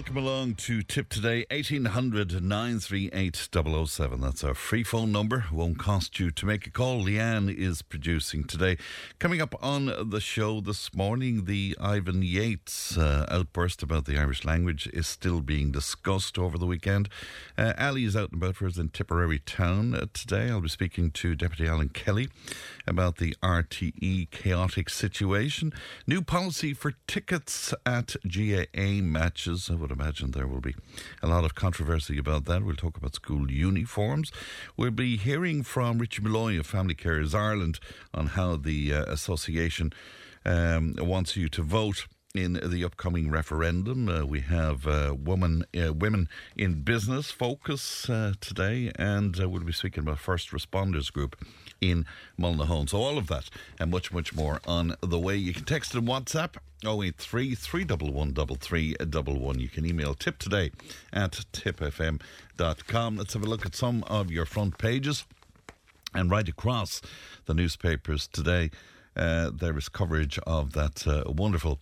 Welcome along to Tipp Today, 1800 938 007. That's our free phone number. Won't cost you to make a call. Leanne is producing today. Coming up on the show this morning, the Ivan Yates uh, outburst about the Irish language is still being discussed over the weekend. Uh, Ali is out and about for us in Tipperary town uh, today. I'll be speaking to Deputy Alan Kelly about the RTE chaotic situation. New policy for tickets at GAA matches. I would imagine there will be a lot of controversy about that. We'll talk about school uniforms. We'll be hearing from Richard Malloy of Family Carers Ireland on how the uh, association um, wants you to vote in the upcoming referendum. Uh, we have uh, woman, uh, women in business focus uh, today, and uh, we'll be speaking about first responders group in Mullinahone. So all of that and much, much more on the way. You can text and WhatsApp 083 311 You can email tip today at tipfm.com. Let's have a look at some of your front pages. And right across the newspapers today, uh, there is coverage of that uh, wonderful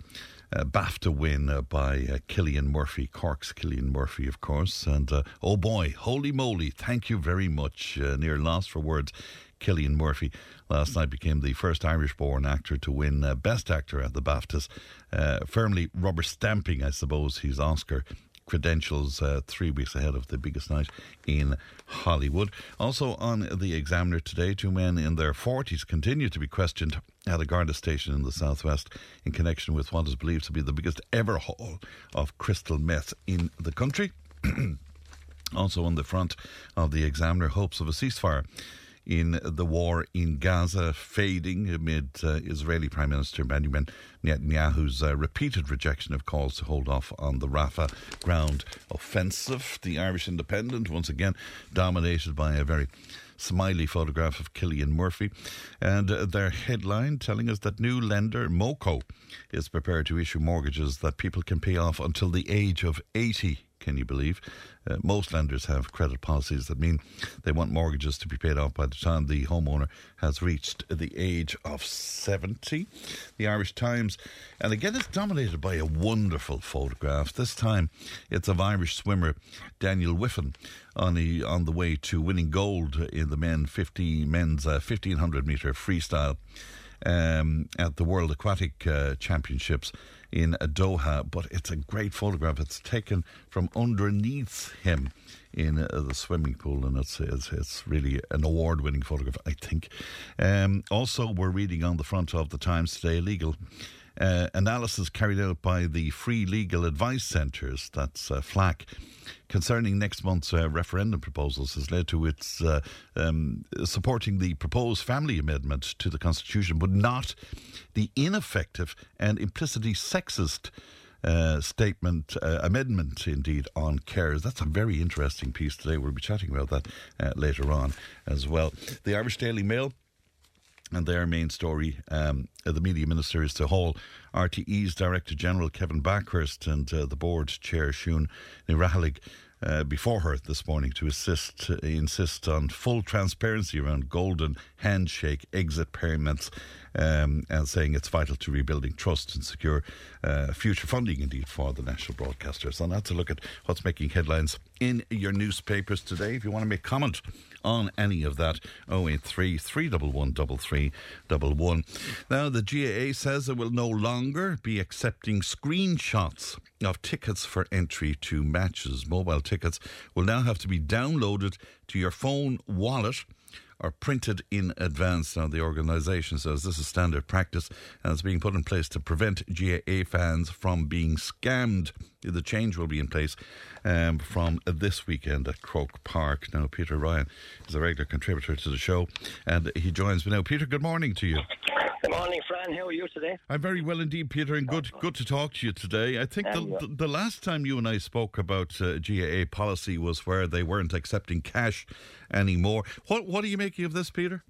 uh, BAFTA win uh, by uh, Cillian Murphy, Cork's Cillian Murphy, of course. And uh, oh boy, holy moly, thank you very much. Uh, near lost for words. Cillian Murphy last night became the first Irish born actor to win uh, Best Actor at the BAFTAs, uh, firmly rubber stamping, I suppose, his Oscar credentials uh, three weeks ahead of the biggest night in Hollywood. Also on the Examiner today, two men in their 40s continue to be questioned at a Garda station in the southwest in connection with what is believed to be the biggest ever haul of crystal meth in the country. also on the front of the Examiner, hopes of a ceasefire in the war in Gaza fading amid uh, Israeli Prime Minister Benjamin Netanyahu's uh, repeated rejection of calls to hold off on the Rafah ground offensive. The Irish Independent, once again, dominated by a very smiley photograph of Cillian Murphy, and uh, their headline telling us that new lender Moco is prepared to issue mortgages that people can pay off until the age of 80. Can you believe? Uh, most lenders have credit policies that mean they want mortgages to be paid off by the time the homeowner has reached the age of 70. The Irish Times, and again, it's dominated by a wonderful photograph. This time it's of Irish swimmer Daniel Wiffen on the, on the way to winning gold in the men 50, men's uh, 1500 metre freestyle. Um, at the World Aquatic uh, Championships in Doha, but it's a great photograph. It's taken from underneath him in uh, the swimming pool, and it's it's, it's really an award-winning photograph, I think. Um, also, we're reading on the front of the Times today, legal. Uh, analysis carried out by the Free Legal Advice Centres, that's uh, FLAC, concerning next month's uh, referendum proposals has led to its uh, um, supporting the proposed family amendment to the Constitution, but not the ineffective and implicitly sexist. Uh, statement, uh, amendment indeed, on carers. That's a very interesting piece today. We'll be chatting about that uh, later on as well. The Irish Daily Mail and their main story, um, the media minister is to haul RTE's Director General Kevin Bakhurst and uh, the board chair Siún Ní uh, before her this morning to assist, uh, insist on full transparency around golden handshake exit payments um, and saying it's vital to rebuilding trust and secure uh, future funding indeed for the national broadcasters. And that's a look at what's making headlines in your newspapers today. If you want to make comment on any of that, 083 311 Now, the GAA says it will no longer be accepting screenshots of tickets for entry to matches. Mobile tickets will now have to be downloaded to your phone wallet are printed in advance. Now, the organisation says this is standard practice and it's being put in place to prevent GAA fans from being scammed. The change will be in place um, from this weekend at Croke Park. Now, Peter Ryan is a regular contributor to the show and he joins me now. Peter, good morning to you. Good morning, Fran. How are you today? I'm very well indeed, Peter, and good good to talk to you today. I think the, the, the last time you and I spoke about uh, GAA policy was where they weren't accepting cash anymore. What what are you making of this, Peter?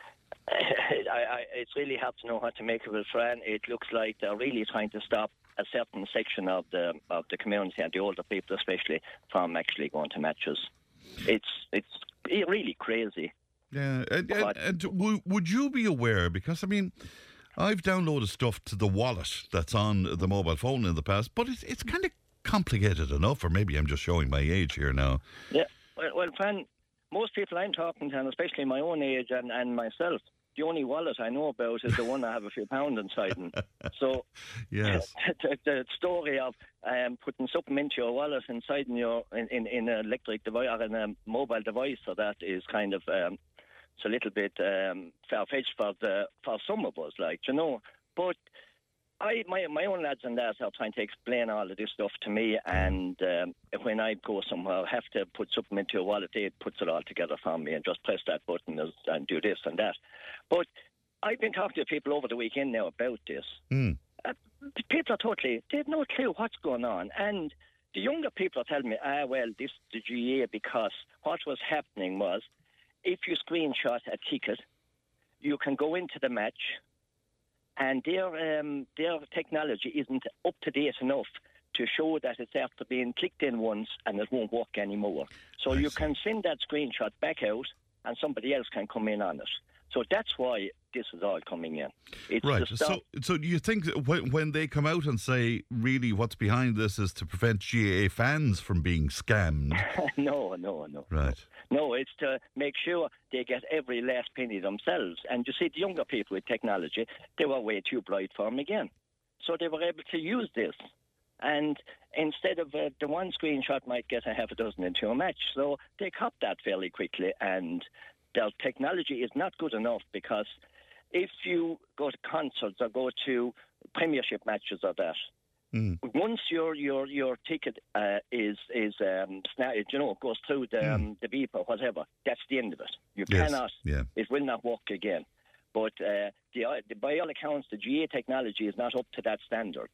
I, I, it's really hard to know what to make of it, Fran. It looks like they're really trying to stop a certain section of the of the community and the older people, especially, from actually going to matches. It's it's really crazy. Yeah, and, and, and w- would you be aware? Because I mean, I've downloaded stuff to the wallet that's on the mobile phone in the past, but it's it's kind of complicated enough. Or maybe I'm just showing my age here now. Yeah. Well, well, Fran, most people I'm talking to, and especially my own age and, and myself, the only wallet I know about is the one I have a few pounds inside. In. So Yes. the, the story of um, putting something into your wallet inside in your in, in, in an electric device or in a mobile device, so that is kind of um, it's a little bit um, far fetched for the for some of us, like you know. But I my my own lads and lads are trying to explain all of this stuff to me, and um, when I go somewhere, I have to put something into a wallet. They puts it all together for me and just press that button and- and do this and that. But I've been talking to people over the weekend now about this. Hmm. Uh, people are totally they have no clue what's going on, and the younger people are telling me, ah, well, this is the GA because what was happening was if you screenshot a ticket, you can go into the match, and their um, their technology isn't up to date enough to show that it's after being clicked in once and it won't work anymore. So I you see. can send that screenshot back out, and somebody else can come in on it. So that's why this is all coming in. It's Right. So, so do you think when, when they come out and say, really, what's behind this is to prevent GAA fans from being scammed? no, no, no. Right. No, it's to make sure they get every last penny themselves. And you see, the younger people with technology, they were way too bright for them again. So they were able to use this. And instead of uh, the one screenshot might get a half a dozen into a match. So they copped that fairly quickly. And their technology is not good enough because if you go to concerts or go to premiership matches or that, Mm. once your your your ticket uh, is is um, sna- you know goes through the um, the beep or whatever, that's the end of it. You Yes, cannot. yeah. It will not work again. But uh, the, the, by all accounts, the GA technology is not up to that standard,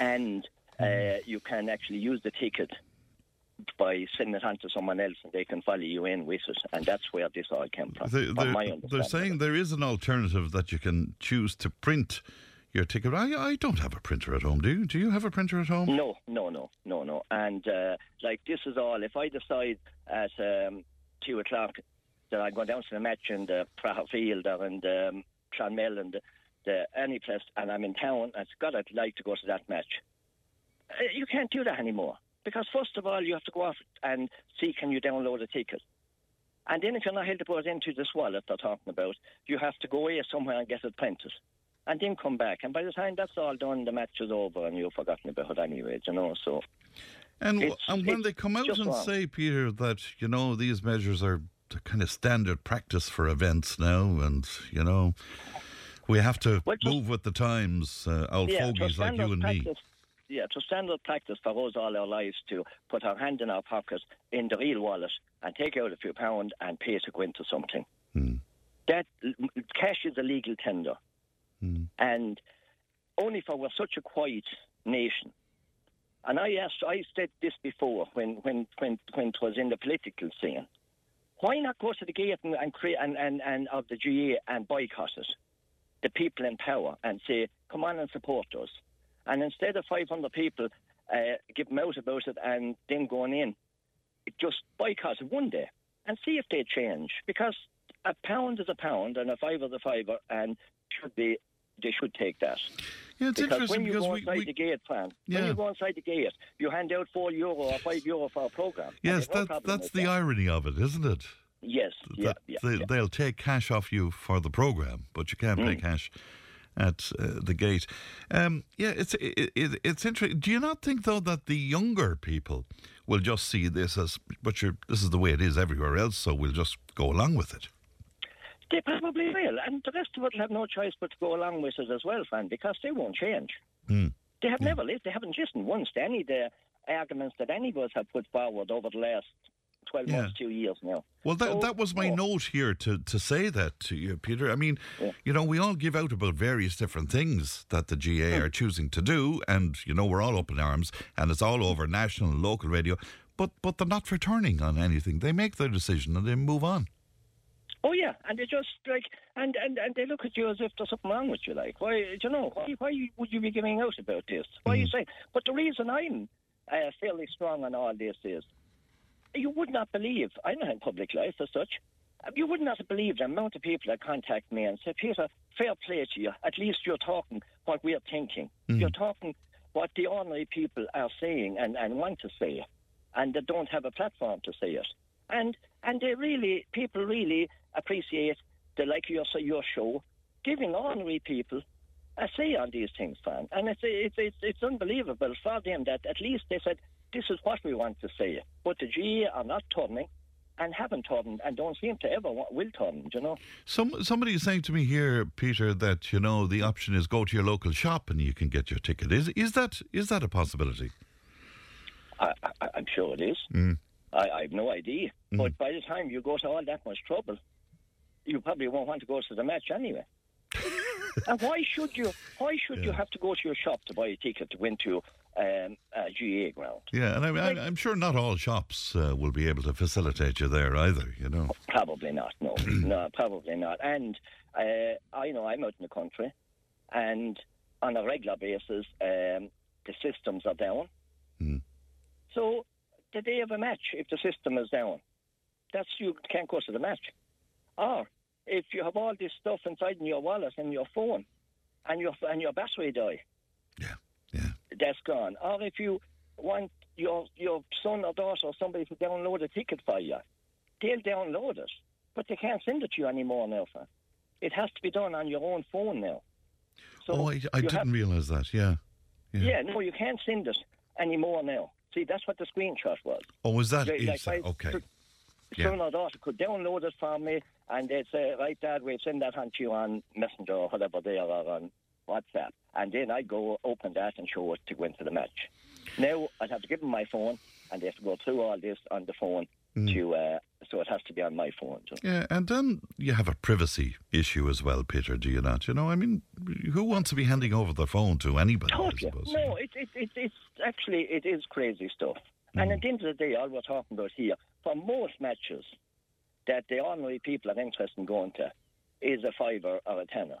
and uh, you can actually use the ticket by sending it on to someone else, and they can follow you in with it, and that's where this all came from. They, they're, they're saying there is an alternative that you can choose to print your ticket. I, I don't have a printer at home. Do you? Do you have a printer at home? No, no, no, no, no. And uh, like this is all. If I decide at um, two o'clock that I'm going down to the match in the Praha Field or in the um, Clonmel and the, the any place, and I'm in town, and God, I'd like to go to that match. Uh, you can't do that anymore because first of all, you have to go off and see can you download a ticket. And then if you're not able to put it into this wallet they're talking about, you have to go away somewhere and get it printed. And then come back. And by the time that's all done, the match is over and you've forgotten about it anyway, you know. So And, It's- and when they come out and wrong. say, Peter, that, you know, these measures are the kind of standard practice for events now, and, you know, we have to Well, just- move with the times, uh, old yeah, fogies like you and me. Yeah, to standard practice for us all our lives to put our hand in our pocket in the real wallet and take out a few pounds and pay to go into something. Hmm. That cash is a legal tender, Hmm. and only for we're such a quiet nation. And I asked, I said this before when when when when it was in the political scene. Why not go to the gate and and, create, and, and, and of the GA and boycott it? The people in power and say, come on and support us. And instead of 500 people uh, give them out about it and then going in, just boycott it one day and see if they change. Because a pound is a pound and a fiver is a fiver, and should be they should take that. Yeah, it's because interesting when you because go inside we the gate, Fran, Yeah. when you go inside the gate, you hand out four euro or five euro for a program. yes, no that, that's the that. irony of it, isn't it? Yes, yeah, that yeah, they, yeah. They'll take cash off you for the program, but you can't Mm. pay cash at uh, the gate. Um, yeah, it's it, it, it's interesting. Do you not think though that the younger people will just see this as, but you're, this is the way it is everywhere else, so we'll just go along with it. They probably will, and the rest of it will have no choice but to go along with it as well, Fran, because they won't change. Hmm. They have never lived. They haven't listened once to any of the arguments that any of us have put forward over the last 12 Yeah. months, two years now. Well, that, So, that was my no. note here to, to say that to you, Peter. I mean, Yeah. you know, we all give out about various different things that the GA are choosing to do, and, you know, we're all up in arms, and it's all over national and local radio, but, but they're not returning on anything. They make their decision and they move on. Oh yeah, and they just like and, and, and they look at you as if there's something wrong with you. Like, why? do You know, why, why would you be giving out about this? Why are you saying? But the reason I'm uh, fairly strong on all this is, you would not believe. I'm not in public life as such. uh, You would not believe the amount of people that contact me and say, Peter, fair play to you. At least you're talking what we're thinking. You're talking what the ordinary people are saying and, and want to say, and they don't have a platform to say it. And and they really, people really appreciate the like your your show, giving ordinary people a say on these things, man. And it's it's it's, it's unbelievable for them that at least they said this is what we want to say. But the GA are not turning. And haven't turned and don't seem to ever want, will turn, you know. Some Somebody is saying to me here, Peter, that, you know, the option is go to your local shop and you can get your ticket. Is, is, that, is that a possibility? I, I, I'm sure it is. Mm. I, I have no idea. But by the time you go to all that much trouble, you probably won't want to go to the match anyway. and why should you? Why should you have to go to your shop to buy a ticket to win to um, a GA ground? Yeah, and I, I, I'm sure not all shops uh, will be able to facilitate you there either, you know. Probably not. No, no, probably not. And uh, I know I'm out in the country, and on a regular basis, um, the systems are down. Mm. So the day of a match, if the system is down, that's you can't go to the match. Or if you have all this stuff inside in your wallet and your phone, and your and your battery die, yeah. That's gone. Or if you want your your son or daughter or somebody to download a ticket for you, they'll download it, but they can't send it to you anymore now, sir. It has to be done on your own phone now. So oh, I, I didn't have- realise that, yeah. yeah, no, you can't send it anymore now. See, that's what the screenshot was. Oh, was that, Like- that okay? son- Yeah. Son or daughter could download it for me, and they'd say, "Right, Dad, we'll send that on to you on Messenger or whatever they are on WhatsApp." And then I'd go open that and show it to go into the match. Now I'd have to give them my phone, and they have to go through all this on the phone Mm. to. Uh, so it has to be on my phone. So. Yeah, and then you have a privacy issue as well, Peter, do you not? You know, I mean, who wants to be handing over their phone to anybody, I Totally. suppose? No, it, it, it, it's actually it is crazy stuff. And Mm. at the end of the day, all we're talking about here, for most matches that the ordinary people are interested in going to, is a fiver or a tenner.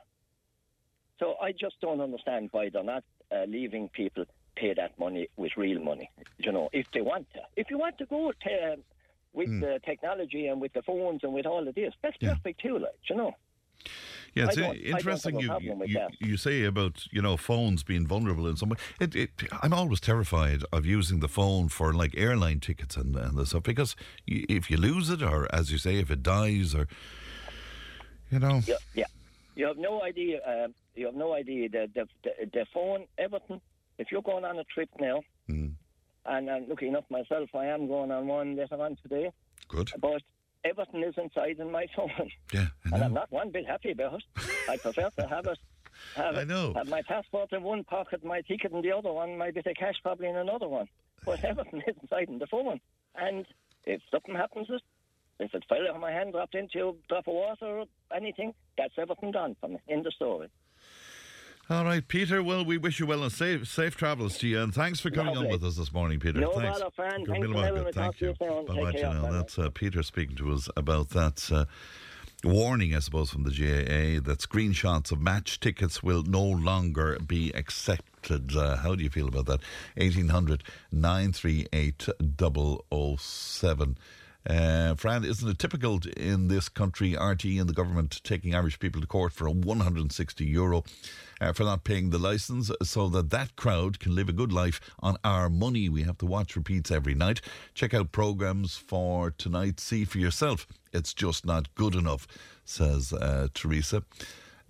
So I just don't understand why they're not uh, leaving people pay that money with real money. You know, if they want to, if you want to go to, um, with the technology and with the phones and with all of this, that's. Yeah. perfect too. Like you know. Yeah, it's I don't- I don't interesting you, you, you say about, you know, phones being vulnerable in some way. It, it, I'm always terrified of using the phone for like airline tickets and, and the stuff because if you lose it or, as you say, if it dies or, you know. Yeah, yeah. You have no idea. Um, you have no idea the the, the the phone everything. If you're going on a trip now, Mm, and I'm looking up myself, I am going on one later on today. good. But everything is inside in my phone, Yeah, and I'm not one bit happy about it. I prefer to have it. Have, I know. have my passport in one pocket, my ticket in the other one, my bit of cash probably in another one. But everything is inside in the phone, and if something happens, if it fell out of my hand, dropped into a drop of water or anything, that's everything gone from me. In the story. All right, Peter. Well, we wish you well and safe safe travels to you, and thanks for coming on with us this morning, Peter. No thanks. bother, Fran. Thanks market. Thank you. Bye bye, care, That's uh, Peter speaking to us about that. Uh, Warning, I suppose, from the GAA that screenshots of match tickets will no longer be accepted. Uh, how do you feel about that? 1800 938 007. Uh, Fran, isn't it typical in this country, RT and the government taking Irish people to court for a 160 euro uh, for not paying the licence so that that crowd can live a good life on our money? We have to watch repeats every night. Check out programmes for tonight. See for yourself. It's just not good enough, says uh, Teresa.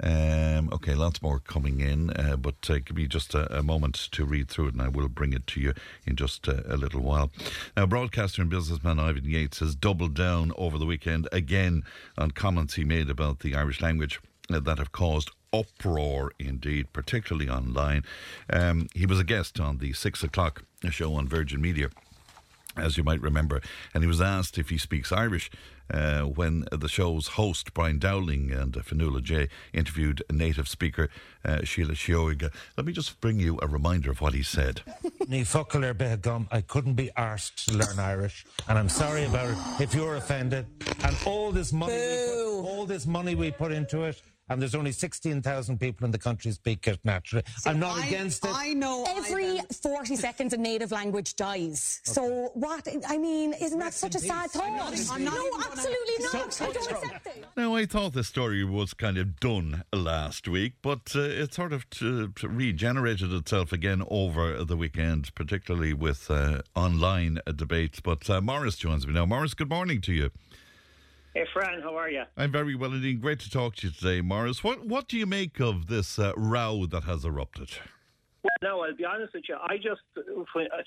Um, okay, lots more coming in, uh, but uh, give me just a, a moment to read through it and I will bring it to you in just a little while. Now, broadcaster and businessman Ivan Yates has doubled down over the weekend again on comments he made about the Irish language that have caused uproar indeed, particularly online. Um, he was a guest on the six o'clock show on Virgin Media as you might remember, and he was asked if he speaks Irish uh, when the show's host, Brian Dowling, and Fionnuala Jay interviewed native speaker, uh, Sheila Shioiga. Let me just bring you a reminder of what he said. I couldn't be asked to learn Irish, and I'm sorry about it if you're offended. And all this money, put, all this money we put into it, and there's only 16,000 people in the country speak it naturally. See, I'm not I, against it. I know. Every 40 seconds, a native language dies. So what? I mean, isn't that such a sad thought? I'm not- I'm not no, even gonna- absolutely not. So- I don't accept it. Now, I thought the story was kind of done last week, but uh, it sort of t- t- regenerated itself again over the weekend, particularly with uh, online uh, debates. But uh, Morris joins me now. Morris, good morning to you. Hey, Fran, how are you? I'm very well indeed. Great to talk to you today, Morris. What what do you make of this uh, row that has erupted? Well, no, I'll be honest with you. I just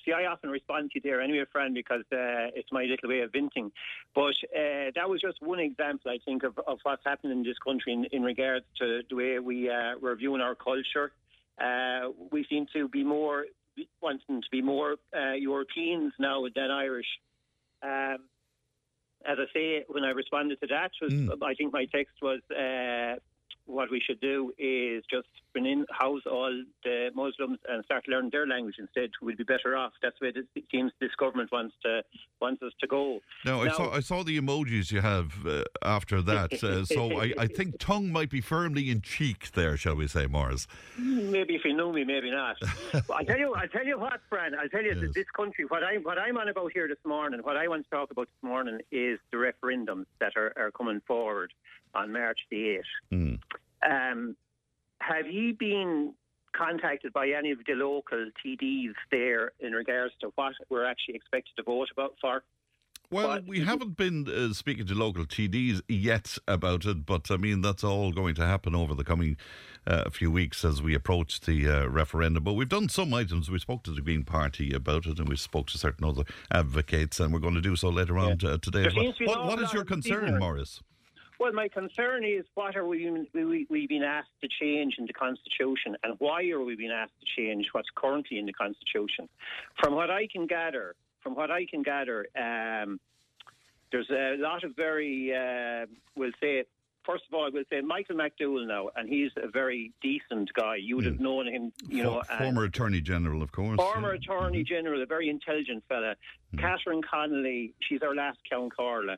see. I often respond to you there anyway, friend, because uh, it's my little way of venting. But uh, that was just one example, I think, of, of what's happening in this country in, in regards to the way we uh, we're viewing our culture. Uh, we seem to be more wanting to be more uh, Europeans now than Irish. Um, as I say, when I responded to that, was Mm. I think my text was uh, what we should do is just bring in house all the Muslims and start learning their language instead. We'd be better off. That's where this, it seems this government wants to wants us to go. Now, I saw I saw the emojis you have uh, after that, uh, so I, I think tongue might be firmly in cheek there, shall we say, Morris? Maybe if you know me, maybe not. I tell you, I tell you what, Fran. I tell you, Yes. that this country. What I what I'm on about here this morning, what I want to talk about this morning is the referendums that are, are coming forward on March the eighth. Mm. Um, have you been contacted by any of the local TDs there in regards to what we're actually expected to vote about for? Well, But- we haven't been uh, speaking to local TDs yet about it, but I mean that's all going to happen over the coming uh, few weeks as we approach the uh, referendum. But we've done some items. We spoke to the Green Party about it, and we spoke to certain other advocates, and we're going to do so later on uh, today There as well. seems to be an What, what is your concern. Morris? Well, my concern is what are we, we we being asked to change in the constitution, and why are we being asked to change what's currently in the constitution? From what I can gather, from what I can gather, um, there's a lot of very, uh, we'll say, first of all, we'll say Michael McDowell now, and he's a very decent guy. You would have known him, you know, For- as- former Attorney General, of course. Former yeah. Attorney General, a very intelligent fella. Catherine Connolly, she's our last Count Carla.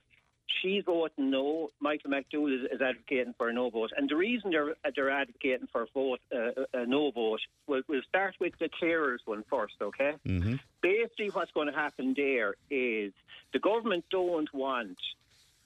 She's voting no. Michael McDowell is, is advocating for a no vote. And the reason they're, they're advocating for a vote, uh, a no vote, we'll, we'll start with the carers one first, okay? Mm-hmm. Basically, what's going to happen there is the government don't want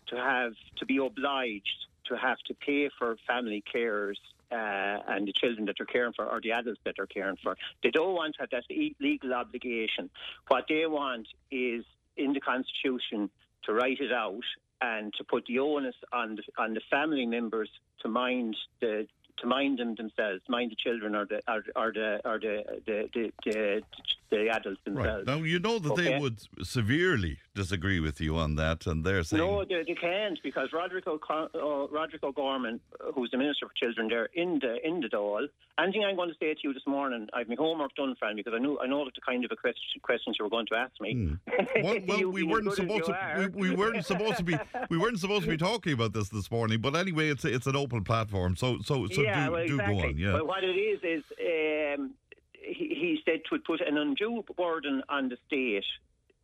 to have to be obliged to have to pay for family carers uh, and the children that they're caring for or the adults that they're caring for. They don't want to have that legal obligation. What they want is in the constitution to write it out and to put the onus on the, on the family members to mind the to mind them themselves, mind the children or the or, or the or the the, the, the, the adults Right. themselves. Now, you know that they would severely disagree with you on that, and they're saying. No, they, they can't because Roderic, O'Con- uh, Roderic O'Gorman, who's the Minister for Children there in the in the Dáil, anything I'm going to say to you this morning, I've my homework done, Fran, because I know I know the kind of a question, questions you were going to ask me. Hmm. Well, well You we weren't supposed to. We, we weren't supposed to be. We weren't supposed to be talking about this this morning. But anyway, it's a, it's an open platform. So so so yeah, do, well, do exactly. go on. Yeah. But what it is is um, he, he said to put an undue burden on the state.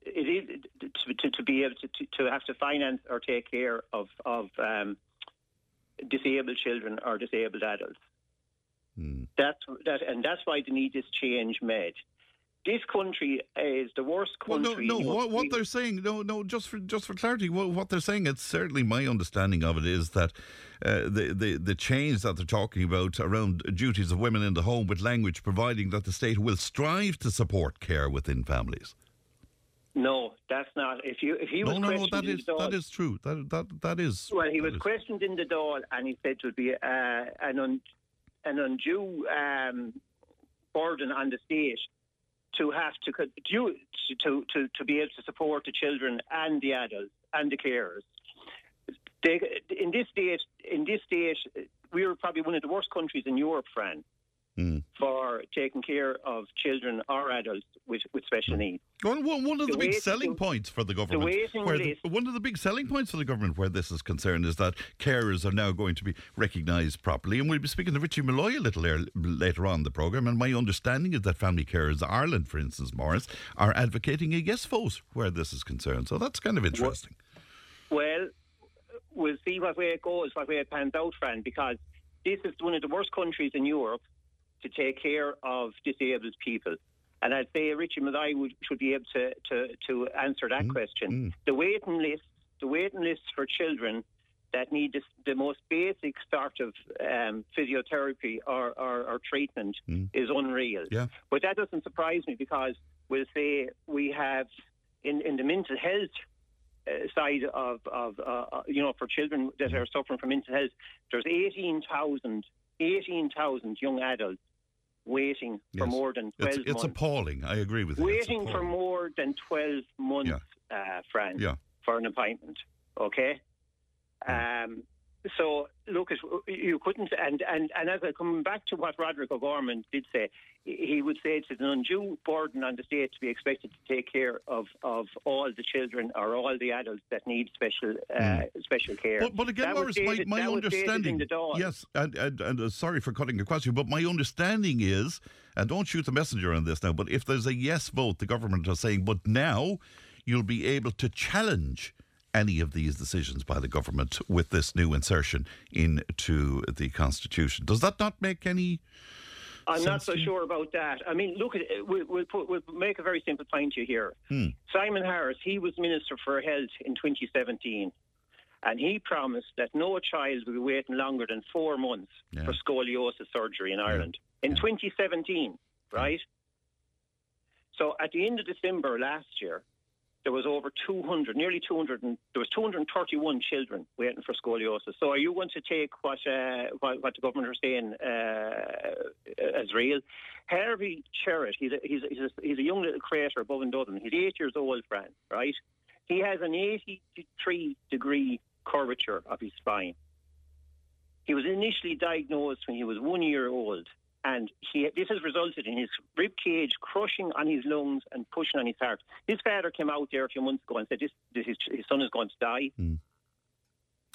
It is to, to, to be able to, to, to have to finance or take care of of um, disabled children or disabled adults. Hmm. That's that, and that's why they need this change made. This country is the worst Well, country. no, no. What, what they're saying, no, no. Just for just for clarity, what, what they're saying, it's certainly my understanding of it is that uh, the the the change that they're talking about around duties of women in the home, with language providing that the state will strive to support care within families. no, that's not. If you if he No, was no, no. questioned That in is the that Dáil- is true. That that that is. Well, he was is- questioned in the Dáil, and he said it would be uh, an, un, an undue um, burden on the state to have to due, to, to to be able to support the children and the adults and the carers. They, in this state, in this state, we are probably one of the worst countries in Europe, Fran. for taking care of children or adults with, with special mm. needs. Well, one one of the, The big selling the- points for the government, waiting where the, one of the big selling points for the government where this is concerned, is that carers are now going to be recognised properly. And we'll be speaking to Richie Malloy a little later, later on in the programme. And my understanding is that Family Carers Ireland, for instance, Morris, are advocating a yes vote where this is concerned. So that's kind of interesting. Well, we'll see what way it goes, what way it pans out, Fran, because this is one of the worst countries in Europe to take care of disabled people. And I'd say Richie Malloy would, should be able to, to, to answer that question. The waiting list, the waiting list for children that need this, the most basic sort of um, physiotherapy or, or, or treatment is unreal. Yeah. But that doesn't surprise me because we'll say we have in, in the mental health uh, side of, of uh, uh, you know, for children that are suffering from mental health, there's 18,000 18,000 young adults waiting for Yes. more than 12 It's, it's months. appalling. I agree with you. Waiting for more than 12 months, uh, Fran, Yeah. for an appointment. Okay? Um, so, look, it- you couldn't, and, and, and as I come back to what Roderic O'Gorman did say, he would say it's an undue burden on the state to be expected to take care of, of all the children or all the adults that need special uh, special care. Hmm. But, but again, Morris, my, my understanding. Yes, and, and, and uh, sorry for cutting across you, but my understanding is, and don't shoot the messenger on this now, but if there's a yes vote, the government are saying, but now you'll be able to challenge any of these decisions by the government with this new insertion into the Constitution. Does that not make any. I'm not so sure about that. I mean, look, at we'll, we'll, put, we'll make a very simple point to you here. Hmm. Simon Harris, he was Minister for Health in 2017, and he promised that no child would be waiting longer than four months Yeah. for scoliosis surgery in Ireland. In 2017, right? So at the end of December last year, there was over 200, nearly 200, and there was 231 children waiting for scoliosis. So are you going to take what uh, what, what the government are saying uh, as real? Harvey Cherrett, he's a, he's, a, he's, a, young little creator above in Dublin. He's eight years old, Fran, right? He has an 83 degree curvature of his spine. He was initially diagnosed when he was one year old, and he, this has resulted in his rib cage crushing on his lungs and pushing on his heart. His father came out there a few months ago and said, "This, this his, his son is going to die." Hmm.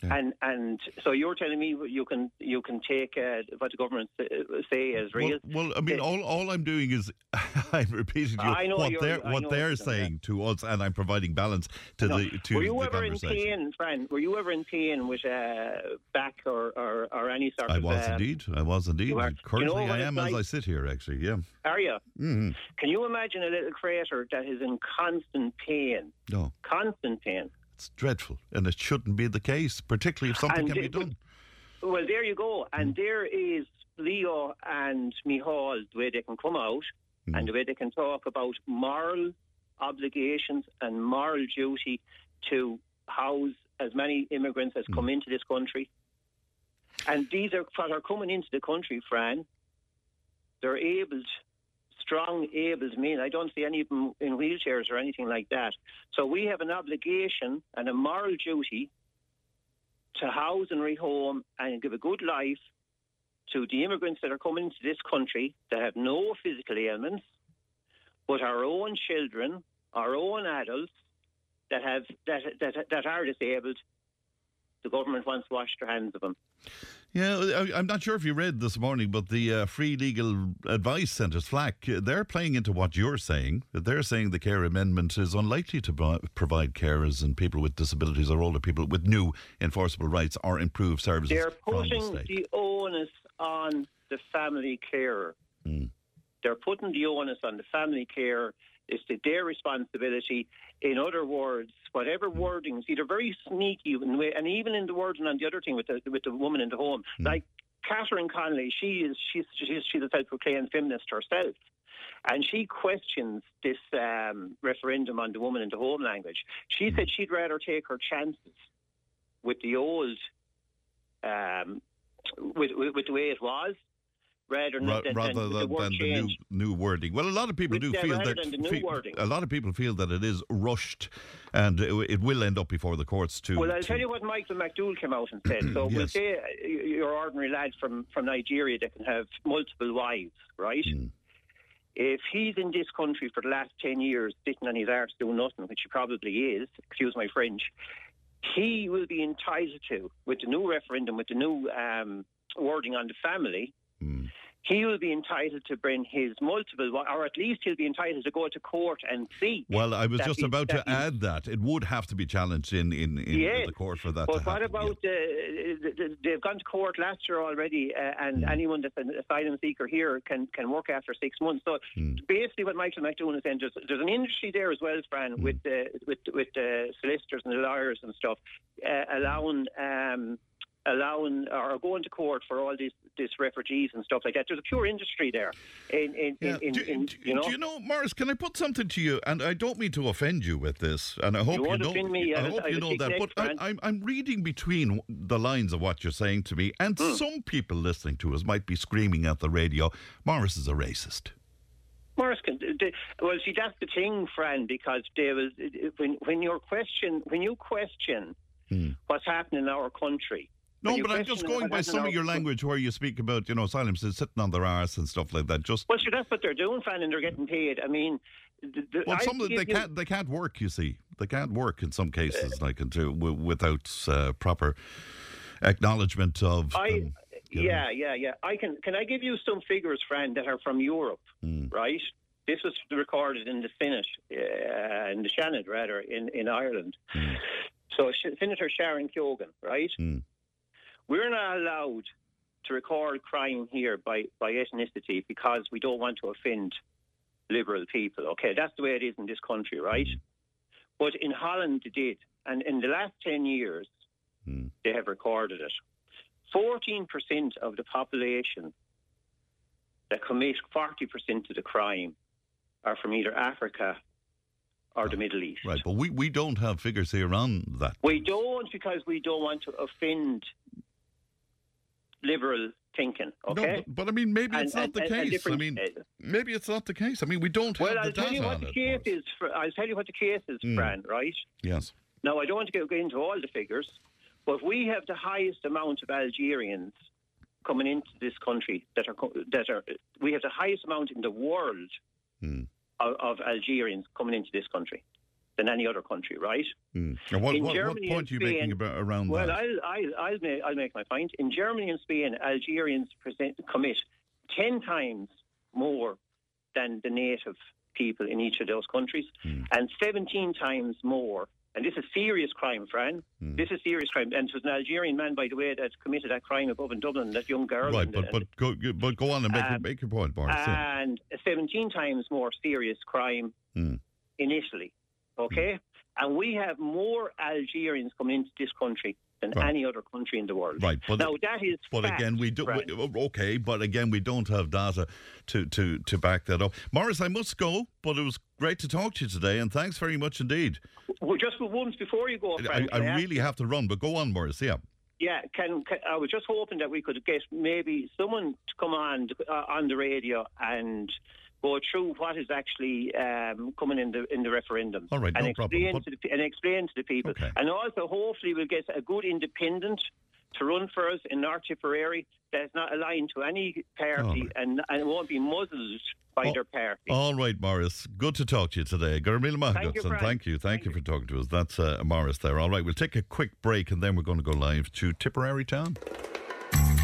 Yeah. And and so you're telling me you can you can take uh, what the government uh, say as real? Well, well, I mean, all, all I'm doing is I'm repeating to you I know what they're what they're saying to us, and I'm providing balance to the to were you the ever in pain, Fran? Were you ever in pain with uh, back or, or, or any sort I of? I was um, indeed. I was indeed. are- you Currently, know I am as like? I sit here. Actually, yeah. Are you? hmm Can you imagine a little creator that is in constant pain? No, Constant pain. It's dreadful, and it shouldn't be the case, particularly if something And can be done. Well, there you go. And mm. there is Leo and Micheál, the way they can come out mm. and the way they can talk about moral obligations and moral duty to house as many immigrants as mm. come into this country. And these are are coming into the country, Fran. They're abled, strong, abled men. I don't see any of them in wheelchairs or anything like that. So we have an obligation and a moral duty to house and rehome and give a good life to the immigrants that are coming into this country that have no physical ailments, but our own children, our own adults that have that that, that are disabled. The government wants to wash their hands of them. Yeah, I, I'm not sure if you read this morning, but the uh, Free Legal Advice Centre's FLAC, uh, they're playing into what you're saying. They're saying the care amendment is unlikely to provide carers and people with disabilities or older people with new enforceable rights or improved services They're from the putting the onus on the family carer. Hmm. They're putting the onus on the family carer. It's their responsibility. In other words, whatever wordings, either very sneaky, and even in the wording on the other thing with the with the woman in the home, like Catherine Connolly, she is she's she's, she's a self-proclaimed feminist herself. And she questions this um, referendum on the woman in the home language. She said she'd rather take her chances with the old um, with, with, with the way it was rather than, Ra- than, rather than, the than the new, new wording. Well, a lot of people With do the- feel that than the new fe- a lot of people feel that it is rushed, and it, it will end up before the courts too. Well, I'll tell you what Michael McDougall came out and said. So we'll Yes. say uh, your ordinary lad from, from Nigeria that can have multiple wives, right? Hmm. If he's in this country for the last 10 years sitting on his arse doing nothing, which he probably is, excuse my French, he will be entitled to, with the new referendum, with the new um, wording on the family, Hmm. he will be entitled to bring his multiple, or at least he'll be entitled to go to court and see. Well, I was just about to add that it would have to be challenged in in, in Yes. the court for that. But what happen, about uh, the, the, they've gone to court last year already, uh, and Hmm. anyone that's an asylum seeker here can, can work after six months. So Hmm. basically, what Michael McDonough is saying, there's, there's an industry there as well, Fran, Hmm. with uh, with with the solicitors and the lawyers and stuff, uh, allowing. Um, allowing or going to court for all these these refugees and stuff like that. There's a pure industry there. In, in, Yeah. in, do, in, do- you know, do you know, Morris? Can I put something to you? And I don't mean to offend you with this, and I hope you, won't know. me. I I hope I you know that. But I, I'm, I'm reading between the lines of what you're saying to me, and Hmm. some people listening to us might be screaming at the radio. Morris is a racist. Morris can. They, well, see, that's the thing, Fran, because they will, when when you question when you question what's happening in our country. No, but I'm just going by some of your language where you speak about, you know, asylum sitting on their arse and stuff like that. Just Well, sure, that's what they're doing, Fran, and they're getting paid. I mean, the, the, well, I some of them, they you- can't they can't work. You see, they can't work in some cases, like into w- without uh, proper acknowledgement of. I, them, you know. yeah, yeah, yeah. I can. Can I give you some figures, Fran, that are from Europe, Hmm. right? This was recorded in the Senate, uh, in the Seanad, rather, in, in Ireland. So Sh- Senator Sharon Keogan, right? Hmm. We're not allowed to record crime here by, by ethnicity because we don't want to offend liberal people. Okay, that's the way it is in this country, right? But in Holland, they did. And in the last 10 years, Hmm. they have recorded it. 14% of the population that commit 40% of the crime are from either Africa or the Middle East. Right, but we, we don't have figures here on that. We don't because we don't want to offend liberal thinking, No, okay? but, but I mean, maybe it's And- not the and- and case. I mean, uh, maybe it's not the case. I mean, we don't well, have I'll the tell data you what the case Morris. is. For, I'll tell you what the case is, Mm. Fran. Right? Yes. Now, I don't want to go go into all the figures, but we have the highest amount of Algerians coming into this country that are that are. We have the highest amount in the world Hmm. of, of Algerians coming into this country than any other country, right? And what, what, point are you making about around Well, that? I'll, I'll, I'll, make, I'll make my point. In Germany and Spain, Algerians present, commit 10 times more than the native people in each of those countries, Hmm. and 17 times more. And this is serious crime, Fran. Hmm. This is serious crime. And it was an Algerian man, by the way, that committed that crime above in Dublin, that young girl. right, but, and- but, go, go- but go on and make, your Um, make your point, yeah. and a 17 times more serious crime Hmm. in Italy. Okay? And we have more Algerians coming into this country than Right. any other country in the world. Right, but now that is But fact, again, we do. right? we- okay, but again, we don't have data to, to, to back that up. Morris, I must go, but it was great to talk to you today, and thanks very much indeed. Well, just once before you go, I, Frank, I can ask really have to run, but go on, Morris. Yeah. Yeah, can, can I was just hoping that we could get maybe someone to come on uh, on the radio and go through what is actually um, coming in the in the referendum. All right, and no problem. explain But- to the, and explain to the people, Okay. and also hopefully we'll get a good independent to run for us in North Tipperary that's not aligned to any party right. and and won't be muzzled by Oh, their party. All right, Morris. Good to talk to you today. Gurmil Thank you, thank you. Thank you for talking to us. That's uh, Morris there. All right, we'll take a quick break and then we're going to go live to Tipperary Town.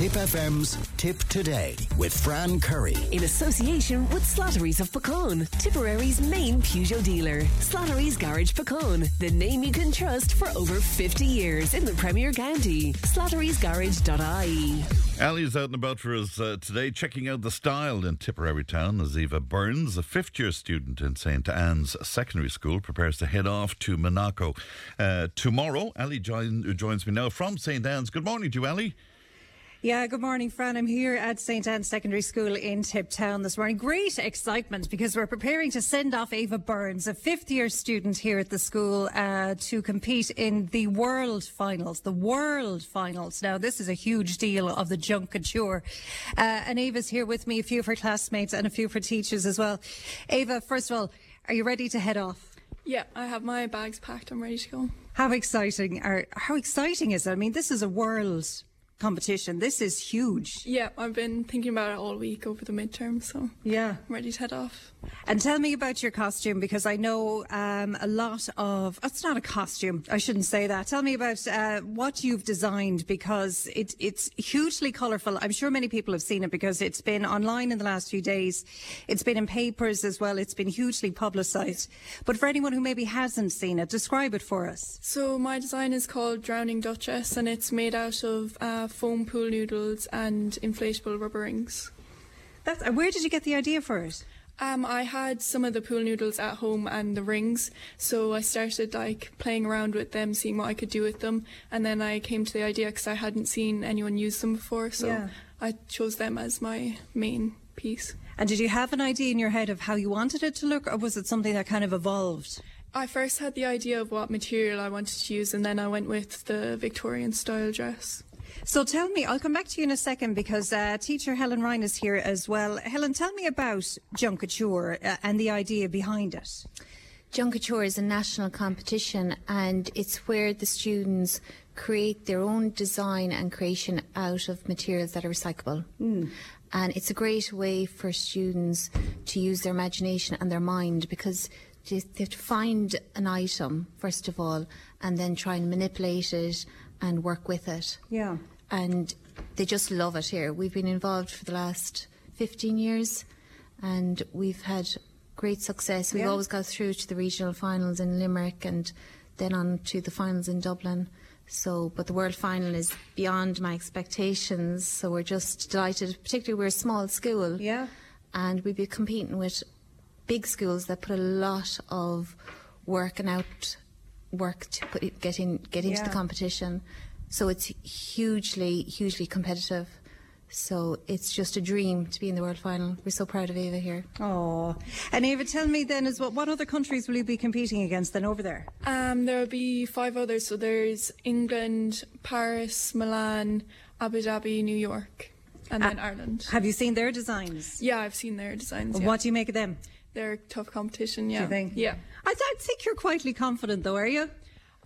Tipp FM's Tipp Today with Fran Curry. In association with Slattery's of Puckane, Tipperary's main Peugeot dealer. Slattery's Garage Puckane, the name you can trust for over 50 years in the Premier County. Slattery'sGarage.ie. Ali's out and about for us uh, today, checking out the style in Tipperary town as Eva Burns, a fifth year student in St. Anne's Secondary School, prepares to head off to Monaco uh, tomorrow. Ali join, joins me now from St. Anne's. Good morning to you, Ali. Yeah, good morning, Fran. I'm here at St. Anne's Secondary School in Tipp Town this morning. Great excitement because we're preparing to send off Ava Burns, a fifth year student here at the school, uh, to compete in the World Finals. The World Finals. Now, this is a huge deal of the Junk Kouture. Uh, and Ava's here with me, a few of her classmates and a few of her teachers as well. Ava, first of all, are you ready to head off? Yeah, I have my bags packed. I'm ready to go. How exciting are, how exciting is it? I mean, this is a world competition. This is huge. Yeah, I've been thinking about it all week over the midterm, so yeah, I'm ready to head off. And tell me about your costume because I know um, a lot of. It's not a costume. I shouldn't say that. Tell me about uh, what you've designed because it, it's hugely colourful. I'm sure many people have seen it because it's been online in the last few days. It's been in papers as well. It's been hugely publicised. But for anyone who maybe hasn't seen it, describe it for us. So my design is called Drowning Duchess, and it's made out of. Uh, foam pool noodles and inflatable rubber rings. That's, where did you get the idea for it? Um, I had some of the pool noodles at home and the rings, so I started like playing around with them, seeing what I could do with them, and then I came to the idea because I hadn't seen anyone use them before, so yeah. I chose them as my main piece. And did you have an idea in your head of how you wanted it to look, or was it something that kind of evolved? I first had the idea of what material I wanted to use, and then I went with the Victorian style dress. So tell me, I'll come back to you in a second because uh, teacher Helen Ryan is here as well. Helen, tell me about Junk Kouture uh, and the idea behind it. Junk Kouture is a national competition and it's where the students create their own design and creation out of materials that are recyclable. Mm. And it's a great way for students to use their imagination and their mind because they have to find an item, first of all, and then try and manipulate it and work with it. Yeah. And they just love it here. We've been involved for the last 15 years and we've had great success. We've yeah. always got through to the regional finals in Limerick and then on to the finals in Dublin. So, but the world final is beyond my expectations. So we're just delighted, particularly we're a small school. Yeah. And we'd be competing with big schools that put a lot of work and out work to put it, get in, get into yeah. the competition. So it's hugely, hugely competitive. So it's just a dream to be in the world final. We're so proud of Ava here. Oh, and Ava, tell me then as well, what other countries will you be competing against then over there? Um, there will be five others. So there's England, Paris, Milan, Abu Dhabi, New York, and uh, then Ireland. Have you seen their designs? Yeah, I've seen their designs. Yeah. What do you make of them? They're tough competition. Yeah. Do you think? Yeah. I, I think you're quietly confident, though, are you?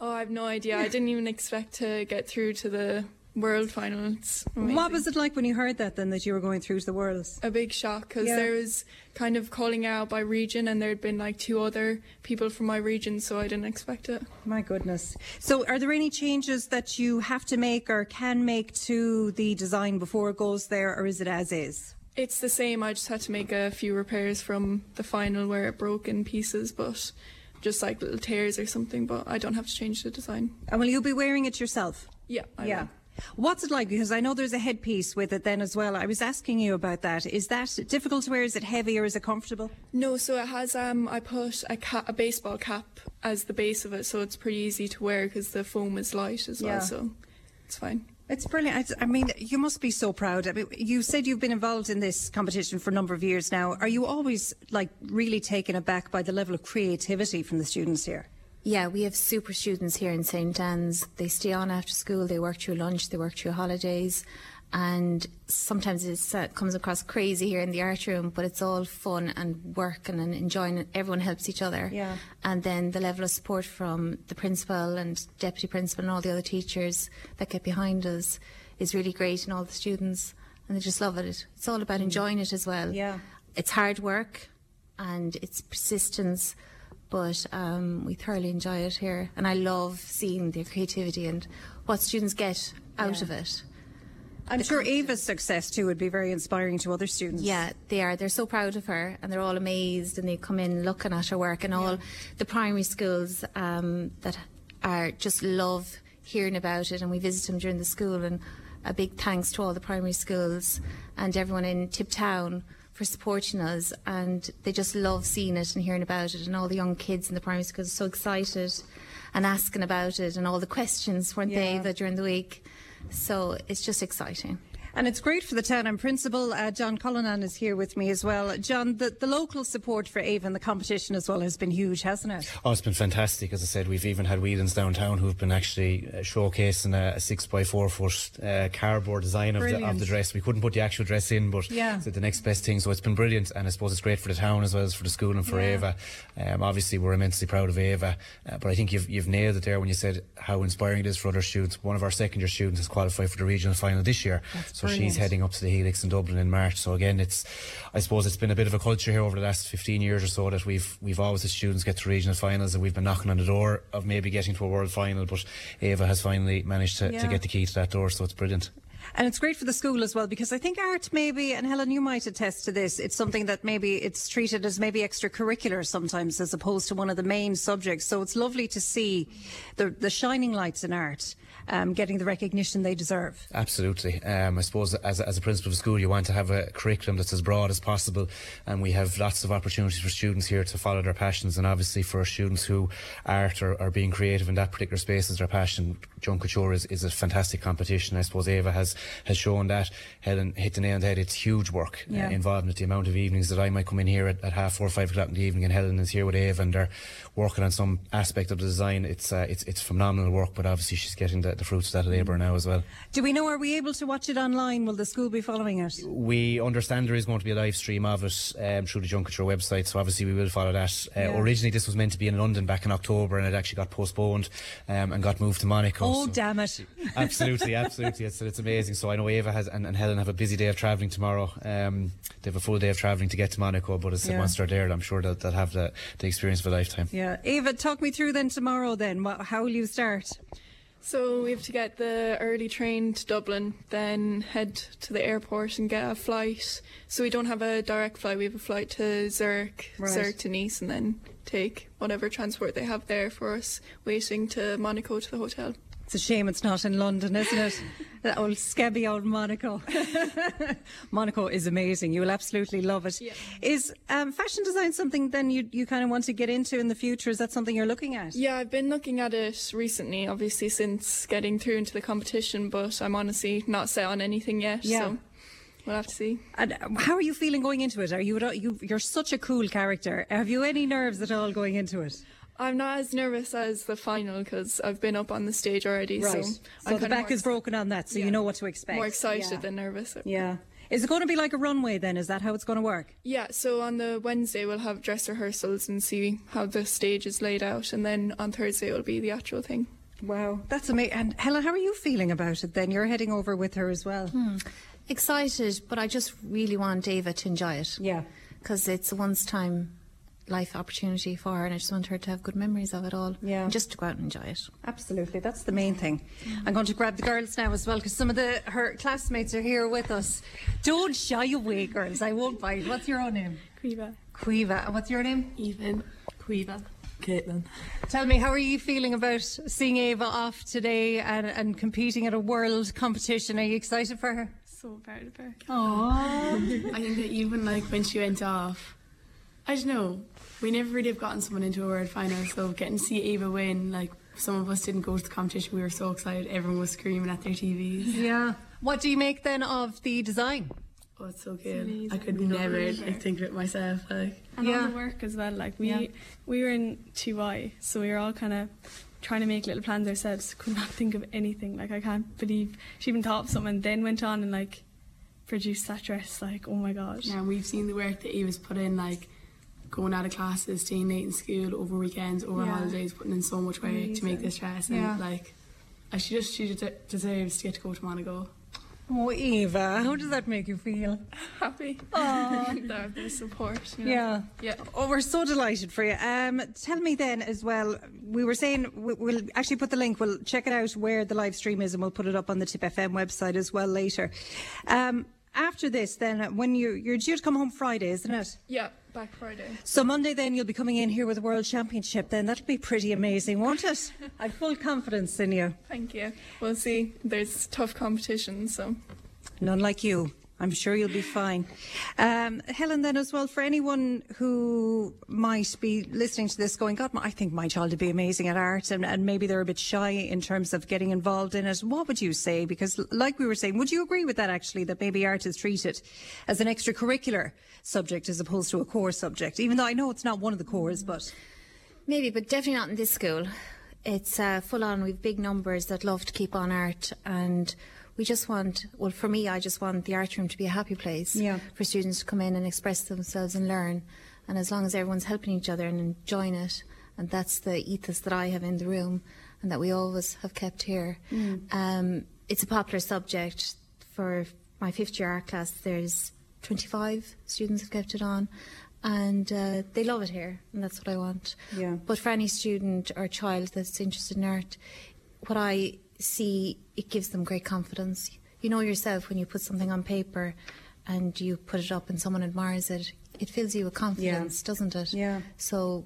Oh, I have no idea. I didn't even expect to get through to the world finals. What was it like when you heard that then that you were going through to the worlds? A big shock because yeah. there was kind of calling out by region and there had been like two other people from my region so I didn't expect it. My goodness. So are there any changes that you have to make or can make to the design before it goes there or is it as is? It's the same. I just had to make a few repairs from the final where it broke in pieces, but just like little tears or something. But I don't have to change the design. And will you be wearing it yourself? Yeah. I yeah. Will. What's it like? Because I know there's a headpiece with it then as well. I was asking you about that. Is that difficult to wear? Is it heavy or is it comfortable? No, so it has. Um, I put a, a baseball cap as the base of it, so it's pretty easy to wear because the foam is light as well. So it's fine. It's brilliant. I mean, you must be so proud. I mean, you said you've been involved in this competition for a number of years now. Are you always like really taken aback by the level of creativity from the students here? Yeah, we have super students here in St Anne's. They stay on after school, they work through lunch, they work through holidays, and sometimes it uh, comes across crazy here in the art room, but it's all fun and work and, and enjoying it. Everyone helps each other. Yeah. And then the level of support from the principal and deputy principal and all the other teachers that get behind us is really great, and all the students, and they just love it. It's all about mm. enjoying it as well. Yeah. It's hard work and it's persistence, but um, we thoroughly enjoy it here, and I love seeing the creativity and what students get out yeah. of it. I'm sure Ava's success too would be very inspiring to other students. Yeah, they are. They're so proud of her and they're all amazed and they come in looking at her work and all yeah. the primary schools um, that are just love hearing about it and we visit them during the school and a big thanks to all the primary schools and everyone in Tipp Town for supporting us and they just love seeing it and hearing about it and all the young kids in the primary schools are so excited and asking about it and all the questions weren't Yeah. they that during the week so it's just exciting And it's great for the town. And Principal uh, John Cullinan is here with me as well. John, the, the local support for Ava and the competition as well has been huge, hasn't it? Oh, it's been fantastic. As I said, we've even had Whelans downtown who've been actually uh, showcasing a, a six by four foot uh, cardboard design of the, of the dress. We couldn't put the actual dress in, but Yeah. it's the next best thing. So it's been brilliant, and I suppose it's great for the town as well as for the school and for Yeah. Ava. Um, obviously, we're immensely proud of Ava, uh, but I think you've you've nailed it there when you said how inspiring it is for other students. One of our second year students has qualified for the regional final this year, so brilliant. she's heading up to the Helix in Dublin in March. So again, it's I suppose it's been a bit of a culture here over the last 15 years or so that we've we've always had students get to regional finals and we've been knocking on the door of maybe getting to a world final, but Ava has finally managed to, Yeah. to get the key to that door, so it's brilliant. And it's great for the school as well because I think art maybe, and Helen, you might attest to this, it's something that maybe it's treated as maybe extracurricular sometimes as opposed to one of the main subjects. So it's lovely to see the, the shining lights in art um, getting the recognition they deserve. Absolutely. Um, I suppose as, a- as a principal of school, you want to have a curriculum that's as broad as possible, and we have lots of opportunities for students here to follow their passions. And obviously, for students who art or are being creative in that particular space is their passion, Junk Kouture is, is a fantastic competition. I suppose Ava has has shown that. Helen hit the nail on the head. It's huge work Yeah. uh, involved in it. The amount of evenings that I might come in here at, at half four, or five o'clock in the evening, and Helen is here with Ava, and they're working on some aspect of the design. It's uh, it's it's phenomenal work, but obviously she's getting the, the fruits of that labour now as well. Do we know, are we able to watch it online? Will the school be following it? We understand there is going to be a live stream of it um, through the Junk Kouture website, so obviously we will follow that. Uh, Yeah. Originally, this was meant to be in London back in October, and it actually got postponed um, and got moved to Monaco. Oh, so- damn it. absolutely, absolutely. It's, it's amazing. So I know Ava has and, and Helen have a busy day of travelling tomorrow. Um, they have a full day of travelling to get to Monaco, but as Yeah. once they're there, I'm sure that they'll have the, the experience of a lifetime. Yeah. Ava, talk me through then tomorrow then. How will you start? So we have to get the early train to Dublin, then head to the airport and get a flight. So we don't have a direct flight. We have a flight to Zurich, Right. Zurich to Nice, and then take whatever transport they have there for us, waiting to Monaco to the hotel. It's a shame it's not in London, isn't it? that old scabby old Monaco. Monaco is amazing. You will absolutely love it. Is um, fashion design something then you, you kind of want to get into in the future? Is that something you're looking at? Yeah, I've been looking at it recently, obviously since getting through into the competition, but I'm honestly not set on anything yet. Yeah. So we'll have to see. And how are you feeling going into it? Are you, you you're such a cool character. Have you any nerves at all going into it? I'm not as nervous as the final because I've been up on the stage already. Right. So, So I'm the back more is broken on that, so you know what to expect. More excited Yeah. than nervous. Yeah. Is it going to be like a runway then? Is that how it's going to work? Yeah, so on the Wednesday we'll have dress rehearsals and see how the stage is laid out, and then on Thursday it'll be the actual thing. Wow, that's amazing. And Helen, how are you feeling about it then? You're heading over with her as well. Hmm. excited, but I just really want Ava to enjoy it. Yeah. Because it's a once time life opportunity for her, and I just want her to have good memories of it all. Yeah. And just to go out and enjoy it. Absolutely, that's the main thing. I'm going to grab the girls now as well because some of the her classmates are here with us. Don't shy away, girls. I won't bite. What's your own name? Quiva. Quiva. And what's your name? Even. Quiva. Caitlin. Tell me, how are you feeling about seeing Ava off today and, and competing at a world competition? Are you excited for her? So proud of her. Aww. I think that even like when she went off, I don't know, we never really have gotten someone into a world final, so getting to see Ava win, like some of us didn't go to the competition, we were so excited, everyone was screaming at their TVs. Yeah. What do you make then of the design? Oh, it's so good. I could never like, think of it myself. Like, and all the work as well. Like we Yeah. we were in 2Y, so we were all kind of trying to make little plans ourselves. Could not think of anything. Like I can't believe she even thought of something, then went on and like produced that dress. Like oh my god. Yeah, we've seen the work that Ava's put in, like going out of classes, staying late in school, over weekends, over Yeah. holidays, putting in so much work to make this dress. And Yeah. like, she just she de- deserves to get to go to Monaco. Oh, Eva, how does that make you feel? Happy. Aw. the, the support. You know. Yeah. Yeah. Oh, we're so delighted for you. Um, tell me then as well, we were saying we- we'll actually put the link, we'll check it out where the live stream is and we'll put it up on the Tipp FM website as well later. Um, after this, then, when you you're due to come home Friday, isn't it? Yeah, back Friday. So Monday, then you'll be coming in here with the World Championship. Then that'll be pretty amazing, won't it? I've full confidence in you. Thank you. We'll see. There's tough competition, so. None like you. I'm sure you'll be fine. Um, Helen, then as well, for anyone who might be listening to this going, God, I think my child would be amazing at art and, and maybe they're a bit shy in terms of getting involved in it, what would you say? Because like we were saying, would you agree with that actually, that maybe art is treated as an extracurricular subject as opposed to a core subject, even though I know it's not one of the cores, but... Maybe, but definitely not in this school. It's uh, full on. We've big numbers that love to keep on art, and we just want. Well, for me, I just want the art room to be a happy place Yeah. for students to come in and express themselves and learn. And as long as everyone's helping each other and enjoying it, and that's the ethos that I have in the room, and that we always have kept here. Mm. Um, it's a popular subject for my fifth year art class. There's 25 students have kept it on, and uh, they love it here, and that's what I want. Yeah. But for any student or child that's interested in art, what I see, it gives them great confidence. You know yourself when you put something on paper and you put it up and someone admires it, it fills you with confidence, doesn't it? Yeah. So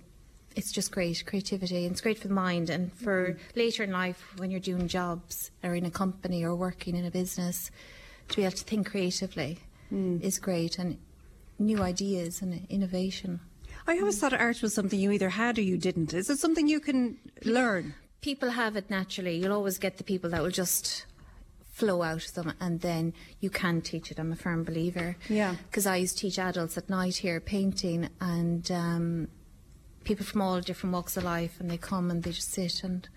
it's just great creativity and it's great for the mind and for mm-hmm. later in life when you're doing jobs or in a company or working in a business to be able to think creatively mm. is great and new ideas and innovation. I always thought art was something you either had or you didn't. Is it something you can learn? People have it naturally. You'll always get the people that will just flow out of them and then you can teach it. I'm a firm believer. Yeah. Because I used to teach adults at night here painting and um, people from all different walks of life and they come and they just sit and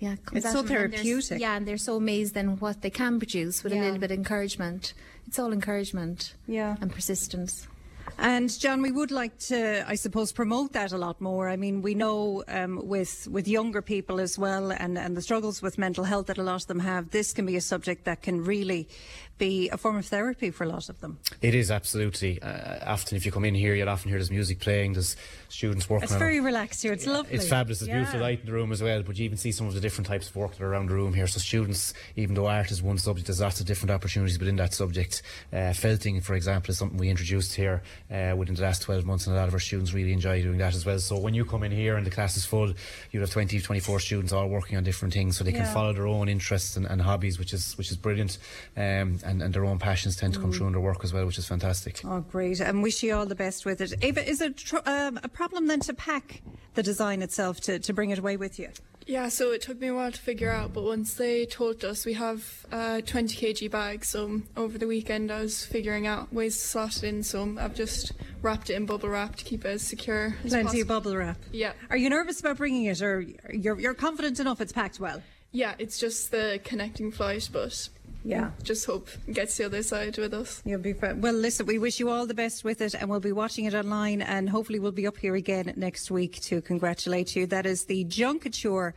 yeah, it It's so them and therapeutic. Yeah, and they're so amazed then what they can produce with Yeah. a little bit of encouragement. It's all encouragement Yeah. and persistence. And John, we would like to, I suppose, promote that a lot more. I mean, we know um, with with younger people as well, and, and the struggles with mental health that a lot of them have. This can be a subject that can really be a form of therapy for a lot of them. It is absolutely. Uh, often, if you come in here, you'll often hear there's music playing. There's students working. It's very relaxed here. It's lovely. It's fabulous. There's beautiful Yeah. light in the room as well. But you even see some of the different types of work that are around the room here. So students, even though art is one subject, there's lots of different opportunities within that subject. Uh, felting, for example, is something we introduced here uh, within the last 12 months, and a lot of our students really enjoy doing that as well. So when you come in here and the class is full, you have 20, 24 students all working on different things, so they can follow their own interests and, and hobbies, which is which is brilliant. Um, and, and their own passions tend to come Mm. through in their work as well, which is fantastic. Oh, great. And wish you all the best with it. Ava, is it tr- um, a problem then to pack the design itself to, to bring it away with you? Yeah, so it took me a while to figure out, but once they told us we have a 20 kg bag, so over the weekend I was figuring out ways to slot it in, so I've just wrapped it in bubble wrap to keep it as secure as Plenty possible. of bubble wrap. Yeah. Are you nervous about bringing it, or you're, you're confident enough it's packed well? Yeah, it's just the connecting flight, but Yeah. Mm. just hope it gets the other side with us. You'll be fine. Well, listen, we wish you all the best with it, and we'll be watching it online, and hopefully we'll be up here again next week to congratulate you. That is the Junk Kouture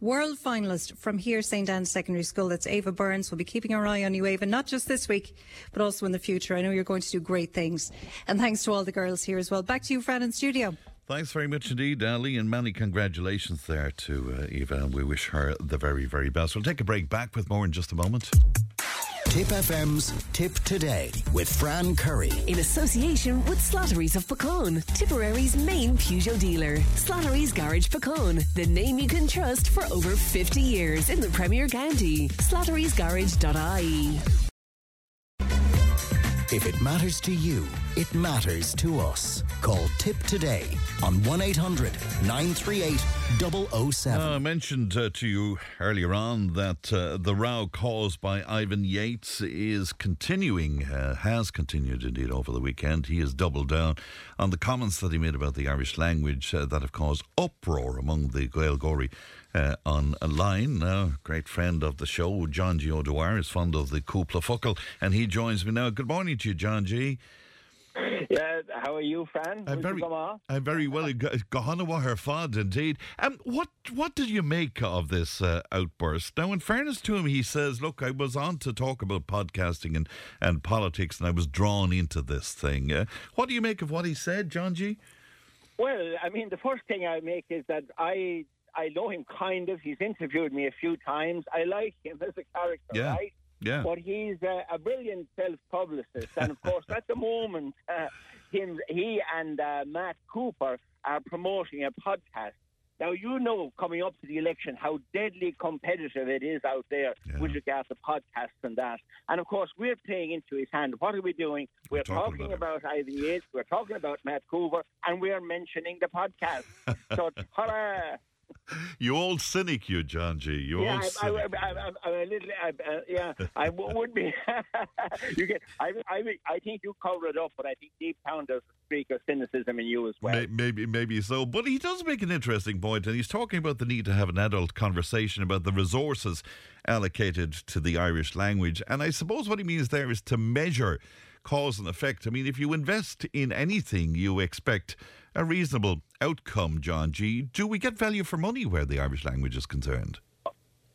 World finalist from here, St. Anne's Secondary School. That's Ava Burns. We'll be keeping our eye on you, Ava, not just this week, but also in the future. I know you're going to do great things. And thanks to all the girls here as well. Back to you, Fran, in studio. Thanks very much indeed, Ali, and many congratulations there to uh, Eva. And we wish her the very, very best. We'll take a break back with more in just a moment. Tipp FM's Tipp Today with Fran Curry. In association with Slattery's of Puckane, Tipperary's main Peugeot dealer. Slattery's Garage Puckane, the name you can trust for over 50 years in the Premier County. Slattery'sGarage.ie. If it matters to you, it matters to us. Call Tipp Today on 1 800 938 007. Uh, I mentioned uh, to you earlier on that uh, the row caused by Ivan Yates is continuing, uh, has continued indeed over the weekend. He has doubled down on the comments that he made about the Irish language uh, that have caused uproar among the Gaeilgeoirí uh, online. Now, great friend of the show, John G. O'Dwyer, is fond of the cúpla focal, and he joins me now. Good morning to you, John G. Yeah, how are you, Fran? I'm very? I'm very well. Gohanawa her fad, indeed. Um, what what did you make of this uh, outburst? Now, in fairness to him, he says, "Look, I was on to talk about podcasting and, and politics, and I was drawn into this thing." Uh, what do you make of what he said, John G? Well, I mean, the first thing I make is that I I know him kind of. He's interviewed me a few times. I like him as a character, Yeah. right? Yeah. But he's uh, a brilliant self-publicist, and of course, at the moment, uh, him, he and uh, Matt Cooper are promoting a podcast. Now you know, coming up to the election, how deadly competitive it is out there with regard to podcasts and that. And of course, we're playing into his hand. What are we doing? We're, talking talking, about, Ivan Yates. We're talking about Matt Cooper, and we're mentioning the podcast. so, hurrah! You old cynic, you, John G. You yeah, old I, I, cynic. I, I, I'm a little. Uh, yeah, I would be. you get. I, I, I think you cover it up, but I think deep down there's a streak of cynicism in you as well. May- Maybe, maybe so. But he does make an interesting point, and he's talking about the need to have an adult conversation about the resources allocated to the Irish language. And I suppose what he means there is to measure cause and effect. I mean, if you invest in anything, you expect a reasonable outcome, John G. Do we get value for money where the Irish language is concerned?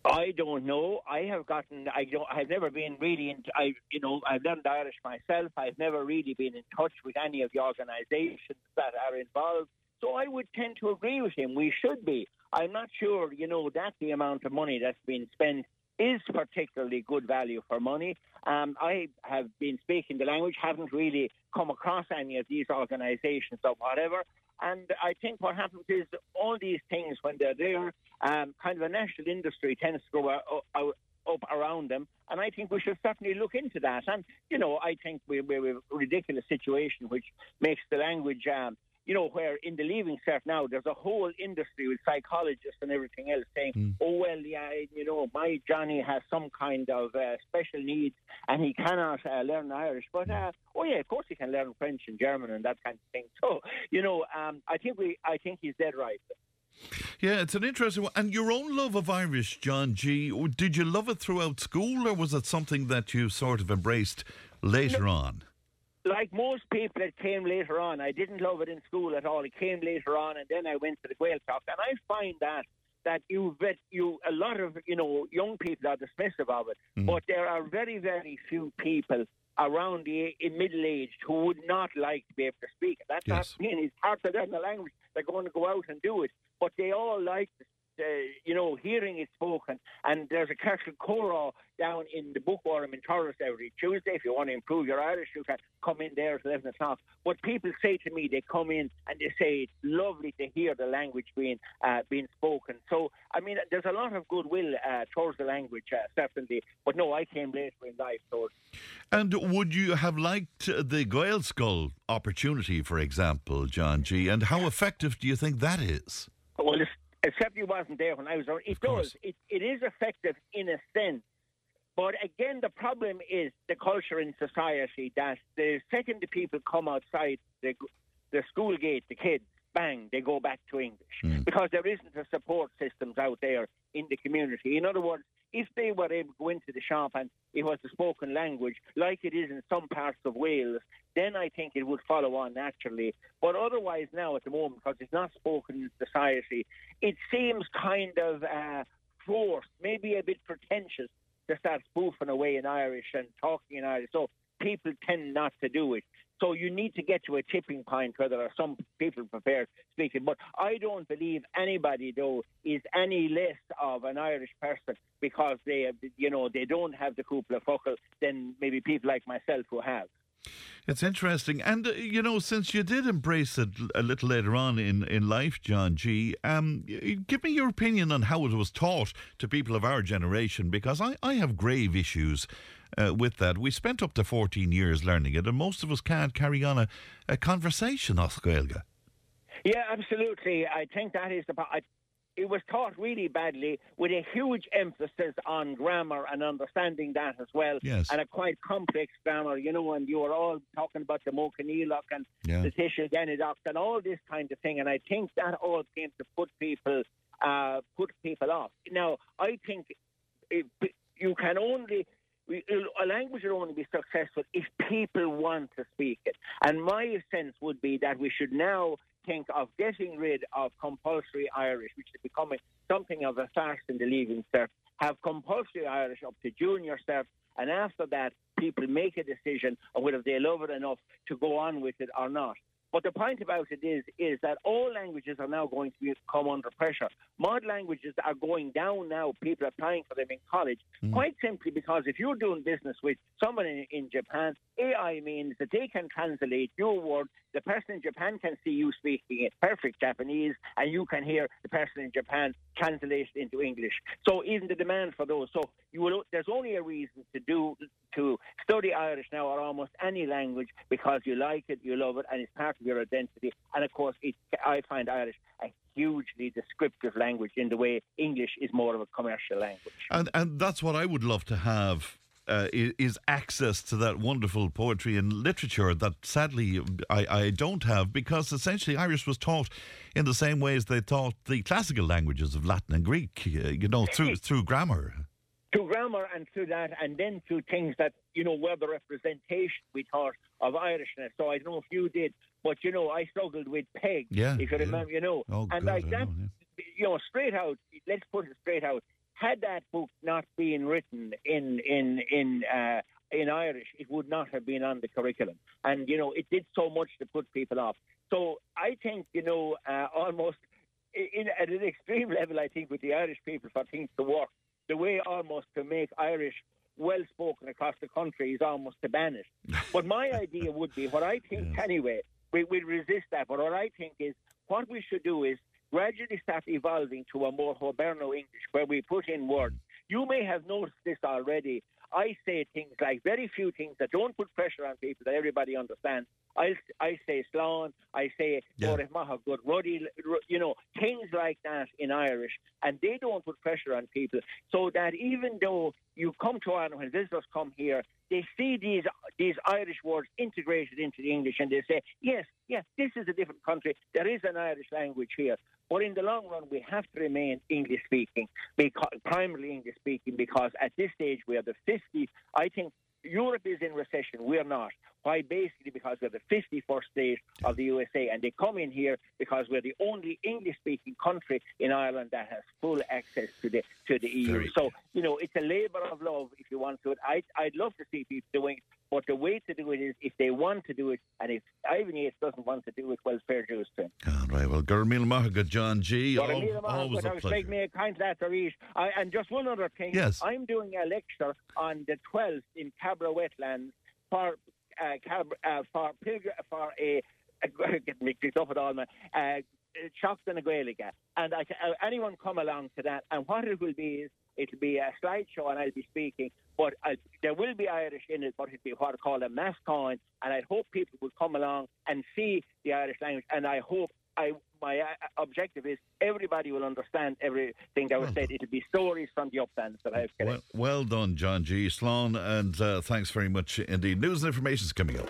I don't know. I have gotten. I don't. I've never been really. In, I, you know, I've learned Irish myself. I've never really been in touch with any of the organisations that are involved. So I would tend to agree with him. We should be. I'm not sure, you know, that the amount of money that's been spent is particularly good value for money. Um, I have been speaking the language, haven't really come across any of these organisations or whatever. And I think what happens is all these things, when they're there, um, kind of a national industry tends to go out, up around them. And I think we should certainly look into that. And, you know, I think we, we're in a ridiculous situation which makes the language, um, you know, where in the Leaving Cert now there's a whole industry with psychologists and everything else saying, oh, well, yeah, you know, my Johnny has some kind of uh, special needs and he cannot uh, learn Irish. But, uh, oh, yeah, of course he can learn French and German and that kind of thing. So, you know, um, I think we, I think he's dead right. Yeah, it's an interesting one. And your own love of Irish, John G., did you love it throughout school or was it something that you sort of embraced later on? Like most people, it came later on. I didn't love it in school at all. It came later on, and then I went to the Gaeltacht, and I find that that you bet you a lot of you know young people are dismissive of it, mm-hmm. but there are very very few people around the in middle aged who would not like to be able to speak. That's Yes. not mean it's hard to learn the language. They're going to go out and do it, but they all like uh, you know, hearing it spoken. And there's a Catholic choral down in the Bookworm in Thurles every Tuesday. If you want to improve your Irish, you can come in there at 11 o'clock. But people say to me, they come in and they say it's lovely to hear the language being uh, being spoken. So, I mean, there's a lot of goodwill uh, towards the language, uh, certainly. But no, I came later in life, so And would you have liked the Gaelscoil opportunity, for example, John G? And how effective do you think that is? Well, it's, except he wasn't there when I was around. It does. It, it is effective in a sense. But again, the problem is the culture in society that the second the people come outside the, the school gate, the kids, bang, they go back to English hmm. because there isn't a support systems out there in the community. In other words, if they were able to go into the shop and it was the spoken language, like it is in some parts of Wales, then I think it would follow on naturally. But otherwise, now at the moment, because it's not spoken in society, it seems kind of uh, forced, maybe a bit pretentious to start spoofing away in Irish and talking in Irish. So people tend not to do it. So you need to get to a tipping point where there are some people prepared speaking. But I don't believe anybody, though, is any less of an Irish person because they, you know, they don't have the couple of fuckle than maybe people like myself who have. It's interesting. And, uh, you know, since you did embrace it a little later on in, in life, John G., um, give me your opinion on how it was taught to people of our generation, because I, I have grave issues uh, with that. We spent up to 14 years learning it, and most of us can't carry on a, a conversation, Oscailga. Yeah, absolutely. I think that is the. po- I, it was taught really badly with a huge emphasis on grammar and understanding that as well. Yes. And a quite complex grammar, you know, and you were all talking about the Modh Coinníollach and Yeah. the Genedox and all this kind of thing. And I think that all came to put people, uh, put people off. Now, I think it, you can only a language will only be successful if people want to speak it. And my sense would be that we should now think of getting rid of compulsory Irish, which is becoming something of a farce in the leaving cert. Have compulsory Irish up to junior cert, and after that, people make a decision on whether they love it enough to go on with it or not. But the point about it is, is that all languages are now going to be, come under pressure. Mod languages are going down now. People are applying for them in college, Mm. quite simply because if you're doing business with someone in, in Japan, AI means that they can translate your word. The person in Japan can see you speaking it perfect Japanese, and you can hear the person in Japan translate it into English. So even the demand for those. So you will. There's only a reason to do to study Irish now or almost any language because you like it, you love it, and it's part of your identity. And of course, it, I find Irish a hugely descriptive language in the way English is more of a commercial language. And and that's what I would love to have. Uh, is access to that wonderful poetry and literature that sadly I, I don't have because essentially Irish was taught in the same way as they taught the classical languages of Latin and Greek, uh, you know, through through grammar. through grammar and through that, and then through things that you know were the representation we thought of Irishness. So I don't know if you did, but you know I struggled with Peig. Yeah, if you yeah. remember, you know, Oh, and God, like I that, know, you know, straight out. Let's put it straight out. Had that book not been written in in in uh, in Irish, it would not have been on the curriculum. And you know, it did so much to put people off. So I think you know, uh, almost in, at an extreme level, I think with the Irish people for things to work, the way almost to make Irish well spoken across the country is almost to ban it. but my idea would be what I think anyway. We we resist that, but what I think is what we should do is gradually start evolving to a more Hiberno English where we put in words. You may have noticed this already. I say things like very few things that don't put pressure on people that everybody understands. I, I say slán, I say Yeah. good ruddy, you know, things like that in Irish, and they don't put pressure on people. So that even though you come to Ireland, when visitors come here, they see these these Irish words integrated into the English, and they say, yes, yes, this is a different country. There is an Irish language here. But in the long run, we have to remain English speaking, because, primarily English speaking, because at this stage we are the 50. I think Europe is in recession. We're not. Why? Basically because we're the 51st state of the USA, and they come in here because we're the only English-speaking country in Ireland that has full access to the to the EU. Very so you know, it's a labour of love, if you want to. It. I I'd love to see people doing it, but the way to do it is if they want to do it, and if Ivan Yates doesn't want to do it, well, fair dues to him. God, right. Well, Gurmil Mahaga, John G. But I al- mean, I'm always a was pleasure. me a kind. I, and just one other thing. Yes. I'm doing a lecture on the 12th in Cabragh Wetlands for uh, Cabragh, uh, for pilgr- for a, a get mixed up with all my uh, Shocked and a. And I, uh, anyone come along to that. And what it will be is it'll be a slideshow, and I'll be speaking. But I, there will be Irish in it, but it'll be what I call a mass coin. And I hope people will come along and see the Irish language. And I hope I my uh, objective is everybody will understand everything that was said. It'll be stories from the uplands that I've Well, well done, John G. slán, and uh, thanks very much indeed. News and information is coming up.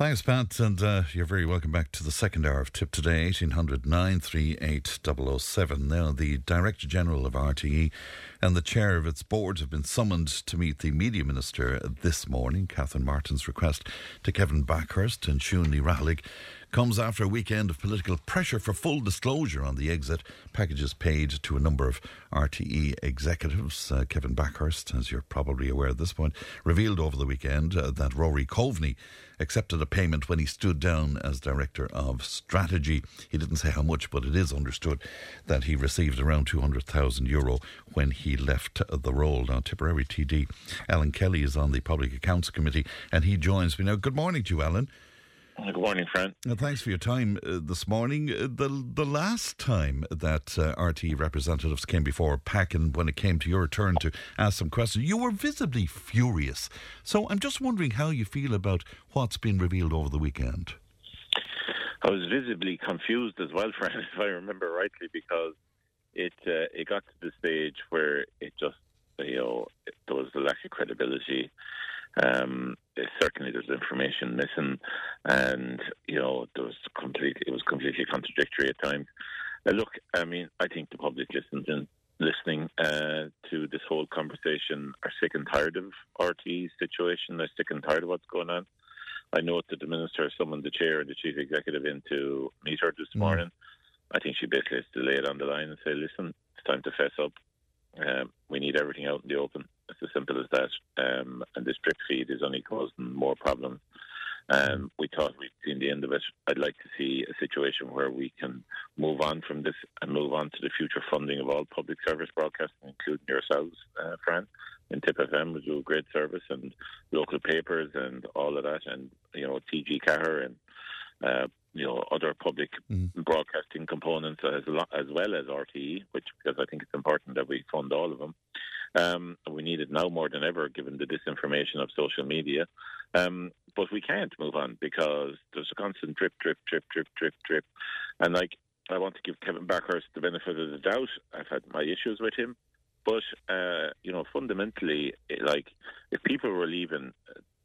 Thanks, Pat, and uh, you're very welcome back to the second hour of Tipp Today, 1800 938 007. Now, the Director General of RTE and the Chair of its board have been summoned to meet the Media Minister this morning. Catherine Martin's request to Kevin Bakhurst and Siún Ní Raghallaigh comes after a weekend of political pressure for full disclosure on the exit packages paid to a number of RTE executives. Uh, Kevin Bakhurst, as you're probably aware at this point, revealed over the weekend uh, that Rory Coveney accepted a payment when he stood down as Director of Strategy. He didn't say how much, but it is understood that he received around 200,000 euro when he left the role. Now, Tipperary TD Alan Kelly is on the Public Accounts Committee and he joins me now. Good morning to you, Alan. Good morning, Fran. Thanks for your time uh, this morning. Uh, the the last time that uh, RT representatives came before PAC and when it came to your turn to ask some questions, you were visibly furious. So I'm just wondering how you feel about what's been revealed over the weekend. I was visibly confused as well, Fran, if I remember rightly, because it uh, it got to the stage where it just you know there was a lack of credibility. Um, certainly, there's information missing, and you know there was complete. It was completely contradictory at times. Uh, look, I mean, I think the public listens in, listening uh, to this whole conversation are sick and tired of RT's situation. They're sick and tired of what's going on. I note that the minister summoned the chair and the chief executive in to meet her this mm. morning. I think she basically has to lay it on the line and say, listen, it's time to fess up. Um, we need everything out in the open. It's as simple as that. Um, and this drip feed is only causing more problems. Um, we thought we'd seen the end of it. I'd like to see a situation where we can move on from this and move on to the future funding of all public service broadcasting, including yourselves, uh, Fran. and Tip FM, we do a great service, and local papers and all of that, and you know TG Ceathair and uh, you know other public mm. broadcasting components as, as well as RTE, which because I think it's important that we fund all of them. Um, we need it now more than ever, given the disinformation of social media. Um, but we can't move on because there's a constant drip, drip, drip, drip, drip, drip. And like, I want to give Kevin Bakhurst the benefit of the doubt. I've had my issues with him. But, uh, you know, fundamentally, like, if people were leaving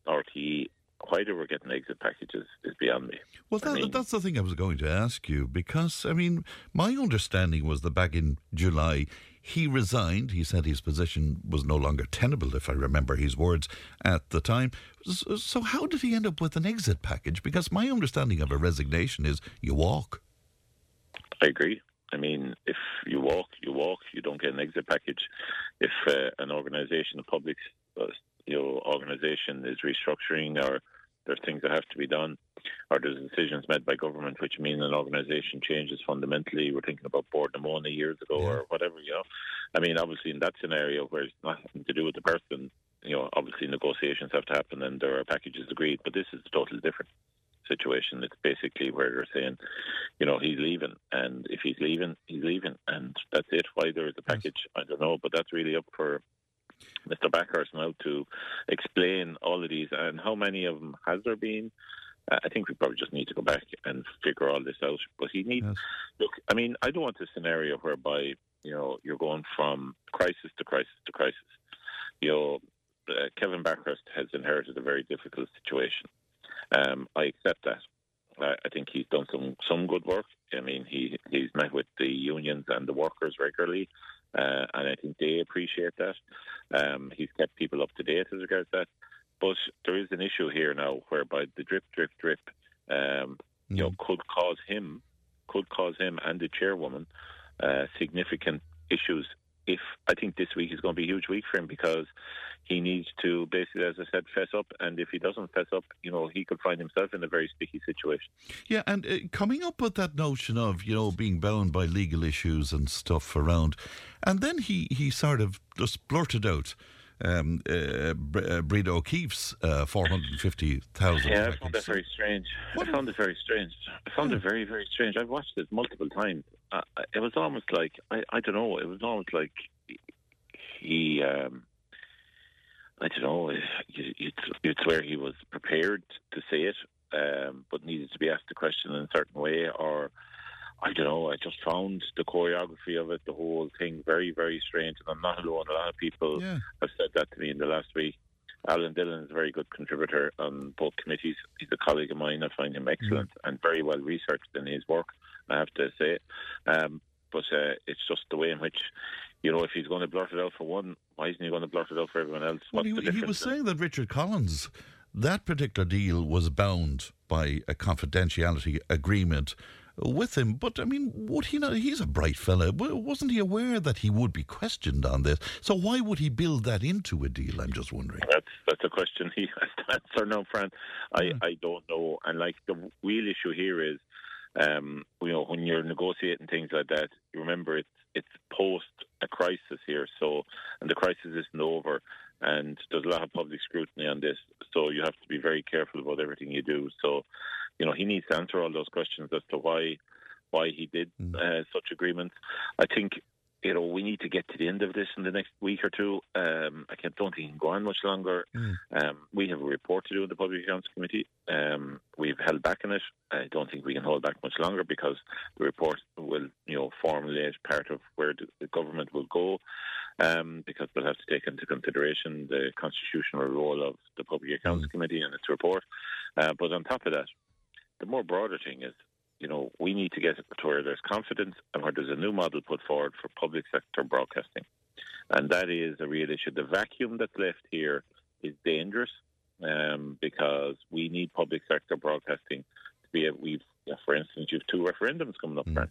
uh, RTE why they were getting exit packages is beyond me. Well, that, I mean, that's the thing I was going to ask you because, I mean, my understanding was that back in July, he resigned. He said his position was no longer tenable, if I remember his words at the time. So, how did he end up with an exit package? Because my understanding of a resignation is you walk. I agree. I mean, if you walk, you walk. You don't get an exit package. If uh, an organisation, a public, uh, organisation is restructuring or there's things that have to be done, or there's decisions made by government which mean an organisation changes fundamentally. We're thinking about Bord na Móna years ago yeah. or whatever, you know. I mean, obviously, in that scenario where it's nothing to do with the person, you know, obviously negotiations have to happen and there are packages agreed, but this is a totally different situation. It's basically where they're saying, you know, he's leaving, and if he's leaving, he's leaving, and that's it. Why there is a package, I don't know, but that's really up for Mr. Bakhurst now to explain all of these and how many of them has there been. Uh, I think we probably just need to go back and figure all this out. But he needs yes. look. I mean, I don't want a scenario whereby you know you're going from crisis to crisis to crisis. You know, uh, Kevin Bakhurst has inherited a very difficult situation. Um, I accept that. I, I think he's done some some good work. I mean, he he's met with the unions and the workers regularly. Uh, and I think they appreciate that. Um, he's kept people up to date as regards that. But there is an issue here now whereby the drip, drip, drip, um, you know, mm. could cause him, could cause him and the chairwoman uh, significant issues if I think this week is going to be a huge week for him because he needs to basically, as I said, fess up. And if he doesn't fess up, you know, he could find himself in a very sticky situation. Yeah, and uh, coming up with that notion of you know being bound by legal issues and stuff around, and then he he sort of just blurted out. Um, uh, uh, Breda O'Keeffe's uh, 450,000. Yeah, I found that very strange. What? I found it very strange. I found it very, very strange. I've watched it multiple times. Uh, it was almost like, I, I don't know, it was almost like he, um, I don't know, you, you'd, you'd swear he was prepared to say it, um, but needed to be asked the question in a certain way, or I don't know, I just found the choreography of it, the whole thing, very, very strange. And I'm not alone. A lot of people yeah. have said that to me in the last week. Alan Dillon is a very good contributor on both committees. He's a colleague of mine. I find him excellent mm. and very well researched in his work, I have to say. Um, but uh, it's just the way in which you know, if he's going to blurt it out for one, why isn't he going to blurt it out for everyone else? Well, he, he, was saying that Richard Collins, that particular deal was bound by a confidentiality agreement with him. But I mean, would he not? He's a bright fella. Wasn't he aware that he would be questioned on this? So why would he build that into a deal? I'm just wondering. That's that's a question he has to answer now, Fran. I yeah. I don't know. And like the real issue here is, um, you know, when you're negotiating things like that, you remember it's it's post a crisis here. So, and the crisis isn't over, and there's a lot of public scrutiny on this. So you have to be very careful about everything you do. So, you know, he needs to answer all those questions as to why why he did mm. uh, such agreements. I think you know, we need to get to the end of this in the next week or two. Um, I can't, don't think it can go on much longer. Mm. Um, we have a report to do in the Public Accounts Committee. Um, we've held back on it. I don't think we can hold back much longer because the report will, you know, formulate part of where the, government will go. Um, because they'll have to take into consideration the constitutional role of the Public Accounts Committee and its report. Uh, but on top of that, the more broader thing is you know, we need to get to where there's confidence and where there's a new model put forward for public sector broadcasting. And that is a real issue. The vacuum that's left here is dangerous um, because we need public sector broadcasting to be. We've, for instance, you've two referendums coming up, Frank.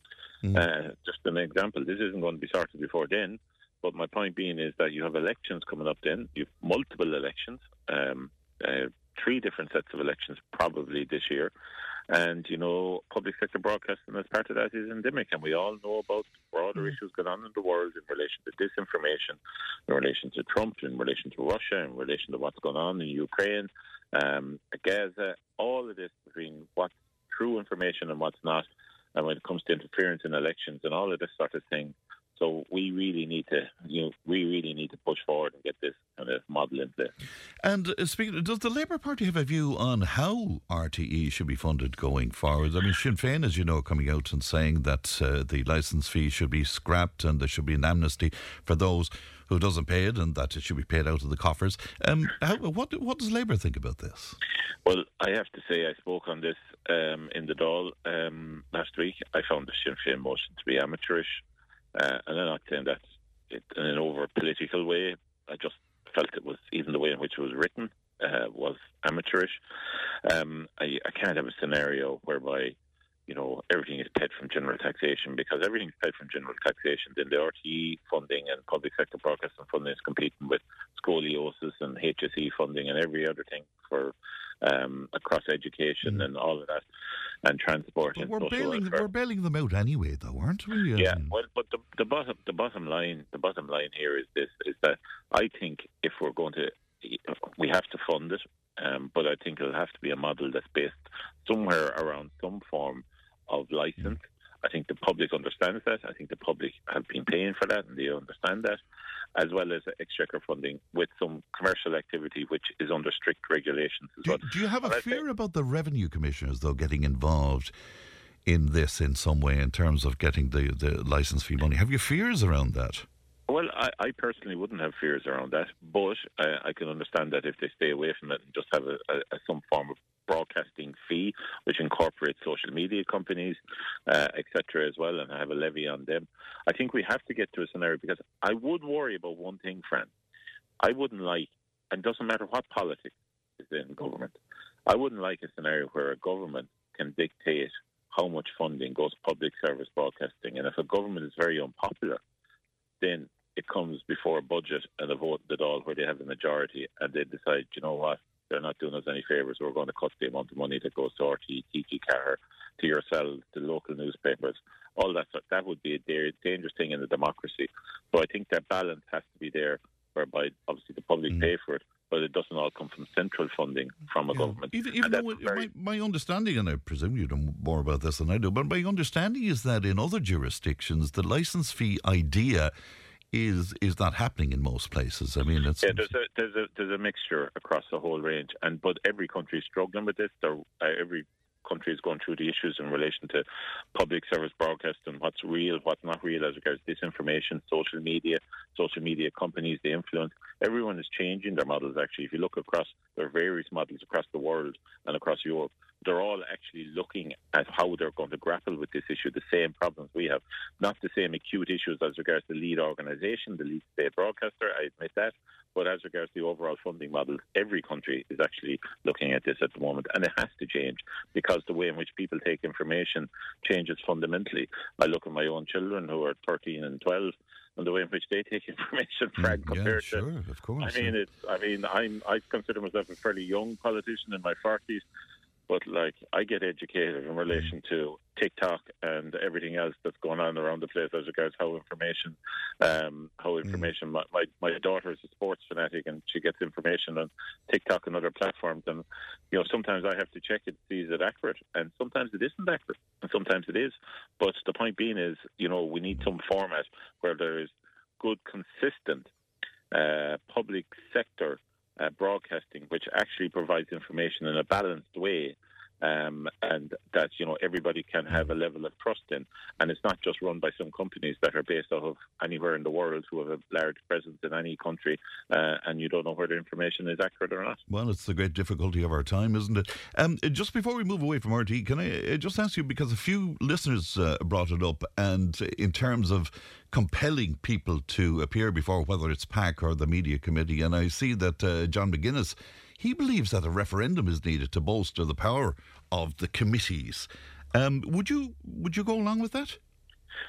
Uh, just an example. This isn't going to be sorted before then. But my point being is that you have elections coming up then. You've multiple elections, um, uh, three different sets of elections probably this year. And, you know, public sector broadcasting as part of that is endemic. And we all know about broader issues going on in the world in relation to disinformation, in relation to Trump, in relation to Russia, in relation to what's going on in Ukraine, um, Gaza, all of this between what's true information and what's not. And when it comes to interference in elections and all of this sort of thing, so we really need to, you know, we really need to push forward and get this kind of model in place. And uh, speaking, does the Labour Party have a view on how RTE should be funded going forward? I mean, Sinn Féin, as you know, coming out and saying that uh, the licence fee should be scrapped and there should be an amnesty for those who doesn't pay it, and that it should be paid out of the coffers. Um, how, what what does Labour think about this? Well, I have to say, I spoke on this um, in the Dáil um, last week. I found the Sinn Féin motion to be amateurish. Uh, and I'm not saying that it, in an over political way. I just felt it was, even the way in which it was written, uh, was amateurish. Um, I, I can't have a scenario whereby, you know, everything is paid from general taxation because everything is paid from general taxation. Then the RTE funding and public sector broadcasting funding is competing with scoliosis and HSE funding and every other thing for um, across education and all of that, and transport But and we're bailing welfare. we're bailing them out anyway, though, aren't we? Yeah, Um, well, but the, the bottom the bottom line the bottom line here is this: is that I think if we're going to, we have to fund it, um, but I think it'll have to be a model that's based somewhere around some form of license. I think the public understands that. I think the public have been paying for that, and they understand that, as well as exchequer funding with some commercial activity which is under strict regulations as well. Do you have a And I think- fear about the revenue commissioners, though, getting involved in this in some way in terms of getting the, the license fee money? Have you fears around that? Well, I, I personally wouldn't have fears around that, but uh, I can understand that if they stay away from it and just have a, a, a some form of broadcasting fee, which incorporates social media companies, uh, etc., as well, and have a levy on them. I think we have to get to a scenario because I would worry about one thing, Fran. I wouldn't like, and doesn't matter what politics is in government, I wouldn't like a scenario where a government can dictate how much funding goes public service broadcasting. And if a government is very unpopular, then it comes before a budget and a vote at all where they have the majority and they decide, you know what, they're not doing us any favours. We're going to cut the amount of money that goes to RT, TG Car, to yourselves, to local newspapers, all that stuff. That would be a dangerous thing in a democracy. So I think that balance has to be there, whereby obviously the public mm. pay for it, but it doesn't all come from central funding from a government. Even, even though it- very- my, my understanding, and I presume you know more about this than I do, but my understanding is that in other jurisdictions, the license fee idea is is not happening in most places. I mean, it's Yeah, there's a there's a there's a mixture across the whole range, and but every country is struggling with this. They're, uh, every country is going through the issues in relation to public service broadcast and what's real, what's not real as regards disinformation, social media, social media companies, the influence. Everyone is changing their models. Actually, if you look across, there are various models across the world and across Europe. They're all actually looking at how they're going to grapple with this issue, the same problems we have, not the same acute issues as regards the lead organisation, the lead state broadcaster. I admit that, but as regards the overall funding model, every country is actually looking at this at the moment, and it has to change because the way in which people take information changes fundamentally. I look at my own children who are 13 and 12, and the way in which they take information, Frank, Mm, yeah, compared sure, to of course. I mean, yeah. it's. I mean, I'm. I consider myself a fairly young politician in my forties, but like I get educated in relation to TikTok and everything else that's going on around the place as regards how information, um, how information. My, my my daughter is a sports fanatic and she gets information on TikTok and other platforms, and you know sometimes I have to check it to see is it accurate, and sometimes it isn't accurate, and sometimes it is. But the point being is, you know, we need some format where there is good, consistent uh, public sector uh, broadcasting, which actually provides information in a balanced way. Um, and that you know everybody can have a level of trust in, and it's not just run by some companies that are based out of anywhere in the world who have a large presence in any country, uh, and you don't know whether information is accurate or not. Well, it's the great difficulty of our time, isn't it? Um, just before we move away from RT, can I uh, just ask you because a few listeners uh, brought it up, and in terms of compelling people to appear before whether it's PAC or the media committee, and I see that uh, John McGuinness he believes that a referendum is needed to bolster the power of the committees. Um, would you would you go along with that?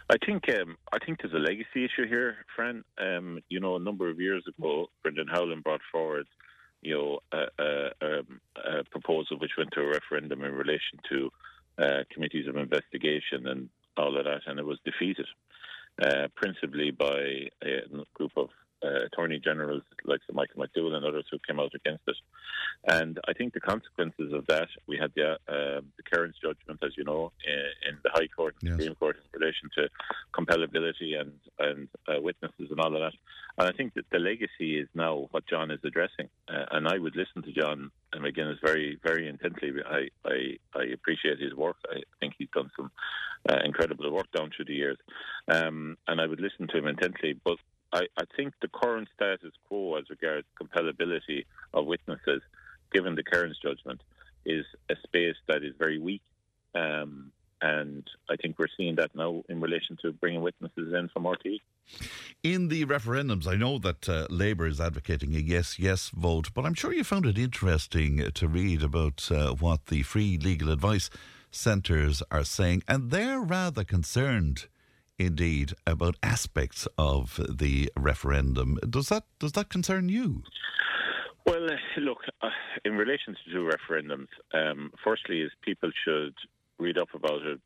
I think um, I think there's a legacy issue here, Fran. Um, you know, a number of years ago, Brendan Howlin brought forward, you know, a, a, um, a proposal which went to a referendum in relation to uh, committees of investigation and all of that, and it was defeated, uh, principally by a group of uh, attorney generals like Sir Michael McDowell and others who came out against it. And I think the consequences of that, we had the, uh, the Kerins judgment, as you know, in, in the High Court, yes. Supreme Court, in relation to compellability and, and uh, witnesses and all of that. And I think that the legacy is now what John is addressing. Uh, and I would listen to John and again, is very, very intently. I, I, I appreciate his work. I think he's done some uh, incredible work down through the years. Um, and I would listen to him intently. But I, I think the current status quo as regards compellability of witnesses, given the Kerins judgment, is a space that is very weak. Um, and I think we're seeing that now in relation to bringing witnesses in from RTE. In the referendums, I know that uh, Labour is advocating a yes, yes vote, but I'm sure you found it interesting to read about uh, what the free legal advice centres are saying, and they're rather concerned indeed about aspects of the referendum. Does that does that concern you? Well, look, uh, in relation to referendums, um, firstly, is people should read up about it.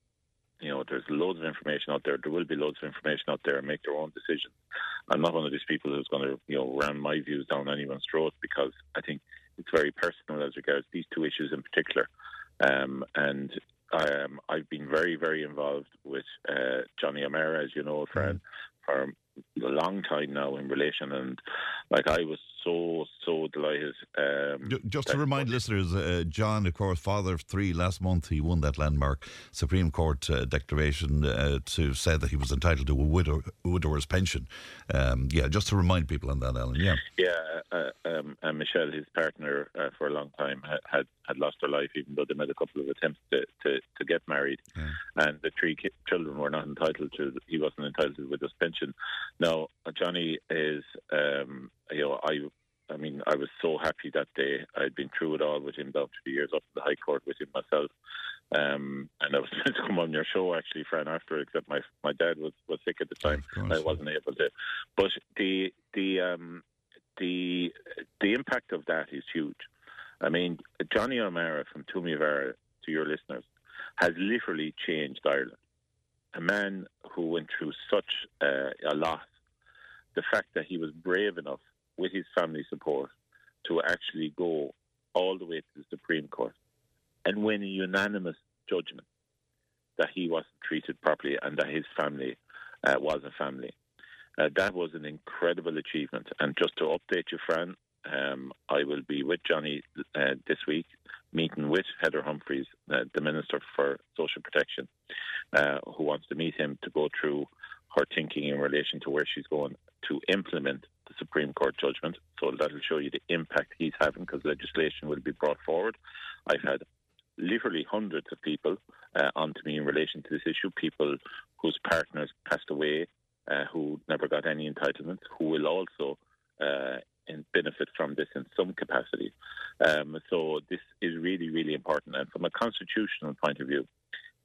You know, there's loads of information out there. There will be loads of information out there and make their own decisions. I'm not one of these people who's going to, you know, ram my views down anyone's throat because I think it's very personal as regards these two issues in particular. Um, and um, I've been very, very involved with uh, Johnny O'Meara, as you know, for, mm. for a long time now in relation, and like I was so so delighted. Um, Just to remind listeners, uh, John, of course, father of three. Last month, he won that landmark Supreme Court uh, declaration uh, to say that he was entitled to a widow, widower's pension. Um, yeah, just to remind people on that, Alan. Yeah, yeah. Uh, um, and Michelle, his partner uh, for a long time, had had lost her life, even though they made a couple of attempts to to, to get married, yeah. and the three ki- children were not entitled to. He wasn't entitled to widow's pension. Now, Johnny is, um, you know, I I mean, I was so happy that day. I'd been through it all with him down to the years up to the High Court with him myself. Um, and I was meant to come on your show actually, Fran, after, except my my dad was, was sick at the time. and I wasn't able to. But the the um, the the impact of that is huge. I mean, Johnny O'Meara from Toomevara, to your listeners, has literally changed Ireland. A man who went through such uh, a loss. The fact that he was brave enough with his family support to actually go all the way to the Supreme Court and win a unanimous judgment that he wasn't treated properly and that his family uh, was a family. Uh, that was an incredible achievement. And just to update you, Fran, um, I will be with Johnny uh, this week, meeting with Heather Humphreys, uh, the Minister for Social Protection, uh, who wants to meet him to go through her thinking in relation to where she's going to implement the Supreme Court judgment. So that'll show you the impact he's having because legislation will be brought forward. I've had literally hundreds of people uh, onto me in relation to this issue, people whose partners passed away, uh, who never got any entitlements, who will also uh, benefit from this in some capacity. Um, so this is really, really important. And from a constitutional point of view,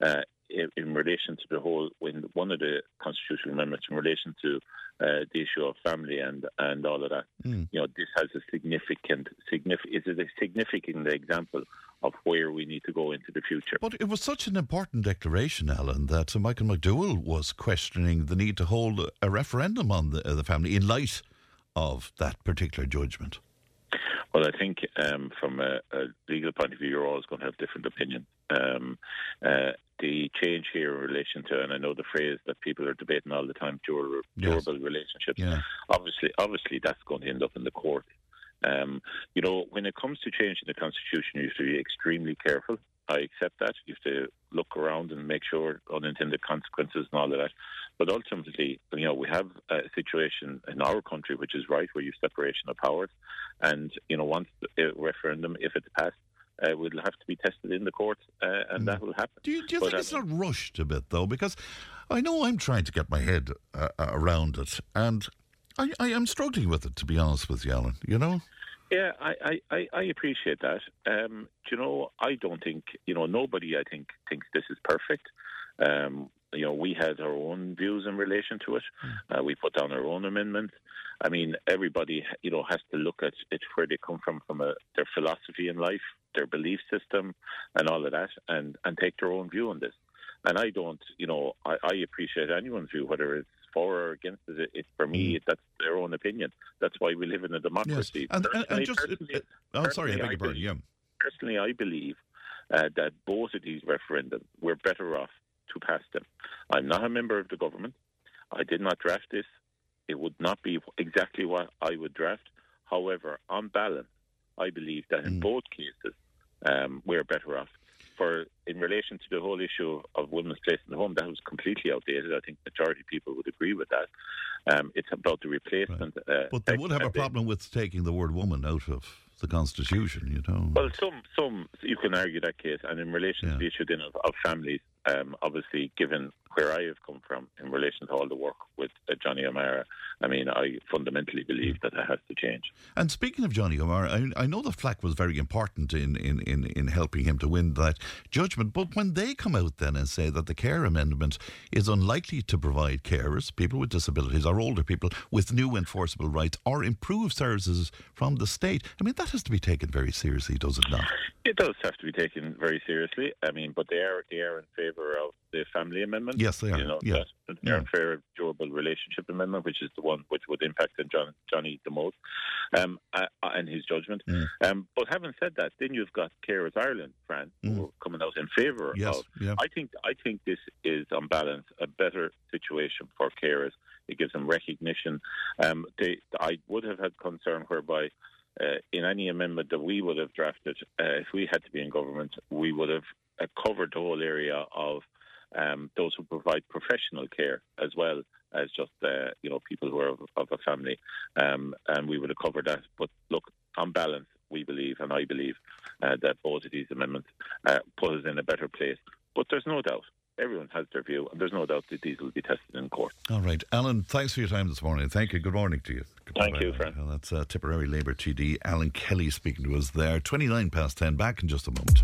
uh, in, in relation to the whole, when one of the constitutional amendments in relation to uh, the issue of family and, and all of that, Mm. you know, this has a significant, significant, is a significant example of where we need to go into the future. But it was such an important declaration, Alan, that Michael McDowell was questioning the need to hold a referendum on the, uh, the family in light of that particular judgment. Well, I think um, from a, a legal point of view, you're always going to have different opinions. Um, uh, the change here in relation to, and I know the phrase that people are debating all the time, dur- Yes. durable relationships. Yeah. Obviously, obviously, that's going to end up in the court. Um, you know, when it comes to changing the constitution, you have to be extremely careful. I accept that. You have to look around and make sure unintended consequences and all of that. But ultimately, you know, we have a situation in our country which is right, where you have separation of powers, and you know, once the uh, referendum, if it's passed, uh, will have to be tested in the courts, uh, and that will happen. Do you, do you But, think um, it's not rushed a bit, though? Because I know I'm trying to get my head uh, uh, around it, and I, I am struggling with it, to be honest with you, Alan. You know? Yeah, I, I, I, I appreciate that. Um, do you know, I don't think, you know, nobody, I think, thinks this is perfect. Um, you know, we had our own views in relation to it. Uh, we put down our own amendments. I mean, everybody, you know, has to look at it where they come from, from a, their philosophy in life, their belief system, and all of that, and, and take their own view on this. And I don't, you know, I, I appreciate anyone's view, whether it's for or against it. it, for me, that's their own opinion. That's why we live in a democracy. And, and, and Personally- just. personally- oh, sorry, I beg your pardon. Yeah. Personally, I believe uh, that both of these referendums, we're better off to pass them. I'm not a member of the government. I did not draft this. It would not be exactly what I would draft. However, on balance, I believe that in both cases, um, we're better off. For in relation to the whole issue of women's place in the home, that was completely outdated. I think majority of people would agree with that. Um, it's about the replacement. Uh, But they would have a problem with taking the word woman out of the Constitution, you know? Well, some some you can argue that case, and in relation to the issue then of, of families, um, obviously, given where I have come from in relation to all the work with uh, Johnny O'Meara, I mean, I fundamentally believe that that has to change. And speaking of Johnny O'Meara, I, I know the FLAC was very important in, in, in, in helping him to win that judgment. But when they come out then and say that the care amendment is unlikely to provide carers, people with disabilities, or older people with new enforceable rights, or improve services from the state, I mean, that has to be taken very seriously, does it not? It does have to be taken very seriously. I mean, but they are they are in favour of the family amendment. Yes, they are. You know, Yeah. that- they're in durable relationship amendment, which is the one which would impact on John, Johnny the most, um, uh, and his judgment. Mm. Um, but having said that, then you've got Carers Ireland, Fran, who are coming out in favour Mm. Yes, of. yeah. I think I think this is on balance a better situation for carers. It gives them recognition. Um, they, I would have had concern whereby uh, in any amendment that we would have drafted, uh, if we had to be in government, we would have uh, covered the whole area of um, those who provide professional care as well as just uh, you know people who are of, of a family, um, and we would have covered that. But look, on balance, we believe, and I believe, uh, that both of these amendments uh, put us in a better place. But there's no doubt. Everyone has their view, and there's no doubt that these will be tested in court. All right. Alan, thanks for your time this morning. Thank you. Good morning to you. Thank you, friend. Well, that's uh, Tipperary Labour TD Alan Kelly speaking to us there. 29 past 10. Back in just a moment.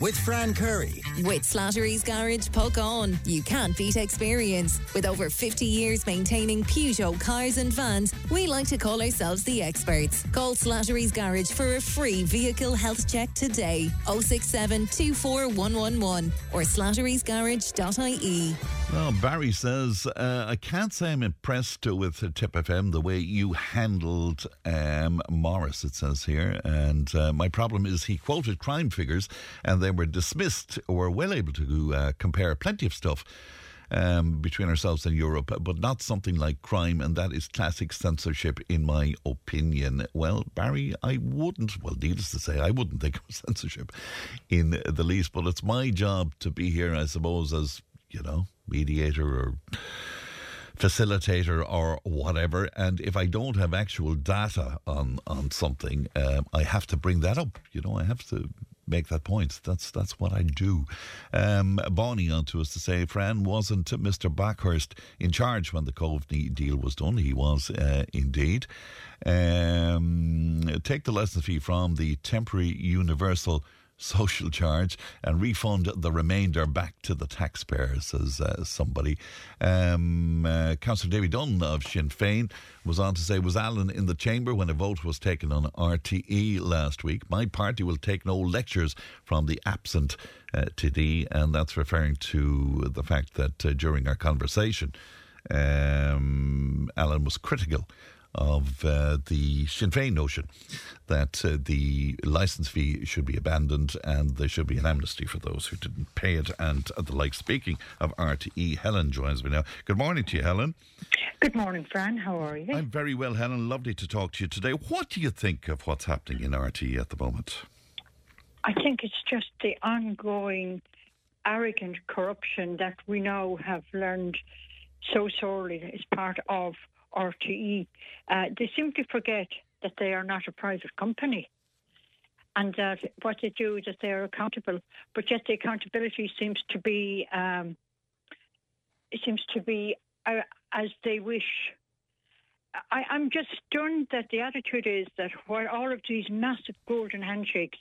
with Fran Curry. With Slattery's Garage Puckane. you can't beat experience. With over 50 years maintaining Peugeot cars and vans, we like to call ourselves the experts. Call Slattery's Garage for a free vehicle health check today. 067 24111 or slatterysgarage.ie. Well, Barry says, uh, I can't say I'm impressed with Tipp FM the way you handled um, Morris, it says here. And uh, my problem is he quoted crime figures and they were dismissed. We're well able to uh, compare plenty of stuff. Um, between ourselves and Europe, but not something like crime, and that is classic censorship, in my opinion. Well, Barry, I wouldn't, well, needless to say, I wouldn't think of censorship in the least, but it's my job to be here, I suppose, as, you know, mediator or facilitator or whatever. And if I don't have actual data on on something, um, I have to bring that up. You know, I have to make that point. That's that's what I do. Um, Bonnie on to us to say, Fran wasn't Mr. Bakhurst in charge when the Cove deal was done. He was uh, indeed. Um, take the lesson fee from the temporary universal social charge and refund the remainder back to the taxpayer, says uh, somebody. Um, uh, Councillor David Dunne of Sinn Féin was on to say, Was Alan in the chamber when a vote was taken on RTE last week? My party will take no lectures from the absent uh, TD, and that's referring to the fact that uh, during our conversation, um, Alan was critical of uh, the Sinn Féin notion that uh, the licence fee should be abandoned and there should be an amnesty for those who didn't pay it and the like. Speaking of RTE, Helen joins me now. Good morning to you, Helen. Good morning, Fran. How are you? I'm very well, Helen. Lovely to talk to you today. What do you think of what's happening in RTE at the moment? I think it's just the ongoing arrogant corruption that we now have learned so sorely is part of RTE. Uh, they simply forget that they are not a private company and that what they do is that they are accountable, but yet the accountability seems to be um, it seems to be uh, as they wish. I, am just stunned that the attitude is that while all of these massive golden handshakes,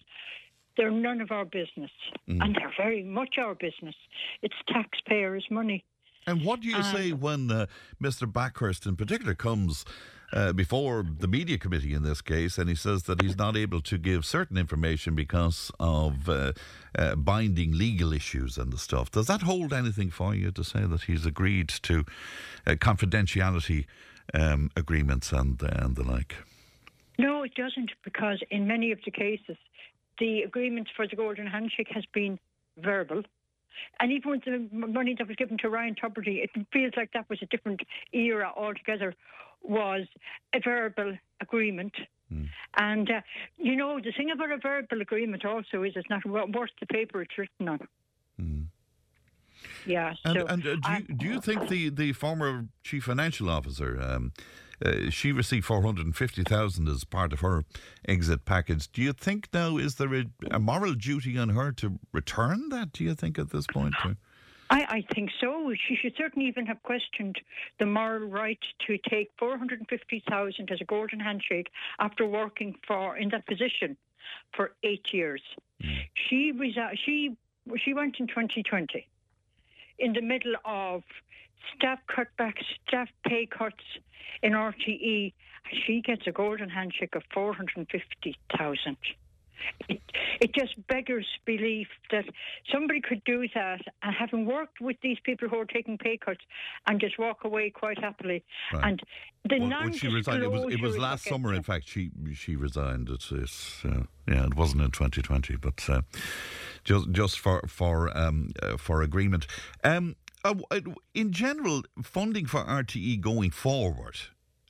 they're none of our business, mm. and they're very much our business. It's taxpayers' money. And what do you um, say when uh, Mr. Bakhurst, in particular, comes uh, before the media committee in this case, and he says that he's not able to give certain information because of uh, uh, binding legal issues and the stuff? Does that hold anything for you to say that he's agreed to uh, confidentiality um, agreements and and the like? No, it doesn't, because in many of the cases, the agreement for the golden handshake has been verbal and even with the money that was given to Ryan Tubridy, it feels like that was a different era altogether, was a verbal agreement. Mm. And, uh, you know, the thing about a verbal agreement also is it's not worth the paper it's written on. Mm. Yeah. And, so and uh, do, you, do you think the, the former chief financial officer, um, uh, she received 450,000 as part of her exit package. Do you think now is there a, a, moral duty on her to return that, do you think, at this point? I, I think so. She should certainly even have questioned the moral right to take 450,000 as a golden handshake after working for in that position for eight years. Mm. She resi- she she went in 2020 in the middle of staff cutbacks, staff pay cuts in RTE. She gets a golden handshake of 450,000. It, it just beggars belief that somebody could do that and having worked with these people who are taking pay cuts and just walk away quite happily. Right. And the well, non she resigned, it was, it was last summer, in fact, she she resigned. It's, it's uh, yeah, it wasn't in 2020, but uh, just just for for um, uh, for agreement. Um, uh, in general, funding for RTE going forward.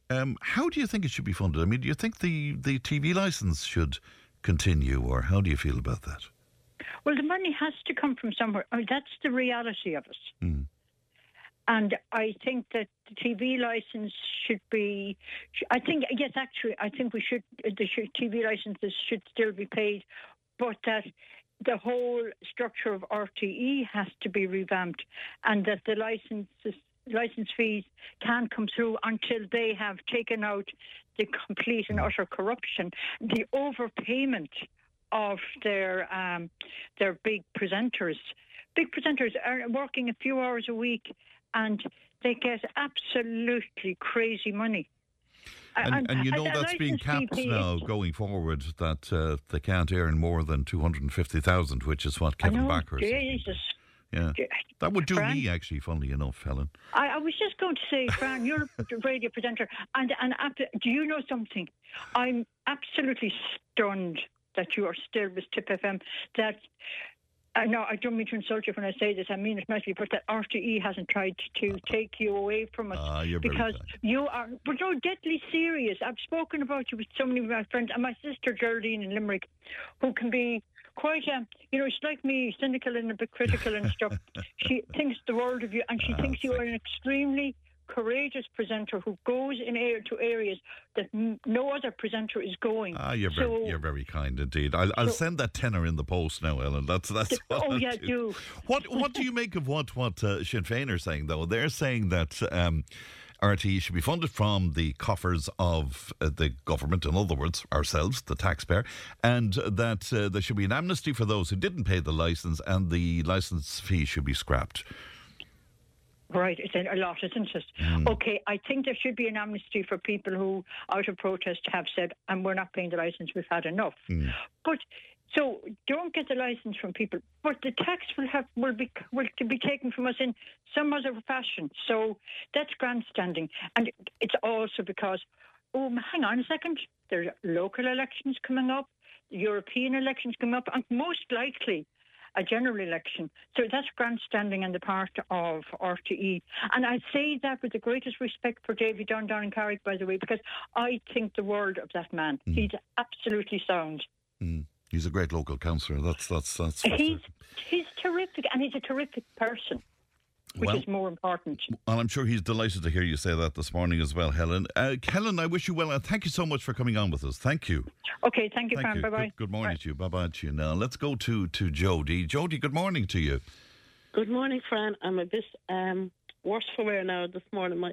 Um, how do you think it should be funded? I mean, do you think the, the TV license should continue, or how do you feel about that? Well, the money has to come from somewhere. I mean, that's the reality of it. Mm. And I think that the TV license should be. I think yes, actually, I think we should. The TV licenses should still be paid, but that the whole structure of RTE has to be revamped, and that the licenses license fees can't come through until they have taken out the complete and utter corruption, the overpayment of their um, their big presenters. Big presenters are working a few hours a week, and they get absolutely crazy money. And, and, and you know that's being capped now going forward that uh, they can't earn more than 250,000, which is what Kevin Backer Jesus. Yeah. That would do Fran, me, actually, funnily enough, Helen. I, I was just going to say, Fran, you're a radio presenter, and, and after, do you know something? I'm absolutely stunned that you are still with Tipp FM, that uh, no, I don't mean to insult you when I say this. I mean it nicely, but that RTE hasn't tried to take you away from us uh, because you are, but no, deadly serious. I've spoken about you with so many of my friends and my sister Geraldine in Limerick, who can be quite a, you know, she's like me, cynical and a bit critical and stuff. she thinks the world of you, and she uh, thinks you are an extremely courageous presenter who goes in air to areas that no other presenter is going. Ah, you're so, very, you're very kind indeed. I'll, I'll So- send that tenor in the post now, Ellen. That's that's. What Oh, yeah, do. What What do you make of what what uh, Sinn Féin are saying though? They're saying that. Um, RTE should be funded from the coffers of uh, the government, in other words, ourselves, the taxpayer, and that uh, there should be an amnesty for those who didn't pay the license, and the license fee should be scrapped. Right, it's a lot, isn't it? Hmm. Okay, I think there should be an amnesty for people who, out of protest, have said, and we're not paying the license, we've had enough. But so don't get the license from people, but the tax will have will be will be taken from us in some other fashion. So that's grandstanding, and it's also because oh, hang on a second, there are local elections coming up, European elections coming up, and most likely a general election. So that's grandstanding on the part of RTE. And I say that with the greatest respect for David Dunne down in Carrick, by the way, because I think the world of that man. He's absolutely sound. Mm. He's a great local councillor. That's that's that's. He's, he's terrific, and he's a terrific person, which Well- is more important. And I'm sure he's delighted to hear you say that this morning as well, Helen. Uh, Helen, I wish you well, and thank you so much for coming on with us. Thank you. Okay, thank you, Thank Fran. you. Bye bye. Good, good morning to you. Bye bye to you. Now let's go to to Jody. Jody, good morning to you. Good morning, Fran. I'm a bit um, worse for wear now this morning. My,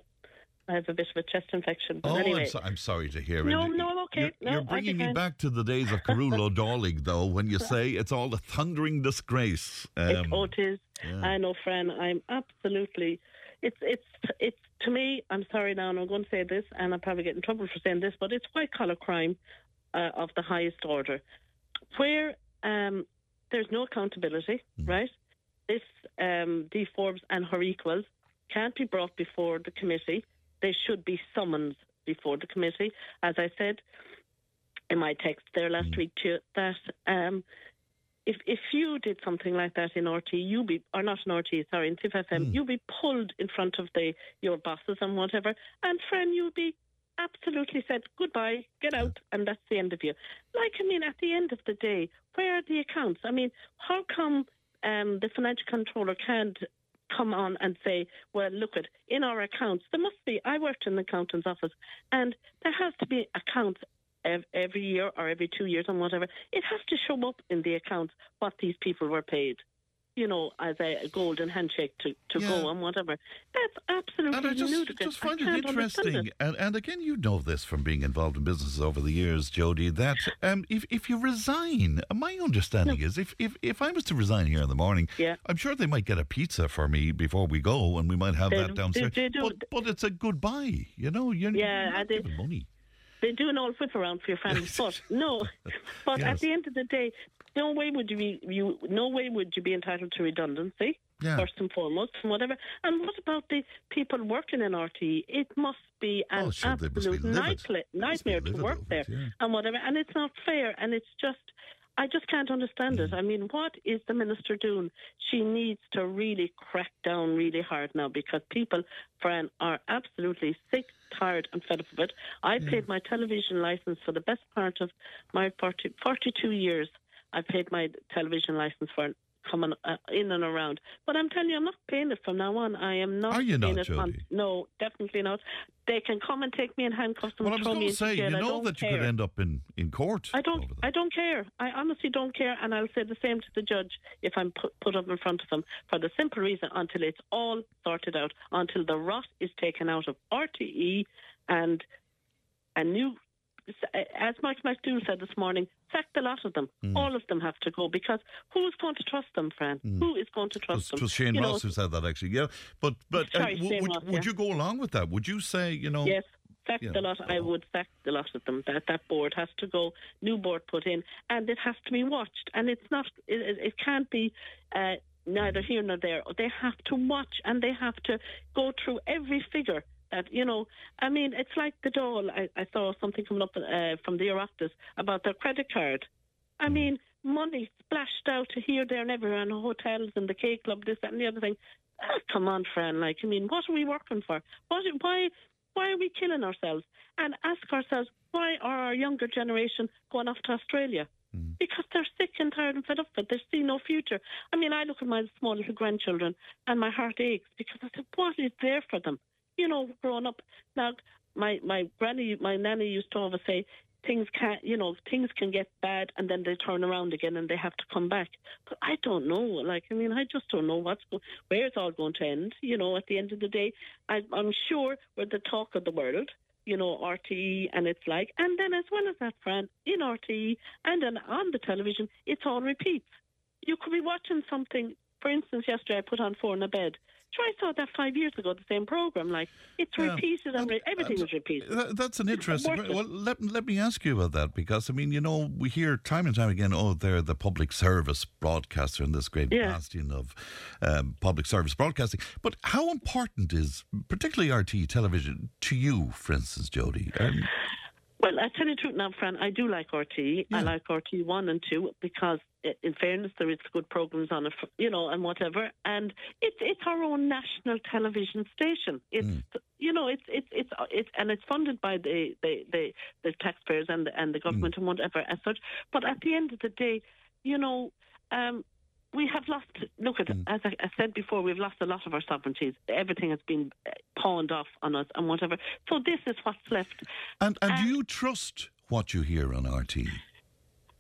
I have a bit of a chest infection. But oh, anyway. I'm, so, I'm sorry to hear No, it. no, no, I'm okay. You're, No, you're bringing me back to the days of Carullo Darling, though, when you say it's all a thundering disgrace. It, Um, oh, it is. yeah. I know, Fran. I'm absolutely. It's it's it's to me. I'm sorry now, and I'm going to say this, and I'll probably get in trouble for saying this, but it's white collar crime uh, of the highest order, where um, there's no accountability. Mm. Right? This um, Dee Forbes and her equals can't be brought before the committee. They should be summoned before the committee. As I said in my text there last Mm. week to that um, if if you did something like that in RT, you be or not in RT, sorry, in TFM, you'd be pulled in front of the your bosses and whatever, and friend, you'd be absolutely said goodbye, get out, and that's the end of you. Like I mean, at the end of the day, where are the accounts? I mean, how come um, the financial controller can't come on and say, well, look at in our accounts, there must be. I worked in the accountant's office, and there has to be accounts every year or every two years and whatever. It has to show up in the accounts what these people were paid. You know, as a golden handshake to, to Yeah. go and whatever. That's absolutely And I just, ludicrous. just find I it interesting, and, and again, you know this from being involved in businesses over the years, Jody, that um, if, if you resign, my understanding is if, if, if I was to resign here in the morning, Yeah. I'm sure they might get a pizza for me before we go, and we might have They- that downstairs. they- they do. But, but it's a goodbye, you know. You're, Yeah, you're not money. They do an old whip around for your family, but no. But Yes. at the end of the day, no way would you be you no way would you be entitled to redundancy Yeah. first and foremost, and whatever. And what about the people working in RTE? It must be an Oh, sure, must be absolute nightla- nightmare to work there, it, yeah. and whatever. And it's not fair, and it's just. I just can't understand Mm. it. I mean, what is the minister doing? She needs to really crack down really hard now because people, Fran, are absolutely sick, tired, and fed up of it. I paid my television license for the best part of my 40, 42 years. I paid my television license for coming uh, in and around. But I'm telling you, I'm not paying it from now on. I am not Are you paying not, it on. No, definitely not. They can come and take me in handcuffs and Well, I was going to say, you know that you care. could end up in, in court. I don't. I don't care. I honestly don't care, and I'll say the same to the judge if I'm put, put up in front of them for the simple reason until it's all sorted out, until the rot is taken out of RTE, and a new, as Mike McDougall said this morning, sack the lot of them. Mm. All of them have to go because who's going to trust them, Fran? Who is going to trust It them? was Shane You know, Ross who said that, actually. Yeah, but but uh, w- would, Ross, would yeah. you go along with that? Would you say, you know? Yes, sack Yeah. the lot. I would sack the lot of them. That that board has to go. New board put in, and it has to be watched. And it's not. It, it, it can't be. Uh, Neither here nor there. They have to watch and they have to go through every figure that you know. I mean, it's like the Dáil. I, I saw something coming up uh, from the Oireachtas about their credit card. I mean, money splashed out to here, there, and everywhere, and hotels and the K Club, this, that, and the other thing. Ah, come on, friend. Like, I mean, what are we working for? What, why, why are we killing ourselves? And ask ourselves, why are our younger generation going off to Australia? Because they're sick and tired and fed up with it. They see no future. I mean, I look at my small little grandchildren and my heart aches because I said, what is there for them? You know, growing up. Now, my my granny, my nanny used to always say, things can, you know, things can get bad and then they turn around again and they have to come back. But I don't know. Like, I mean, I just don't know what's go- where it's all going to end. You know, at the end of the day, I, I'm sure we're the talk of the world. You know, RTE and it's like, and then as well as that, Fran, in RTE and then on the television, it's all repeats. You could be watching something. For instance, yesterday I put on Four in a Bed. Sure, I saw that five years ago, the same program. Like it's Yeah. repeated and re- everything is repeated. That, that's an interesting. Well, let, let me ask you about that because I mean, you know, we hear time and time again, oh, they're the public service broadcaster and this great Yeah. bastion of um, public service broadcasting. But how important is particularly RT television to you, for instance, Jody? Um, Well, I tell you the truth now, Fran, I do like RT. I like RT 1 and 2 because, in fairness, there is good programs on it, you know, and whatever. And it's it's our own national television station. It's, mm. you know, it's, it's, it's, uh, it's, and it's funded by the, the, the, the taxpayers and the, and the mm. government and whatever as such. But at the end of the day, you know, um, we have lost. Look at as I, I said before, we've lost a lot of our sovereignties. Everything has been uh, pawned off on us and whatever. So this is what's left. and and do you trust what you hear on RT?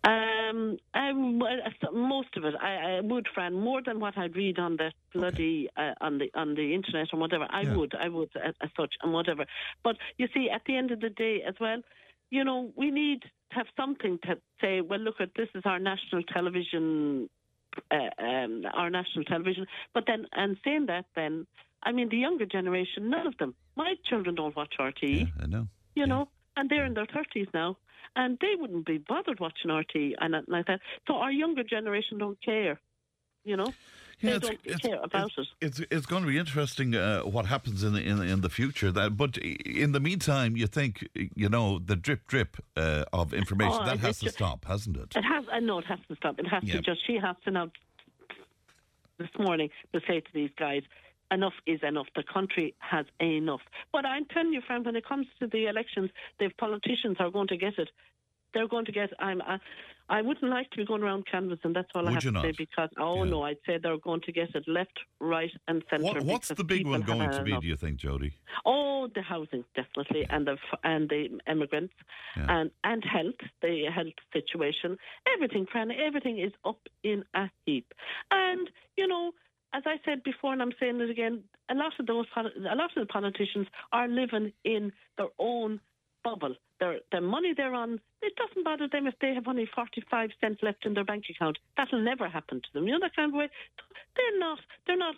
Um, I, well, uh, most of it, I, I would, Fran, more than what I'd read on the bloody uh, on the on the internet or whatever. I Yeah. would, I would, as, as such and whatever. But you see, at the end of the day, as well, you know, we need to have something to say. Well, look at this is our national television, uh, um, our national television. But then, and saying that, then, I mean, the younger generation, none of them. My children don't watch RTE I know. you know, and they're in their thirties now, and they wouldn't be bothered watching RT and like that. So our younger generation don't care, you know, Yeah, they it's- don't it's- care about it. It's it's going to be interesting uh, what happens in the, in the, in the future. That, but in the meantime, you think you know the drip drip uh, of information Oh, that has to just- stop, hasn't it? It has, I know it has to stop. It has Yeah. to just. She has to now this morning to say to these guys. Enough is enough. The country has enough. But I'm telling you, friend, when it comes to the elections, the politicians are going to get it. They're going to get. I'm. I, I wouldn't like to be going around canvassing. That's all I have to say. Because oh no, I'd say they're going to get it left, right, and centre. What, what's the big one going to be? enough. Do you think, Jody? Oh, the housing definitely, and the and the immigrants, and and health, the health situation, everything, Fran, everything is up in a heap. And you know, as I said before, and I'm saying it again, a lot of those, a lot of the politicians are living in their own bubble. Their the money they're on, it doesn't bother them if they have only forty five cents left in their bank account. That'll never happen to them. You know that kind of way. They're not. They're not.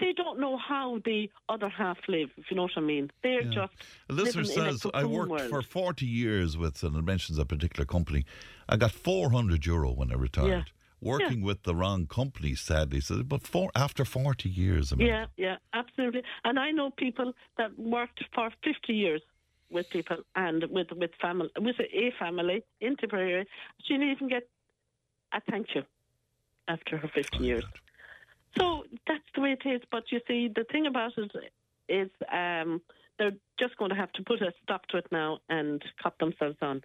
They don't know how the other half live. If you know what I mean. They're just. A listener in a says, I worked world. for 40 years with, and it mentions a particular company. I got 400 euro when I retired. Yeah. Working with the wrong company, sadly. So, but for, after 40 years, I mean, Yeah, yeah, absolutely. And I know people that worked for 50 years with people and with with family with a family in Tipperary. She didn't even get a thank you after her 50 years. So that's the way it is. But you see, the thing about it is um, they're just going to have to put a stop to it now and cut themselves on.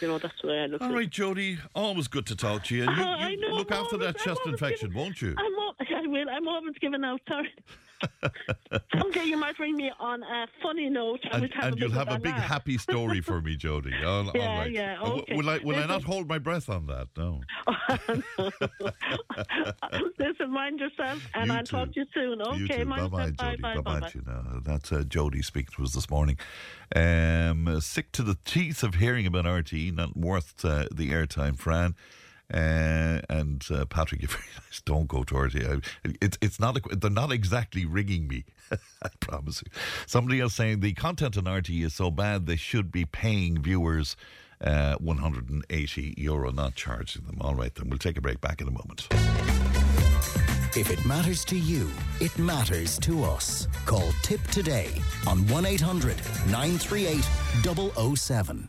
You know, that's the way I look All at it. right, Jody, always good to talk to you. And you, Oh, I know, look I'm after that chest always infection, won't you? I'm I will. I'm always giving out. Sorry. Someday you might ring me on a funny note, and, And, have and a you'll have a big laugh. happy story for me, Jody. All, all Yeah, right. yeah, Uh, okay. Will I will I not hold my breath on that? No. Listen, mind yourself, and You I'll talk to you soon. You Okay, too. mind Bye bye, Jody. bye, Bye you now. That's uh, Jody speaking to us this morning. Um, sick to the teeth of hearing about RTE, not worth uh, the airtime, Fran. Uh, and uh, Patrick, nice. Don't go to RTE. I- It's it's not. a- They're not exactly ringing me. I promise you. Somebody else saying the content on RT is so bad they should be paying viewers uh, 180 euro, not charging them. All right, then we'll take a break. Back in a moment. If it matters to you, it matters to us. Call Tipp today on 1 800 938 007.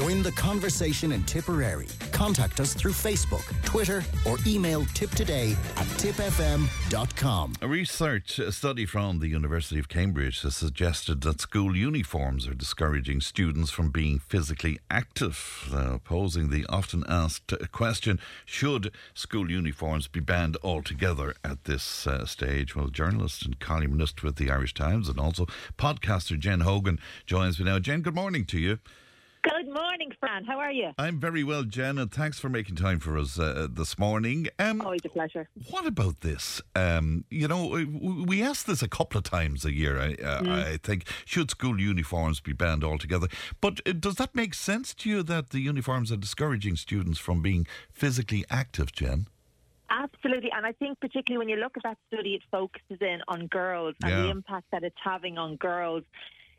Join the conversation in Tipperary. Contact us through Facebook, Twitter, or email tipptoday at tippfm.com. A research a study from the University of Cambridge has suggested that school uniforms are discouraging students from being physically active, uh, posing the often asked question should school uniforms be banned altogether at this uh, stage? Well, journalist and columnist with the Irish Times and also podcaster Jen Hogan joins me now. Jen, good morning to you. Good morning, Fran. How are you? I'm very well, Jen, and thanks for making time for us uh, this morning. Um, Always a pleasure. What about this? Um, you know, we ask this a couple of times a year, I, uh, mm. I think. Should school uniforms be banned altogether? But uh, does that make sense to you that the uniforms are discouraging students from being physically active, Jen? Absolutely, and I think particularly when you look at that study, it focuses in on girls and Yeah. the impact that it's having on girls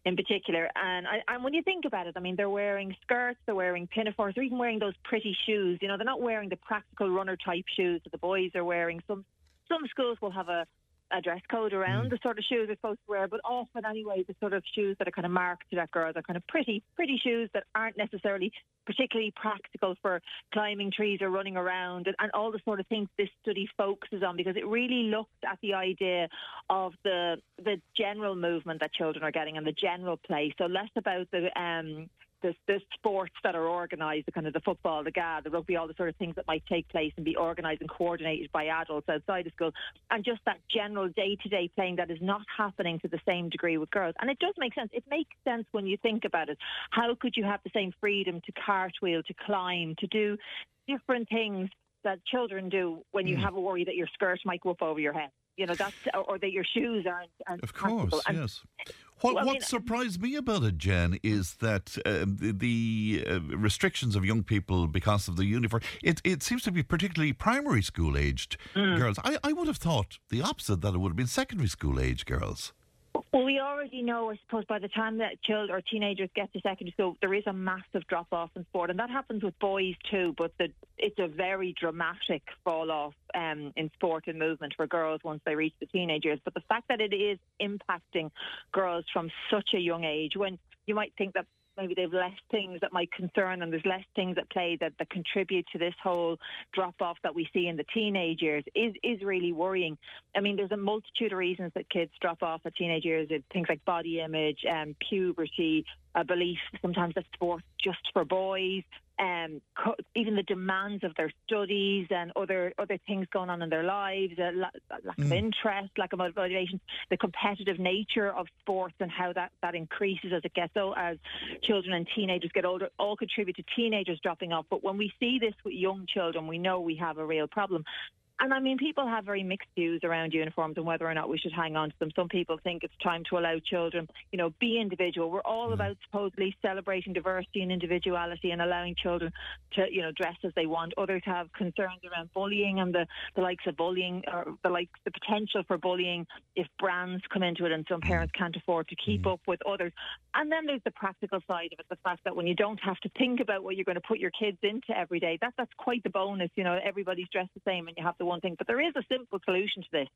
in particular. And I, and when you think about it, I mean, they're wearing skirts, they're wearing pinafores, they're even wearing those pretty shoes. You know, they're not wearing the practical runner type shoes that the boys are wearing. Some some schools will have a a dress code around the sort of shoes they're supposed to wear, but often anyway, the sort of shoes that are kind of marked to that girls are kind of pretty, pretty shoes that aren't necessarily particularly practical for climbing trees or running around and, and all the sort of things this study focuses on because it really looked at the idea of the the general movement that children are getting and the general play. So less about the um the, the sports that are organised, the kind of the football, the GAA, the rugby, all the sort of things that might take place and be organised and coordinated by adults outside of school, and just that general day-to-day playing that is not happening to the same degree with girls. And it does make sense. It makes sense when you think about it. How could you have the same freedom to cartwheel, to climb, to do different things that children do when you Mm. have a worry that your skirt might go up over your head? You know, that's or, or that your shoes aren't. aren't Of course, And- yes. What, Well, I what mean- surprised me about it, Jen, is that um, the, the uh, restrictions of young people because of the uniform, it, it seems to be particularly primary school aged Mm. girls. I, I would have thought the opposite, that it would have been secondary school age girls. Well, we already know, I suppose, by the time that children or teenagers get to secondary school, there is a massive drop off in sport, and that happens with boys too. But the, it's a very dramatic fall off um, in sport and movement for girls once they reach the teenage years. But the fact that it is impacting girls from such a young age, when you might think that maybe they've less things that might concern them, there's less things at play that, that contribute to this whole drop off that we see in the teenage years is, is really worrying. I mean, there's a multitude of reasons that kids drop off at teenage years. It's things like body image, um, puberty, a belief sometimes that sports just for boys, um, co- even the demands of their studies and other other things going on in their lives, a la- lack of Mm. interest, lack of motivation, the competitive nature of sports and how that, that increases as it gets so as children and teenagers get older, all contribute to teenagers dropping off. But when we see this with young children, we know we have a real problem. And I mean, people have very mixed views around uniforms and whether or not we should hang on to them. Some people think it's time to allow children, you know, be individual. We're all mm. about supposedly celebrating diversity and individuality and allowing children to, you know, dress as they want. Others have concerns around bullying and the, the likes of bullying or the likes the potential for bullying if brands come into it and some mm. parents can't afford to keep mm. up with others. And then there's the practical side of it, the fact that when you don't have to think about what you're going to put your kids into every day, that that's quite the bonus. You know, everybody's dressed the same and you have the one thing. But there is a simple solution to this.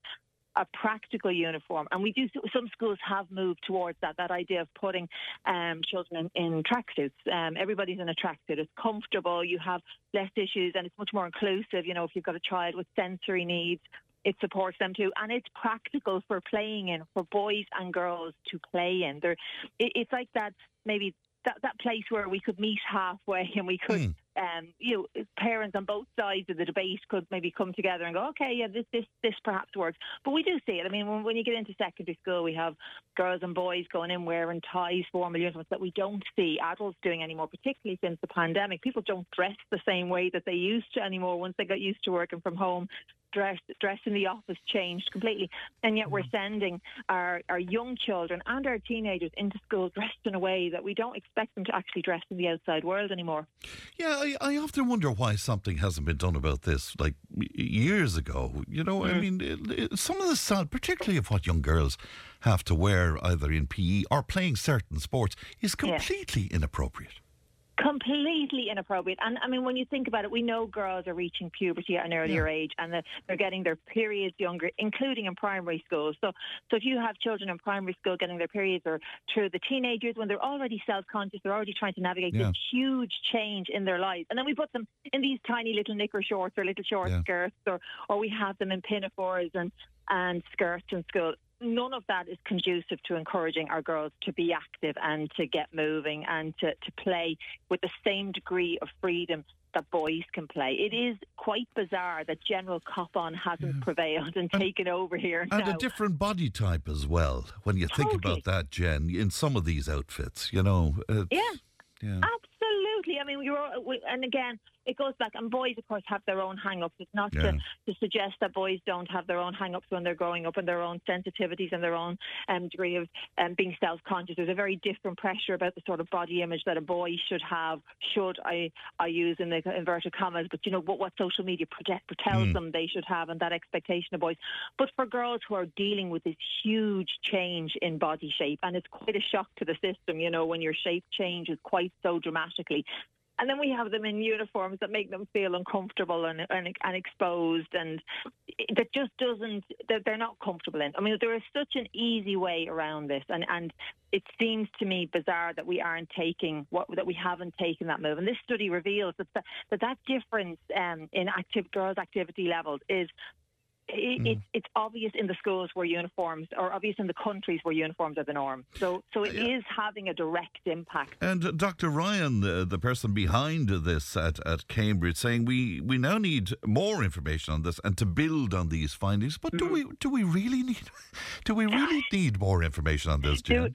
A practical uniform, and we do. Some schools have moved towards that. That idea of putting um, children in, in tracksuits. Um, everybody's in a tracksuit. It's comfortable. You have less issues, and it's much more inclusive. You know, if you've got a child with sensory needs, it supports them too, and it's practical for playing in for boys and girls to play in. There, it, it's like that maybe that that place where we could meet halfway and we could, um, you know, parents on both sides of the debate could maybe come together and go, okay, yeah, this this this perhaps works. But we do see it. I mean, when, when you get into secondary school, we have girls and boys going in wearing ties, formal uniforms that we don't see adults doing anymore, particularly since the pandemic. People don't dress the same way that they used to anymore once they got used to working from home dress dress in the office changed completely and yet we're sending our, our young children and our teenagers into school dressed in a way that we don't expect them to actually dress in the outside world anymore Yeah, I, I often wonder why something hasn't been done about this like years ago. You know, I Mm. mean, it, it, some of the sound, particularly of what young girls have to wear either in PE or playing certain sports, is completely inappropriate. Completely inappropriate. And I mean, when you think about it, we know girls are reaching puberty at an earlier age, and the, they're getting their periods younger, including in primary school. So, so if you have children in primary school getting their periods, or through the teenagers when they're already self-conscious, they're already trying to navigate Yeah. this huge change in their lives, and then we put them in these tiny little knicker shorts or little short Yeah. skirts, or or we have them in pinafores and and skirts in school. None of that is conducive to encouraging our girls to be active and to get moving and to, to play with the same degree of freedom that boys can play. It is quite bizarre that general cop on hasn't prevailed and taken over here. And now. a different body type as well. When you think about that, Jen, in some of these outfits, you know. Yeah. Yeah. Absolutely. I mean, you're, all- we- and again, it goes back, and boys, of course, have their own hang ups. It's not Yeah. to, to suggest that boys don't have their own hang ups when they're growing up and their own sensitivities and their own um, degree of um, being self conscious. There's a very different pressure about the sort of body image that a boy should have, should I, I use in the inverted commas, but you know, what, what social media project, tells Mm. them they should have and that expectation of boys. But for girls who are dealing with this huge change in body shape, and it's quite a shock to the system, you know, when your shape changes quite so dramatically. And then we have them in uniforms that make them feel uncomfortable and, and, and exposed, and that just doesn't, that they're not comfortable in. I mean, there is such an easy way around this, and, and it seems to me bizarre that we aren't taking, what, that we haven't taken that move. And this study reveals that that, that, difference um, in active girls' activity levels is it, it's it's obvious in the schools where uniforms, or obvious in the countries where uniforms are the norm. So, so it is having a direct impact. And uh, Dr. Ryan, the, the person behind this at, at Cambridge, saying we, we now need more information on this and to build on these findings. But do we do we really need do we really need more information on this, Do,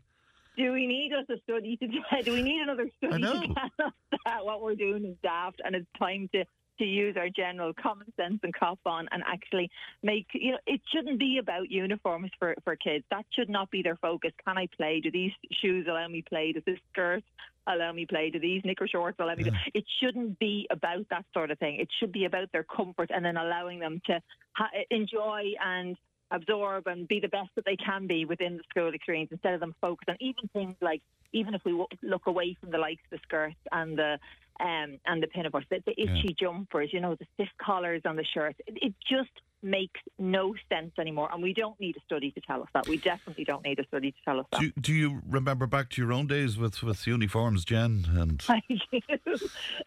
do we need us a study to do we need another study I know. to tell us that what we're doing is daft and it's time to to use our general common sense and cop on and actually make you know it shouldn't be about uniforms for for kids. That should not be their focus. Can i play? Do these shoes allow me play? Does this skirt allow me play? Do these knicker shorts allow me to it shouldn't be about that sort of thing. It should be about their comfort and then allowing them to ha- enjoy and absorb and be the best that they can be within the school experience instead of them focus on even things like even if we w- look away from the likes of the skirts and the um, and the pinafores, the, the itchy jumpers, you know, the stiff collars on the shirts, it, it just makes no sense anymore. And we don't need a study to tell us that. We definitely don't need a study to tell us that. Do, do you remember back to your own days with, with uniforms, Jen? And I do.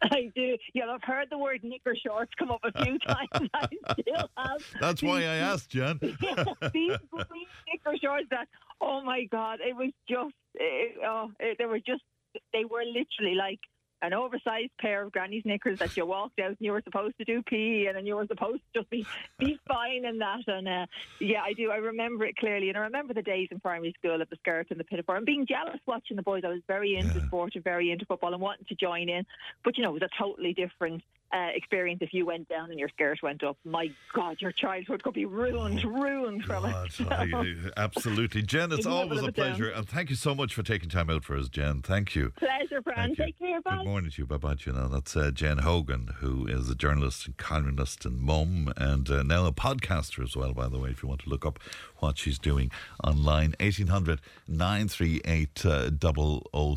I do. Yeah, I've heard the word knicker shorts come up a few times. I still have. that's why I asked, Jen. yeah, these green knicker shorts that, oh my God, it was just, it, oh, it, they were just, they were literally like an oversized pair of granny's knickers that you walked out and you were supposed to do PE and then you were supposed to just be, be fine in that. And uh, yeah, I do. I remember it clearly. And I remember the days in primary school of the skirt and the pinafore and being jealous watching the boys. I was very into sport and very into football and wanting to join in. But, you know, it was a totally different uh, experience if you went down and your skirt went up. My God, your childhood could be ruined, ruined from it. I- absolutely. Jen, it's You can never always a it down. pleasure. And thank you so much for taking time out for us, Jen. Thank you. Pleasure, Fran. Take care. Bye. Good morning to you. Bye bye to you now. That's uh, Jen Hogan, who is a journalist and columnist and mum, and uh, now a podcaster as well, by the way, if you want to look up what she's doing online. 1800 938 uh,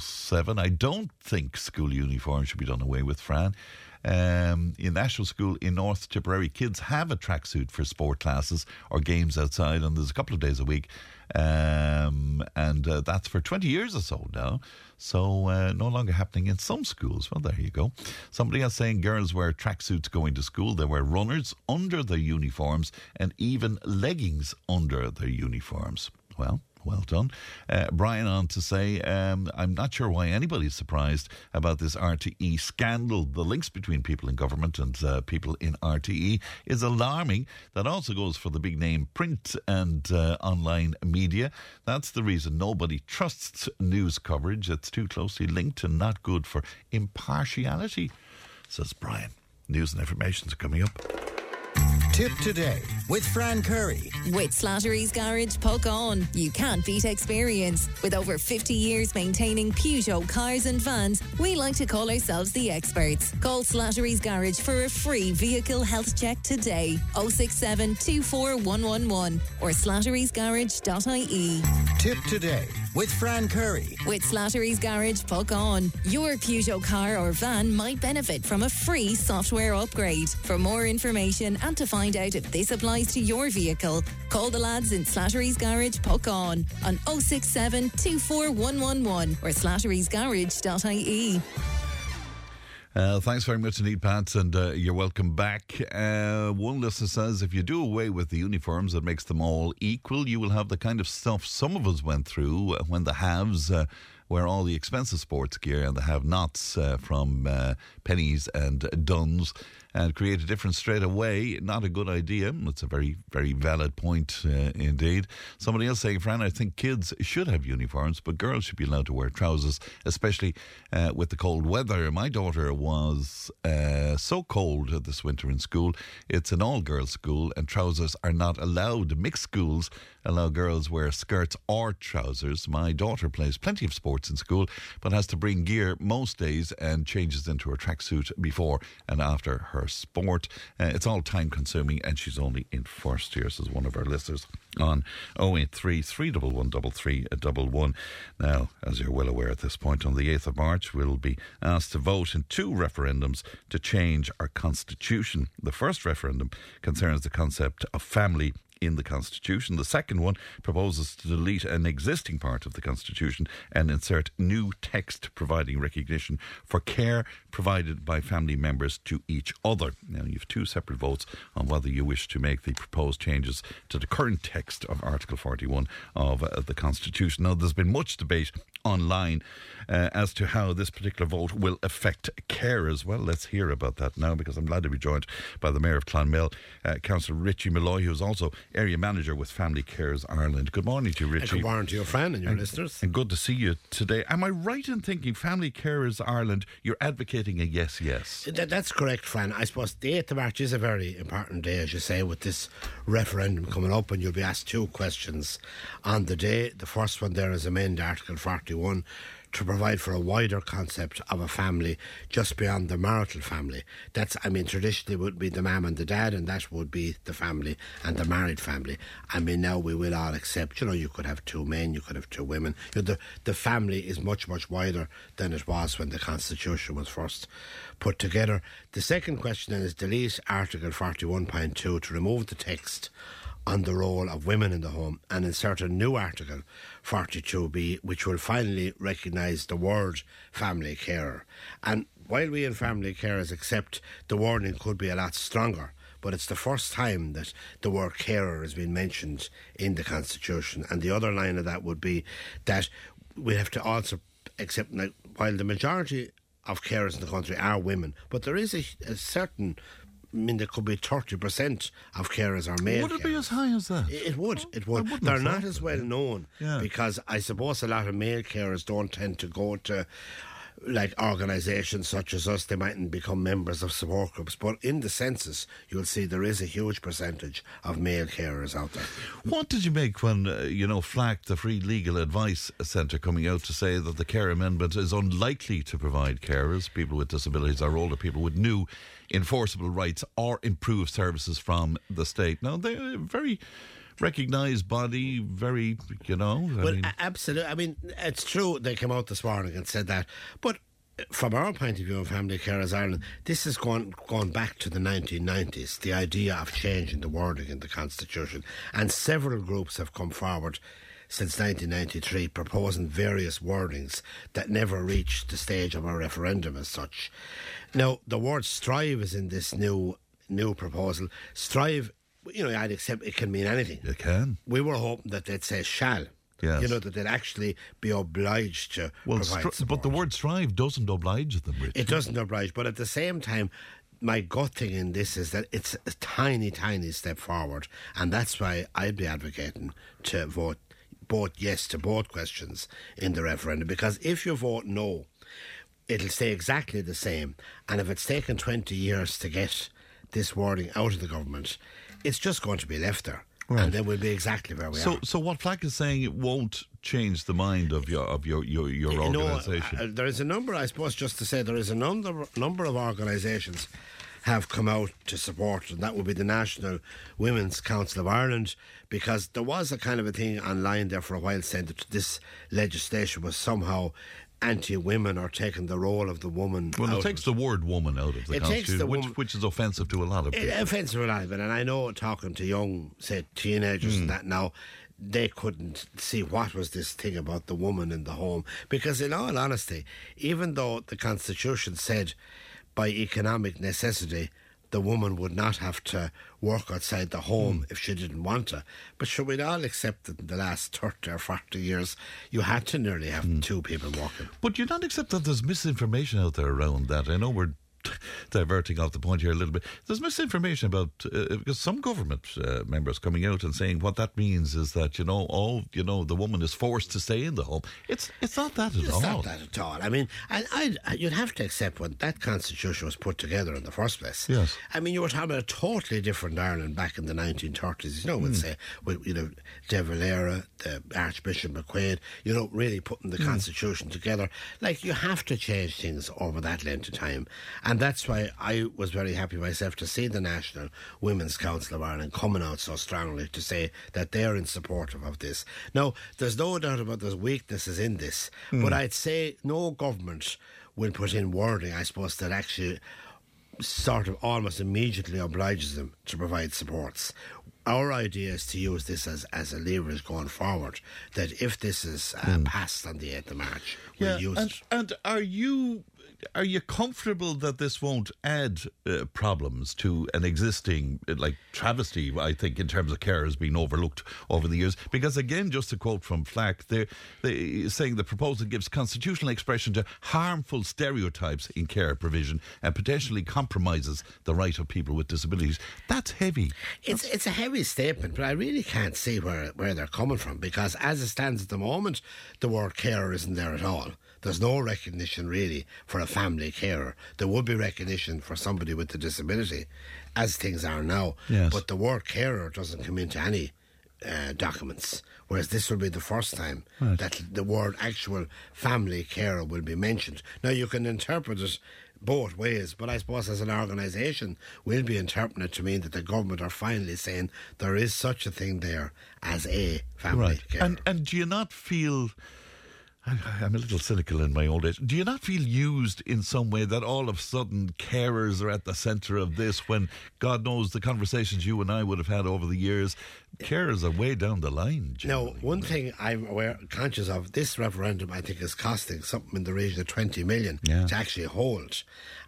007. I don't think school uniforms should be done away with, Fran. Um, in National School in North Tipperary, kids have a tracksuit for sport classes or games outside, and there's a couple of days a week. Um, and uh, that's for 20 years or so now. So, uh, no longer happening in some schools. Well, there you go. Somebody else saying girls wear tracksuits going to school. They wear runners under their uniforms and even leggings under their uniforms. Well, well done. Uh, Brian on to say, um, I'm not sure why anybody's surprised about this RTE scandal. The links between people in government and uh, people in RTE is alarming. That also goes for the big name print and uh, online media. That's the reason nobody trusts news coverage. It's too closely linked and not good for impartiality, says Brian. News and information are coming up. Tipp today with Fran Curry, With Slattery's Garage, Puckane. You can't beat experience. With over 50 years maintaining Peugeot cars and vans, we like to call ourselves the experts. Call Slattery's Garage for a free vehicle health check today. 067 24111 or slatterysgarage.ie. Tipp today with Fran Curry. With Slattery's Garage, Puckane. Your Peugeot car or van might benefit from a free software upgrade. For more information and to find out if this applies to your vehicle, call the lads in Slattery's Garage, Puckane on 067 24111 or slatterysgarage.ie. Uh, thanks very much indeed, Pat, and uh, you're welcome back. Uh, one listener says if you do away with the uniforms that makes them all equal, you will have the kind of stuff some of us went through uh, when the haves uh, wear all the expensive sports gear and the have-nots uh, from pennies and duns and create a difference straight away. Not a good idea. That's a very, very valid point uh, indeed. Somebody else saying, Fran, I think kids should have uniforms, but girls should be allowed to wear trousers, especially uh, with the cold weather. My daughter was uh, so cold this winter in school. It's an all girls school, and trousers are not allowed. Mixed schools allow girls wear skirts or trousers. My daughter plays plenty of sports in school, but has to bring gear most days and changes into her tracksuit before and after her sport. Uh, it's all time consuming, and she's only in first year, says one of our listeners on 083 311 Now, as you're well aware at this point, on the 8th of March, we'll be asked to vote in two referendums to change our constitution. The first referendum concerns the concept of family in the Constitution. The second one proposes to delete an existing part of the Constitution and insert new text providing recognition for care provided by family members to each other. Now, you have two separate votes on whether you wish to make the proposed changes to the current text of Article 41 of uh, the Constitution. Now, there's been much debate online uh, as to how this particular vote will affect carers. Well, let's hear about that now because I'm glad to be joined by the Mayor of Clonmel, uh, Councillor Richie Molloy, who is also area manager with Family Carers Ireland. Good morning to you, Richie. good morning to your friend and your and, listeners. And good to see you today. Am I right in thinking Family Carers Ireland, you're advocating a yes, yes? That, that's correct, Fran. I suppose the 8th of March is a very important day, as you say, with this referendum coming up, and you'll be asked two questions on the day. The first one there is amend Article 41 to provide for a wider concept of a family just beyond the marital family. That's, I mean, traditionally would be the mum and the dad, and that would be the family and the married family. I mean, now we will all accept, you know, you could have two men, you could have two women. You know, the, the family is much, much wider than it was when the Constitution was first put together. The second question then is delete Article 41.2 to remove the text on the role of women in the home and insert a new article 42b which will finally recognise the word family carer. And while we in family carers accept the wording could be a lot stronger but it's the first time that the word carer has been mentioned in the constitution. And the other line of that would be that we have to also accept like, while the majority of carers in the country are women but there is a, a certain I mean, there could be 30% of carers are male. Would it carers. be as high as that? It would. It would. They're not as well known yeah. because I suppose a lot of male carers don't tend to go to like organisations such as us, they mightn't become members of support groups. But in the census, you'll see there is a huge percentage of male carers out there. What did you make when, uh, you know, FLAC, the Free Legal Advice Centre, coming out to say that the care amendment is unlikely to provide carers, people with disabilities or older people with new enforceable rights or improved services from the state? Now, they're a very recognised body, very, you know. I well, mean, absolutely. I mean, it's true they came out this morning and said that, but uh, from our point of view of Family Carers Ireland, this has gone gone back to the 1990s. The idea of changing the wording in the constitution, and several groups have come forward since 1993 proposing various wordings that never reached the stage of a referendum as such. Now, the word strive is in this new new proposal. Strive you know, I'd accept it can mean anything. It can. We were hoping that they'd say shall. Yes. You know, that they'd actually be obliged to well, provide stri- But the word strive doesn't oblige them, Richard. It doesn't oblige, but at the same time, my gut thing in this is that it's a tiny, tiny step forward, and that's why I'd be advocating to vote both yes to both questions in the referendum, because if you vote no, it'll stay exactly the same, and if it's taken 20 years to get this wording out of the government, it's just going to be left there. Right. and then we'll be exactly where we So, are. so what FLAC is saying, it won't change the mind of your of your your, your organisation. uh, there is a number, I suppose, just to say, there is a number number of organisations have come out to support, and that would be the National Women's Council of Ireland, because there was a kind of a thing online there for a while saying that this legislation was somehow anti-women or taking the role of the woman. well, it takes the word "woman" out of the It takes constitution, the which woman- which is offensive to a lot of people. Offensive a lot of it, and I know talking to young, say, teenagers Hmm. and that now, they couldn't see what was this thing about the woman in the home. Because, in all honesty, even though the Constitution said by economic necessity the woman would not have to work outside the home hmm. if she didn't want to, but should we all accept that in the last 30 or 40 years you had to nearly have hmm. two people working? But you don't accept that there's misinformation out there around that. I know we're diverting off the point here a little bit. There's misinformation about uh, because some government uh, members coming out and saying what that means is that you know all you know the woman is forced to stay in the home. It's it's not that at It's all. not that at all. I mean, and I'd, you'd have to accept when that constitution was put together in the first place. Yes. I mean, you were talking about a totally different Ireland back in the 1930s. You know, we'd Mm. say, with, you know, De Valera, the Archbishop McQuaid, you know, really putting the Mm. constitution together. Like, you have to change things over that length of time. And that's why I was very happy myself to see the National Women's Council of Ireland coming out so strongly to say that they're in support of this. Now, there's no doubt about there's weaknesses in this, Mm. but I'd say no government will put in wording, I suppose, that actually sort of almost immediately obliges them to provide supports. Our idea is to use this as, as a leverage going forward, that if this is uh, passed on the 8th of March, we'll use and, it. and are you are you comfortable that this won't add uh, problems to an existing like travesty? I think in terms of carers being overlooked over the years, because again, just a quote from FLAC, they're, they saying the proposal gives constitutional expression to harmful stereotypes in care provision and potentially compromises the right of people with disabilities. That's heavy. It's it's a heavy statement, but I really can't see where where they're coming from because as it stands at the moment, the word care isn't there at all. There's no recognition really for a family carer. There would be recognition for somebody with a disability, as things are now. Yes. But the word carer doesn't come into any uh, documents. Whereas this will be the first time Right. that the word actual family carer will be mentioned. Now you can interpret it both ways, but I suppose as an organisation we'll be interpreting it to mean that the government are finally saying there is such a thing there as a family right. carer. And and do you not feel? I- I'm a little cynical in my old age. Do you not feel used in some way that all of a sudden carers are at the centre of this when God knows the conversations you and I would have had over the years? Carers are way down the line. Now, one thing I'm aware, conscious of, this referendum I think is costing something in the region of 20 million Yeah. to actually hold.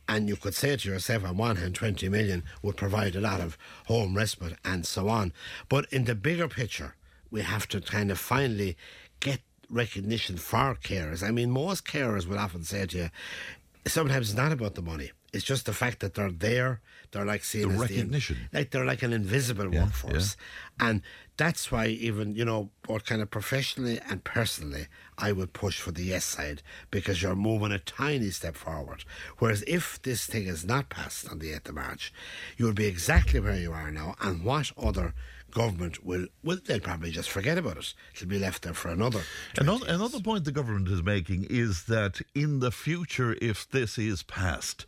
And you could say to yourself, on one hand, 20 million would provide a lot of home respite and so on. But in the bigger picture, we have to kind of finally get recognition for carers. I mean, most carers will often say to you, sometimes it's not about the money. It's just the fact that they're there. They're like seeing The recognition. like they're like an invisible Yeah, workforce, and that's why even you know, both kind of professionally and personally, I would push for the yes side because you're moving a tiny step forward. Whereas if this thing is not passed on the eighth of March, you'll be exactly where you are now, and what other government will will they'll probably just forget about it. It'll be left there for another. Another, another point the government is making is that in the future, if this is passed,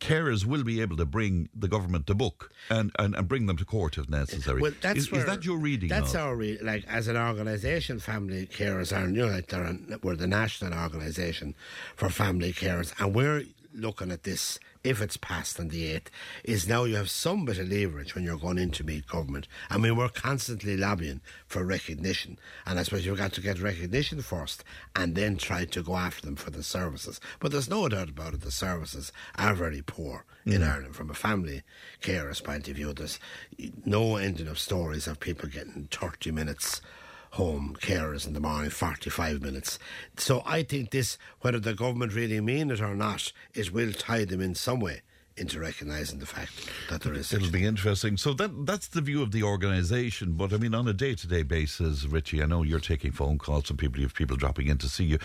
carers will be able to bring the government to book and, and, and bring them to court if necessary. Well, that's is, is that your reading? That's of? our re- like as an organisation, family carers are you know like they're an, we're the national organisation for family carers, and we're looking at this if it's passed on the eighth is now you have some bit of leverage when you're going in to meet government. I mean, we're constantly lobbying for recognition, and I suppose you've got to get recognition first, and then try to go after them for the services. But there's no doubt about it; the services are very poor in mm. Ireland from a family carer's point of view. There's no ending of stories of people getting 30 minutes home carers in the morning, 45 minutes. So I think this, whether the government really mean it or not, it will tie them in some way into recognising the fact that there is. It'll be interesting. So that that's the view of the organisation. But I mean, on a day-to-day basis, Richie, I know you're taking phone calls from people. You have people dropping in to see you.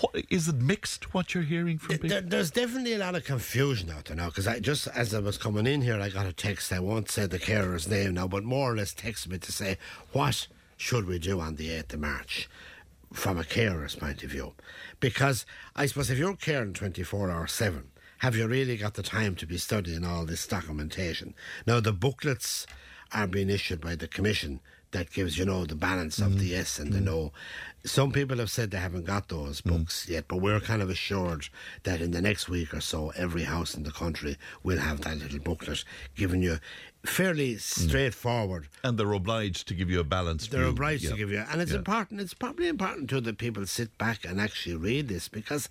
What, is it mixed what you're hearing from people? There, there's definitely a lot of confusion out there now because I just as I was coming in here, I got a text. I won't say the carer's name now, but more or less texted me to say what should we do on the 8th of March from a carer's point of view, because I suppose if you're caring 24 hours seven, have you really got the time to be studying all this documentation? Now the booklets are being issued by the commission that gives you know the balance of the mm. yes and the no. Mm. Some people have said they haven't got those mm. books yet, but we're kind of assured that in the next week or so, every house in the country will have that little booklet giving you fairly mm. straightforward. And they're obliged to give you a balanced They're view. obliged Yeah. to give you, and it's Yeah. important. It's probably important too that people sit back and actually read this because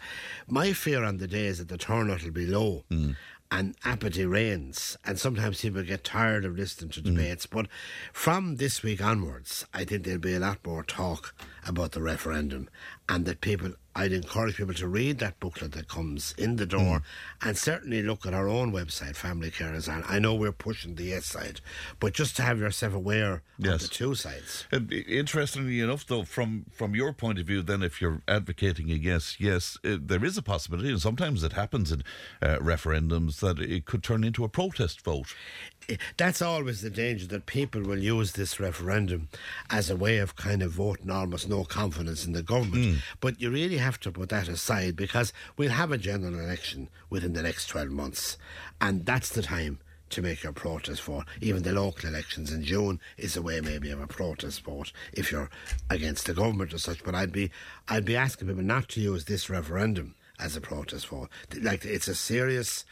my fear on the day is that the turnout will be low. Mm. And apathy reigns, and sometimes people get tired of listening to mm. debates. But from this week onwards, I think there'll be a lot more talk about the referendum, and that people, I'd encourage people to read that booklet that comes in the door, and certainly look at our own website, Family Carers. And I know we're pushing the yes side, but just to have yourself aware Yes. of the two sides. Uh, Interestingly enough, though, from from your point of view, then if you're advocating a yes, yes, uh, there is a possibility, and sometimes it happens in uh, referendums that it could turn into a protest vote. That's always the danger that people will use this referendum as a way of kind of voting almost no confidence in the government. Hmm. But you really have to put that aside because we'll have a general election within the next 12 months, and that's the time to make your protest vote. Even the local elections in June is a way maybe of a protest vote if you're against the government or such. But I'd be I'd be asking people not to use this referendum as a protest vote. Like it's a serious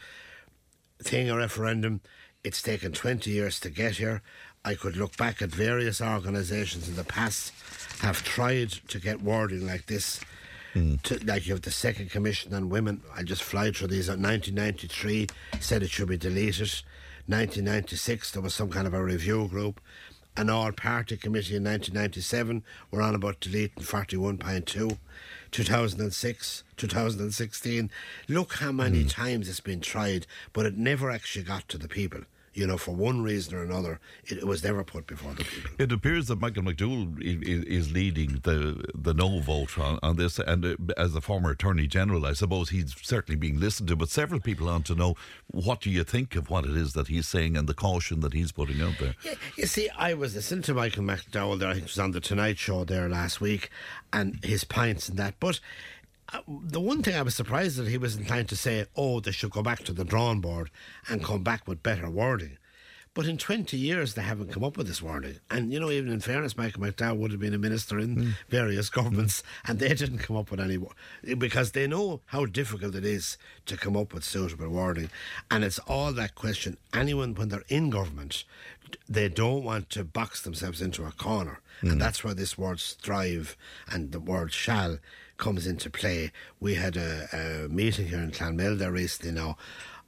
thing, a referendum. It's taken 20 years to get here. I could look back at various organisations in the past have tried to get wording like this. Hmm. To, like you have the Second Commission on Women. I just fly through these. 1993 said it should be deleted. 1996 there was some kind of a review group. An all-party committee in 1997 were on about deleting 41.2. 2006, 2016. Look how many hmm. times it's been tried, but it never actually got to the people. You know, for one reason or another, it, it was never put before the people. It appears that Michael McDowell i- i- is leading the the no vote on, on this, and uh, as a former Attorney General, I suppose he's certainly being listened to. But several people want to know what do you think of what it is that he's saying and the caution that he's putting out there. Yeah, You see, I was listening to Michael McDowell there, I think it was on the Tonight Show there last week, and his pints and that. But the one thing I was surprised that he was inclined to say, oh, they should go back to the drawing board and come back with better wording. But in 20 years, they haven't come up with this wording. And, you know, even in fairness, Michael McDowell would have been a minister in hmm. various governments, and they didn't come up with any because they know how difficult it is to come up with suitable wording. And it's all that question. Anyone, when they're in government, they don't want to box themselves into a corner. And hmm. that's where this word strive and the word shall comes into play. We had a, a meeting here in Clonmel there recently now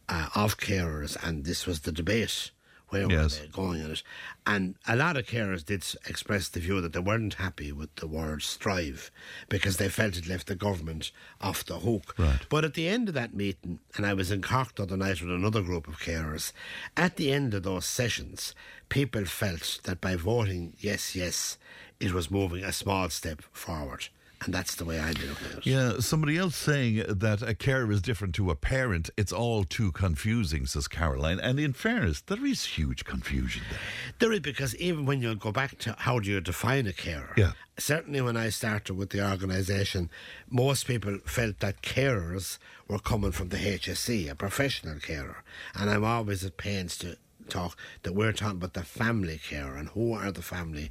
uh, of carers, and this was the debate. Where Yes. were they going in it? And a lot of carers did express the view that they weren't happy with the word strive because they felt it left the government off the hook. Right. But at the end of that meeting, and I was in Cork the other night with another group of carers, at the end of those sessions, people felt that by voting yes, yes, it was moving a small step forward. And that's the way I do it. Yeah, somebody else saying that a carer is different to a parent. It's all too confusing, says Caroline. And in fairness, there is huge confusion there. There is because even when you go back to how do you define a carer? Yeah. Certainly, when I started with the organisation, most people felt that carers were coming from the HSE, a professional carer, and I'm always at pains to talk that we're talking about the family carer and who are the family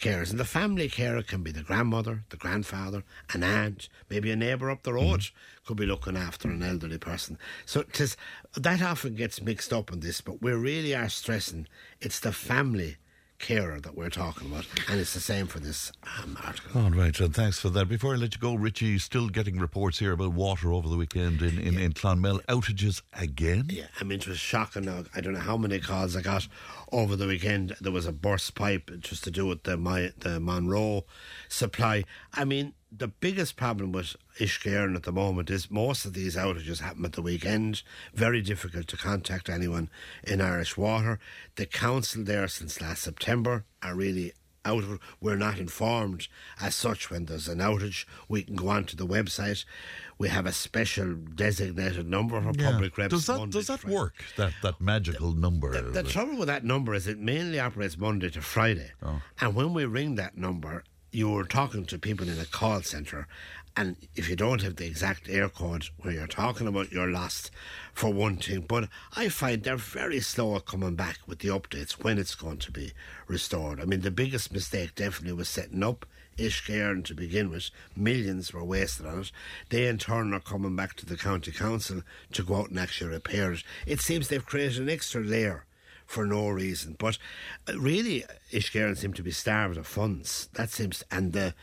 carers. And the family carer can be the grandmother, the grandfather, an aunt, maybe a neighbour up the mm. road could be looking after an elderly person. So it is, that often gets mixed up in this, but we really are stressing it's the family carer that we're talking about, and it's the same for this um, article. All right, and thanks for that. Before I let you go, Richie, still getting reports here about water over the weekend in, in, in Clonmel. Outages again? Yeah, I mean, it was shocking. Now, I don't know how many calls I got over the weekend. There was a burst pipe just to do with the my the Monroe supply. I mean, the biggest problem with Uisce Éireann at the moment is most of these outages happen at the weekend. Very difficult to contact anyone in Irish Water. The council there since last September are really out of. We're not informed as such when there's an outage. We can go onto the website. We have a special designated number for Yeah. public reps. Does that Monday does that Friday. work? That that magical number. The trouble with that number is it mainly operates Monday to Friday. Oh. And when we ring that number, you're talking to people in a call centre. And if you don't have the exact Eircode where you're talking about, you're lost for one thing. But I find they're very slow at coming back with the updates when it's going to be restored. I mean, the biggest mistake definitely was setting up Uisce Éireann to begin with. Millions were wasted on it. They in turn are coming back to the county council to go out and actually repair it. It seems they've created an extra layer for no reason. But uh, really, Uisce Éireann seem to be starved of funds. That seems, and the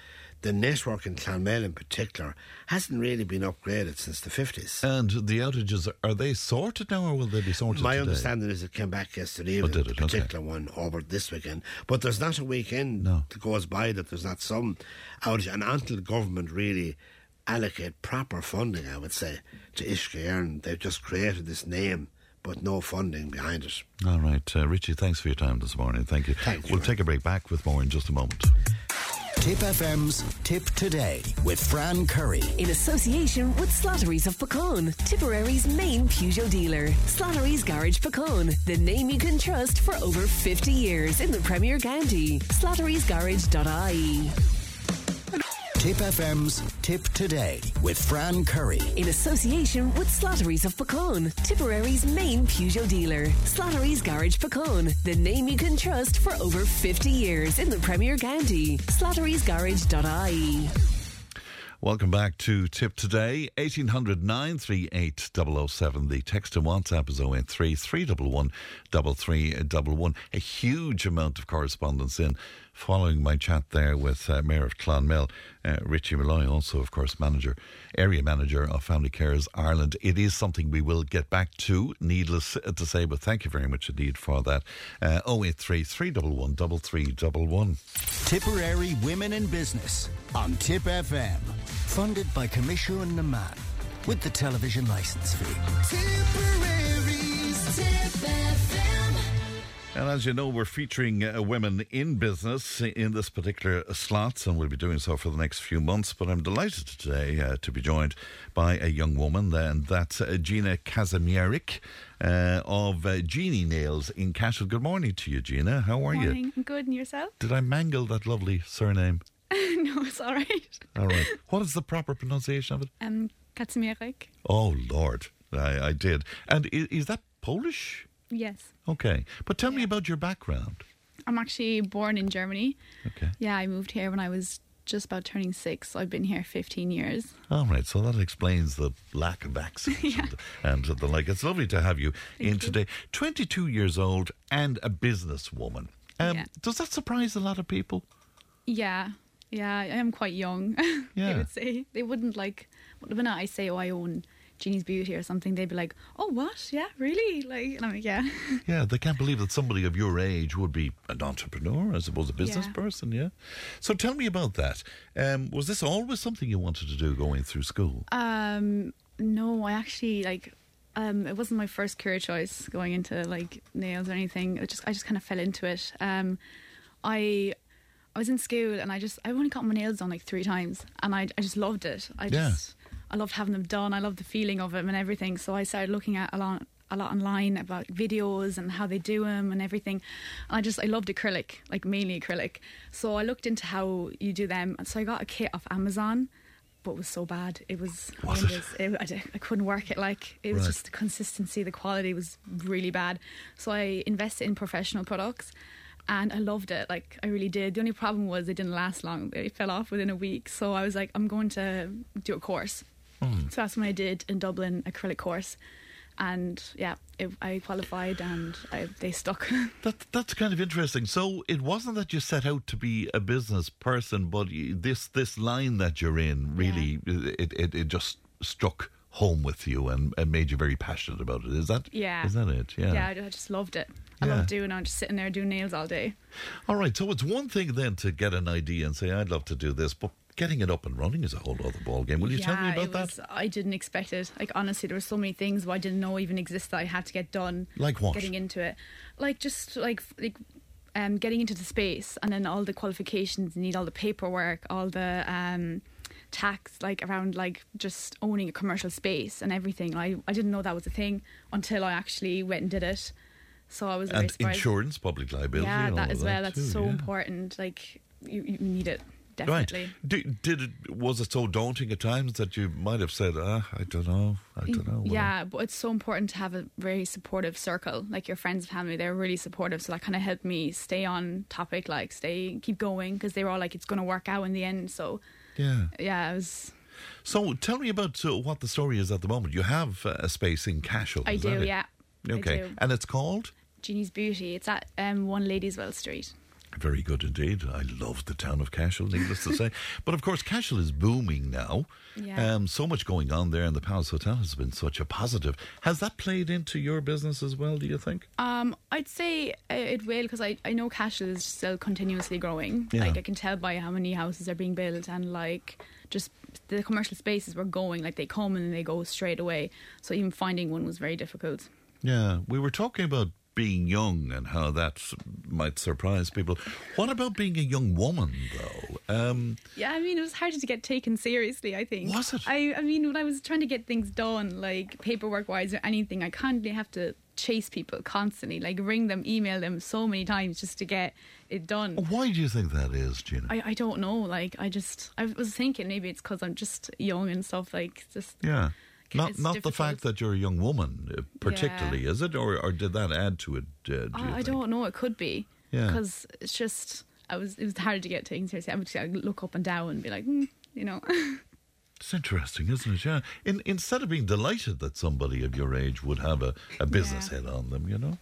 the network in Clonmel in particular hasn't really been upgraded since the fifties. And the outages are they sorted now, or will they be sorted? My today? understanding is it came back yesterday Oh, evening, did the it? Okay. particular one over this weekend. But there's not a weekend that goes by that there's not some outage. And until the government really allocate proper funding, I would say, to Uisce Éireann, they've just created this name, but no funding behind it. All right, uh, Richie. Thanks for your time this morning. Thank you. we'll take a break. Back with more in just a moment. Tipp FM's Tipp Today with Fran Curry. In association with Slattery's of Puckane, Tipperary's main Peugeot dealer. Slattery's Garage Puckane, the name you can trust for over 50 years in the Premier County. Slattery'sGarage.ie. Tipp FM's Tipp Today with Fran Curry. In association with Slattery's of Puckane, Tipperary's main Peugeot dealer. Slattery's Garage Puckane, the name you can trust for over 50 years in the Premier County. Slattery'sGarage.ie. Welcome back to Tipp Today. 1800 938 007. The text and WhatsApp is 083 311 3311. A huge amount of correspondence in following my chat there with uh, Mayor of Clonmel, uh, Richie Molloy, also, of course, manager, area manager of Family Carers Ireland. It is something we will get back to, needless to say, but thank you very much indeed for that. Uh, 083 311 3311. Tipperary Women in Business on Tipp FM. Funded by Coimisiún na Meán with the television licence fee. Tipperary's Tipp FM. And as you know, we're featuring uh, women in business in this particular slots, and we'll be doing so for the next few months. But I'm delighted today uh, to be joined by a young woman, and that's uh, Gina Kazimierek uh, of uh, Genie Nails in Cashel. Good morning to you, Gina. How are you? Morning. I'm good. And yourself? Did I mangle that lovely surname? no, it's all right. All right. what is the proper pronunciation of it? Um, Kacimierek. Oh, Lord. I, I did. And is, is that Polish? Yes. Okay. But tell me about your background. I'm actually born in Germany. Okay. Yeah, I moved here when I was just about turning six. So I've been here 15 years. All right, so that explains the lack of accent and, and the like. It's lovely to have you in today. 22 years old and a businesswoman. Um, Yeah. Does that surprise a lot of people? Yeah, yeah, I am quite young. Yeah. I would say they wouldn't like when I say, "Oh, I own Genie's Beauty" or something. They'd be like, "Oh, what? Yeah, really?" Like, and I'm like, "Yeah." Yeah, they can't believe that somebody of your age would be an entrepreneur, I suppose, a business Yeah. person. Yeah. So tell me about that. Um, was this always something you wanted to do going through school? Um, no, I actually like. Um, it wasn't my first career choice going into like nails or anything. It just I just kind of fell into it. Um, I I was in school and I just I only got my nails done like three times and I I just loved it. I just I loved having them done. I loved the feeling of them and everything. So I started looking at a lot a lot online about videos and how they do them and everything. And I just I loved acrylic, like mainly acrylic. So I looked into how you do them. And so I got a kit off Amazon. But it was so bad. It was. Was it it? I, I couldn't work it. Like it was Right. just the consistency, the quality was really bad. So I invested in professional products, and I loved it. Like I really did. The only problem was they didn't last long. They fell off within a week. So I was like, I'm going to do a course. Hmm. So that's when I did in Dublin acrylic course, and yeah, it, I qualified and I, they stuck. That that's kind of interesting. So it wasn't that you set out to be a business person, but you, this this line that you're in really it, it it just struck home with you and, and made you very passionate about it. Is that yeah, Is that it? Yeah. yeah. I I just loved it. I Yeah. loved doing. I'm just sitting there doing nails all day. All right. So it's one thing then to get an idea and say I'd love to do this, but getting it up and running is a whole other ball game. Will you tell me about it that? I didn't expect it. Like honestly, there were so many things I didn't know even exist that I had to get done. Like what? Getting into it, like just like like um, getting into the space and then all the qualifications, need all the paperwork, all the um, tax, like around like just owning a commercial space and everything. I, I didn't know that was a thing until I actually went and did it. So I was very And insurance, public liability. Yeah, that as well. that That's too, so yeah. important. Like you, you need it definitely. Right. Did, did it? Was it so daunting at times that you might have said, "Ah, I don't know, I don't know." Yeah, but it's so important to have a very supportive circle, like your friends and family. They're really supportive, so that kind of helped me stay on topic, like stay, keep going, because they were all like, "It's going to work out in the end." So Yeah. yeah, it was. So tell me about uh, what the story is at the moment. You have uh, a space in Cashel. I do, yeah. Okay, do. and it's called. Jeannie's Beauty. It's at um, One Ladyswell Street. Very good indeed. I love the town of Cashel, needless to say. But of course, Cashel is booming now. Yeah. Um, so much going on there, and the Palace Hotel has been such a positive. Has that played into your business as well? Do you think? Um, I'd say uh, it will because I, I know Cashel is still continuously growing. Yeah. Like I can tell by how many houses are being built and like just the commercial spaces were going. Like they come and they go straight away. So even finding one was very difficult. Yeah, we were talking about being young and how that might surprise people. What about being a young woman, though? Um, Yeah, I mean it was harder to get taken seriously. I think Was it? I I mean when I was trying to get things done, like paperwork wise or anything, I constantly have to chase people constantly, like ring them, email them so many times just to get it done. why do you think that is, Gina? I, I don't know. Like I just I was thinking maybe it's because I'm just young and stuff. Like just yeah. Not, not the fact that you're a young woman, uh, particularly, is it? Or, or did that add to it? Uh, do you I, think? don't know. It could be Yeah. because it's just I was it was hard to get taken seriously. I would just look up and down and be like, mm, you know. It's interesting, isn't it? Yeah. In, instead of being delighted that somebody of your age would have a, a business head on them, you know?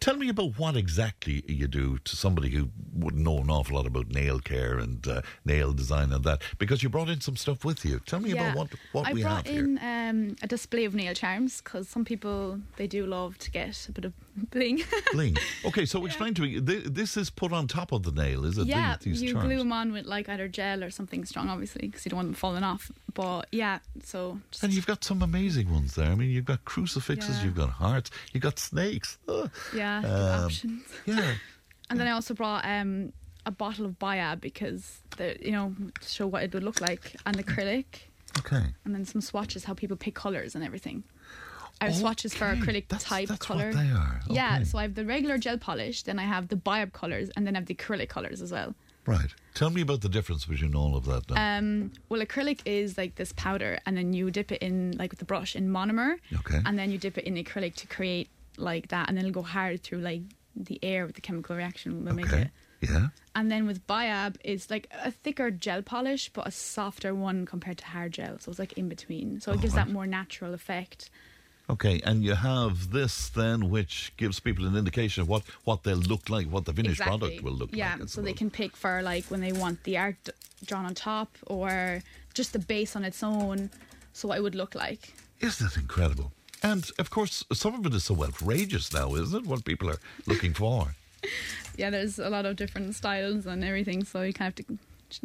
Tell me about what exactly you do to somebody who wouldn't know an awful lot about nail care and uh, nail design and that, because you brought in some stuff with you. Tell me about what, what I we have here. I brought in um, a display of nail charms because some people they do love to get a bit of bling. Bling. Okay, so explain to me. Th- this is put on top of the nail, is it? yeah, These, these you charms? glue them on with like either gel or something strong, obviously, because you don't want them falling off. But yeah, so And you've got some amazing ones there. I mean, you've got crucifixes, Yeah. you've got hearts, you've got snakes. Yeah, Um, options. Yeah. And then I also brought um, a bottle of Biab because the you know to show what it would look like, and acrylic, Okay. and then some swatches how people pick colours and everything. I have swatches for Okay, acrylic type colour. they are, Yeah, so I have the regular gel polish, then I have the Biab colours, and then I have the acrylic colours as well. Right. Tell me about the difference between all of that now. Um, well, acrylic is like this powder, and then you dip it in like with the brush in monomer, Okay. and then you dip it in acrylic to create like that, and then it'll go hard through like the air with the chemical reaction will make it. Yeah. And then with Biab, it's like a thicker gel polish, but a softer one compared to hard gel. So it's like in between. So it gives that more natural effect. Okay, and you have this then, which gives people an indication of what, what they'll look like, what the finished exactly. product will look yeah, like. Yeah, so they can pick for like when they want the art drawn on top or just the base on its own. So what it would look like. Isn't it incredible? And of course, some of it is so outrageous now, isn't it? What people are looking for. Yeah, there's a lot of different styles and everything, so you kind of have to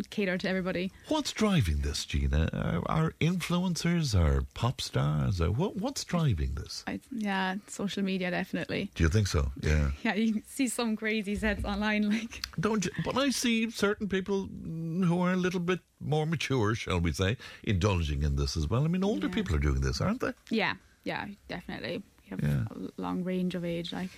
cater to everybody. What's driving this, Gina? Are, are influencers, are pop stars? Are, what, what's driving this? I, yeah, social media definitely. Do you think so? Yeah. Yeah, you see some crazy sets online, like Don't you? But I see certain people who are a little bit more mature, shall we say, indulging in this as well. I mean, older Yeah. people are doing this, aren't they? yeah, yeah, definitely. Have Yeah. a long range of age, like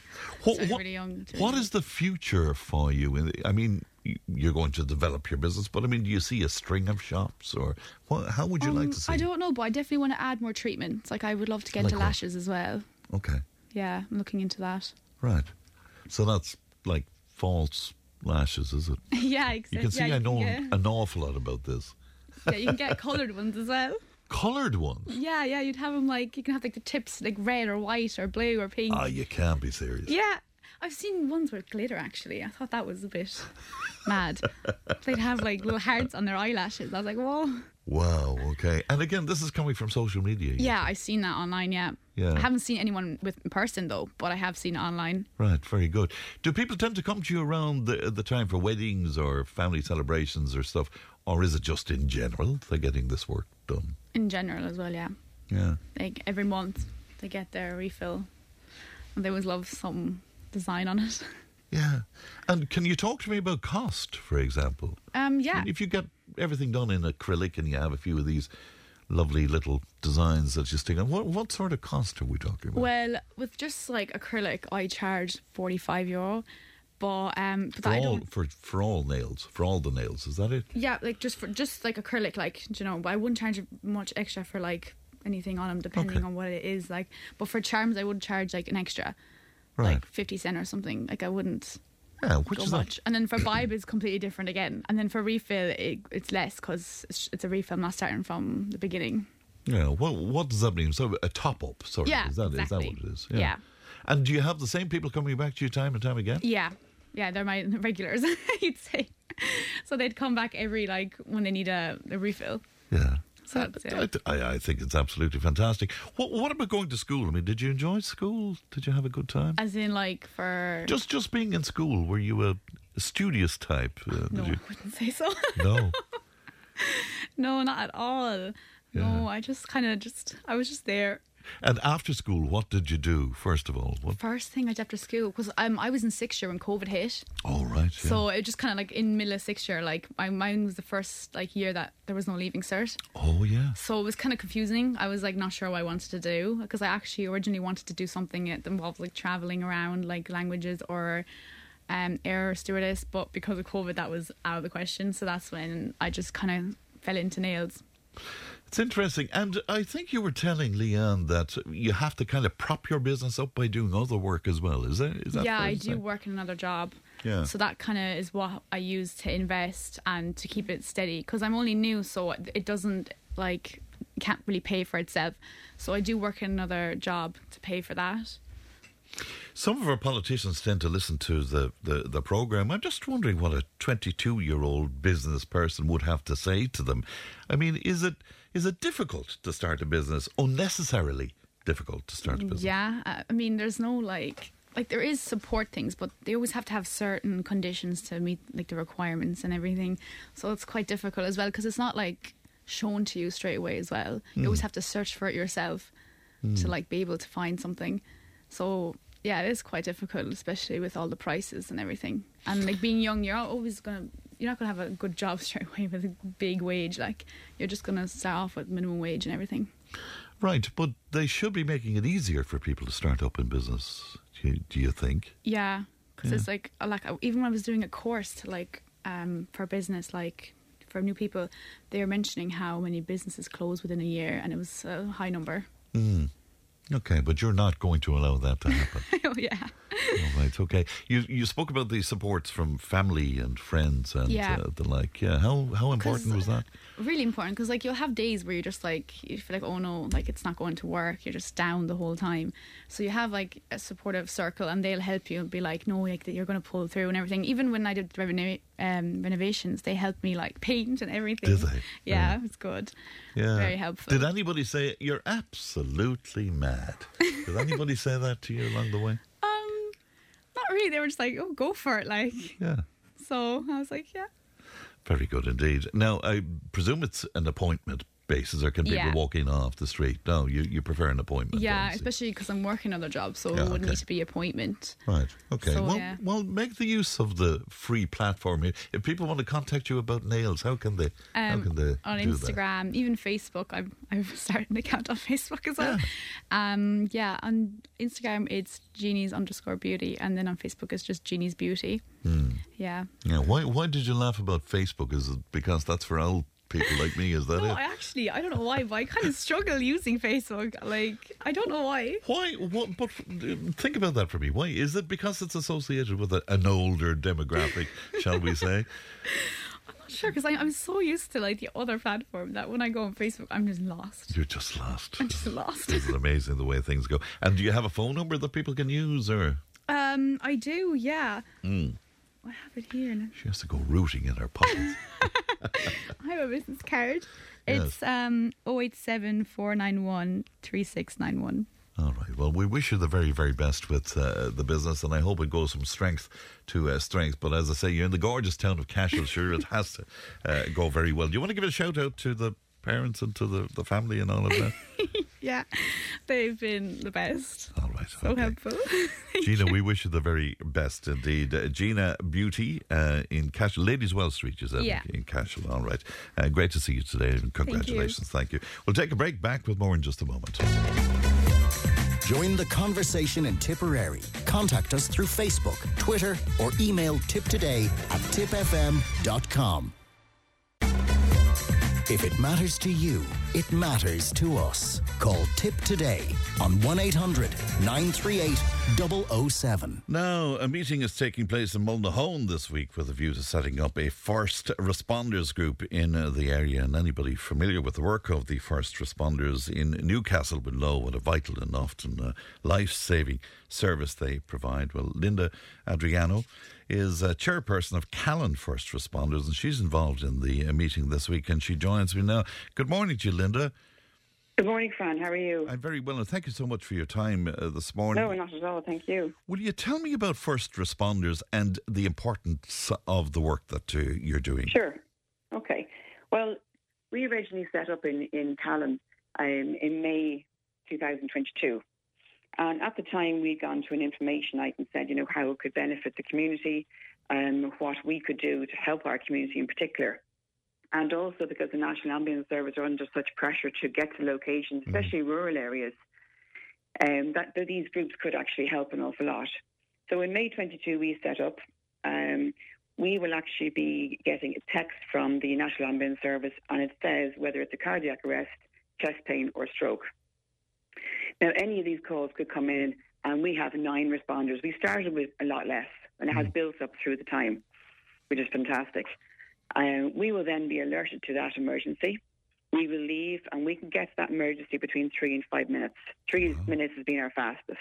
What, what- really young. what is the future for you? I mean, you're going to develop your business, but I mean, do you see a string of shops, or what, how would you like Um, to see? I don't know, but I definitely want to add more treatments. Like I would love to get Like into what? lashes as well. Okay, Yeah, I'm looking into that. right. So that's like false lashes, is it? yeah, exactly. You can see yeah, I know get- an awful lot about this. yeah, you can get coloured ones as well. Coloured ones? Yeah, yeah, you'd have them like you can have like the tips like red or white or blue or pink. Ah, you can't be serious. Yeah, I've seen ones with glitter actually. I thought that was a bit mad. They'd have like little hearts on their eyelashes. I was like, whoa. Wow. Okay. And again, this is coming from social media. Yeah, I've seen that online. Yeah. Yeah. I haven't seen anyone with in person though, but I have seen it online. Right, very good. Do people tend to come to you around the the time for weddings or family celebrations or stuff, or is it just in general they're getting this work done? In general as well, yeah. Yeah. Like every month they get their refill, and they always love some design on it. Yeah. And can you talk to me about cost, for example? Um, yeah. If you get everything done in acrylic and you have a few of these lovely little designs that you stick on, what, what sort of cost are we talking about? Well, with just like acrylic, I charge forty five euro, but um, but for all for for all nails, for all the nails, is that it? Yeah, like just for just like acrylic, like you know, I wouldn't charge much extra for like anything on them, depending Okay. on what it is. Like, but for charms, I would charge like an extra, Right. like fifty cent or something. Like I wouldn't. Yeah, which go is much. And then for Bibe, it's completely different again. And then for refill, it, it's less because it's, it's a refill, not starting from the beginning. Yeah. What what does that mean? So a top up, sort Yeah, of. Is that exactly. what it is? Yeah. And do you have the same people coming back to you time and time again? Yeah, yeah, they're my regulars, you'd say. So they'd come back every like when they need a, a refill. Yeah. That's it. I, I, think it's absolutely fantastic. What what about going to school? I mean, did you enjoy school? Did you have a good time? As in, like for Just just being in school, were you a, a studious type? Uh, no, you? I wouldn't say so. No. no, not at all. No, I just kind of just I was just there. And after school, what did you do? First of all, what? First thing I did after school because um, I was in sixth year when COVID hit. All right. Yeah. So it just kind of like in middle of sixth year, like my mine was the first like year that there was no leaving cert. oh yeah. So it was kind of confusing. I was like not sure what I wanted to do because I actually originally wanted to do something that involved like traveling around like languages or um, air stewardess, but because of COVID, that was out of the question. So that's when I just kind of fell into nails. It's interesting. And I think you were telling Leanne that you have to kind of prop your business up by doing other work as well. Is that is that yeah, I do work in another job. Yeah. So that kind of is what I use to invest and to keep it steady because I'm only new, so it doesn't like can't really pay for itself. So I do work in another job to pay for that. Some of our politicians tend to listen to the, the, the programme. I'm just wondering what a 22 year old business person would have to say to them. I mean, is it is it difficult to start a business? Unnecessarily difficult to start a business? Yeah, I mean, there's no like like there is support things, but they always have to have certain conditions to meet like the requirements and everything. So it's quite difficult as well because it's not like shown to you straight away as well. You always Mm. have to search for it yourself Mm. to like be able to find something. So yeah, it is quite difficult, especially with all the prices and everything. And like being young, you're always gonna you're not gonna have a good job straight away with a big wage. Like you're just gonna start off with minimum wage and everything. Right, but they should be making it easier for people to start up in business. Do you, do you think? Yeah, because Yeah. it's like uh, like even when I was doing a course to like um for business like for new people, they were mentioning how many businesses close within a year, and it was a high number. Mm. Okay, but you're not going to allow that to happen. oh yeah, All right, okay. You you spoke about the supports from family and friends and Yeah. uh, the like. Yeah, how how important was that? really important because like you'll have days where you're just like you feel like oh no like it's not going to work you're just down the whole time so you have like a supportive circle and they'll help you and be like no like that you're going to pull through and everything even when I did renova- um, renovations they helped me like paint and everything Did they? yeah, it's good Yeah, very helpful Did anybody say you're absolutely mad? Did anybody say that to you along the way? Um, not really. They were just like, "Oh, go for it!" Like, Yeah. so I was like, "Yeah." Very good indeed. Now, I presume it's an appointment basis, or can people Yeah. walk in off the street? No, you, you prefer an appointment. Yeah, especially because I'm working other jobs, so Yeah, it would okay. need to be appointment. Right. Okay. So, well, yeah. well, make the use of the free platform. here. If people want to contact you about nails, how can they? how Um, can they on do that? Instagram, even Facebook. I've I've started an account on Facebook as well. Um, yeah, on Instagram it's Jeannie's underscore beauty, and then on Facebook it's just Jeannie's beauty. Hmm. Yeah. Yeah. Why? Why did you laugh about Facebook? Is it because that's for old people like me? Is that No, it? I actually I don't know why, but I kind of struggle using Facebook. Like I don't know why. Why? What? But think about that for me. Why is it because it's associated with a, an older demographic, shall we say? I'm not sure because I'm so used to like the other platform that when I go on Facebook I'm just lost. You're just lost. I'm just lost. This is amazing the way things go. And do you have a phone number that people can use, or Um, I do, yeah. Mm, I have it here. Now. she has to go rooting in her pockets? I have a business card. Yes. It's um 087 491 3691. All right. Well, we wish you the very, very best with uh, the business, and I hope it goes from strength to uh, strength. But as I say, you're in the gorgeous town of Cashel. Sure, it has to uh, go very well. Do you want to give a shout out to the parents and to the, the family and all of that? yeah, they've been the best. All right. So helpful. Gina, we wish you the very best indeed. Uh, Gina Beauty uh, in Cashel, Ladyswell Street, is that Yeah. in Cashel? All right. Uh, great to see you today and congratulations. Thank you. We'll take a break. Back with more in just a moment. Join the conversation in Tipperary. Contact us through Facebook, Twitter, or email tipptoday at tippfm.com. If it matters to you, it matters to us. Call Tipp today on 1 800 938 007. Now, a meeting is taking place in Mullinahone this week with a view to setting up a first responders group in uh, the area. And anybody familiar with the work of the first responders in Newcastle would know what a vital and often uh, life saving service they provide. Well, Linda Adriano is uh, chairperson of Callan First Responders, and she's involved in the uh, meeting this week, and she joins me now. Good morning to you, Linda. Good morning, Fran. How are you? I'm very well, and thank you so much for your time uh, this morning. No, not at all. Thank you. Will you tell me about first responders and the importance of the work that uh, you're doing? Sure. Okay. Well, we originally set up in, in Callan um, in May 2022. And at the time, we'd gone to an information night and said, you know, how it could benefit the community, and what we could do to help our community in particular. And also because the National Ambulance Service are under such pressure to get to locations, especially rural areas, um, that, that these groups could actually help an awful lot. So in May 22, we set up. Um, we will actually be getting a text from the National Ambulance Service, and it says whether it's a cardiac arrest, chest pain, or stroke. Now, any of these calls could come in, and we have nine responders. We started with a lot less, and it has built up through the time, which is fantastic. Uh, we will then be alerted to that emergency. We will leave, and we can get to that emergency between three and five minutes. 3 minutes has been our fastest.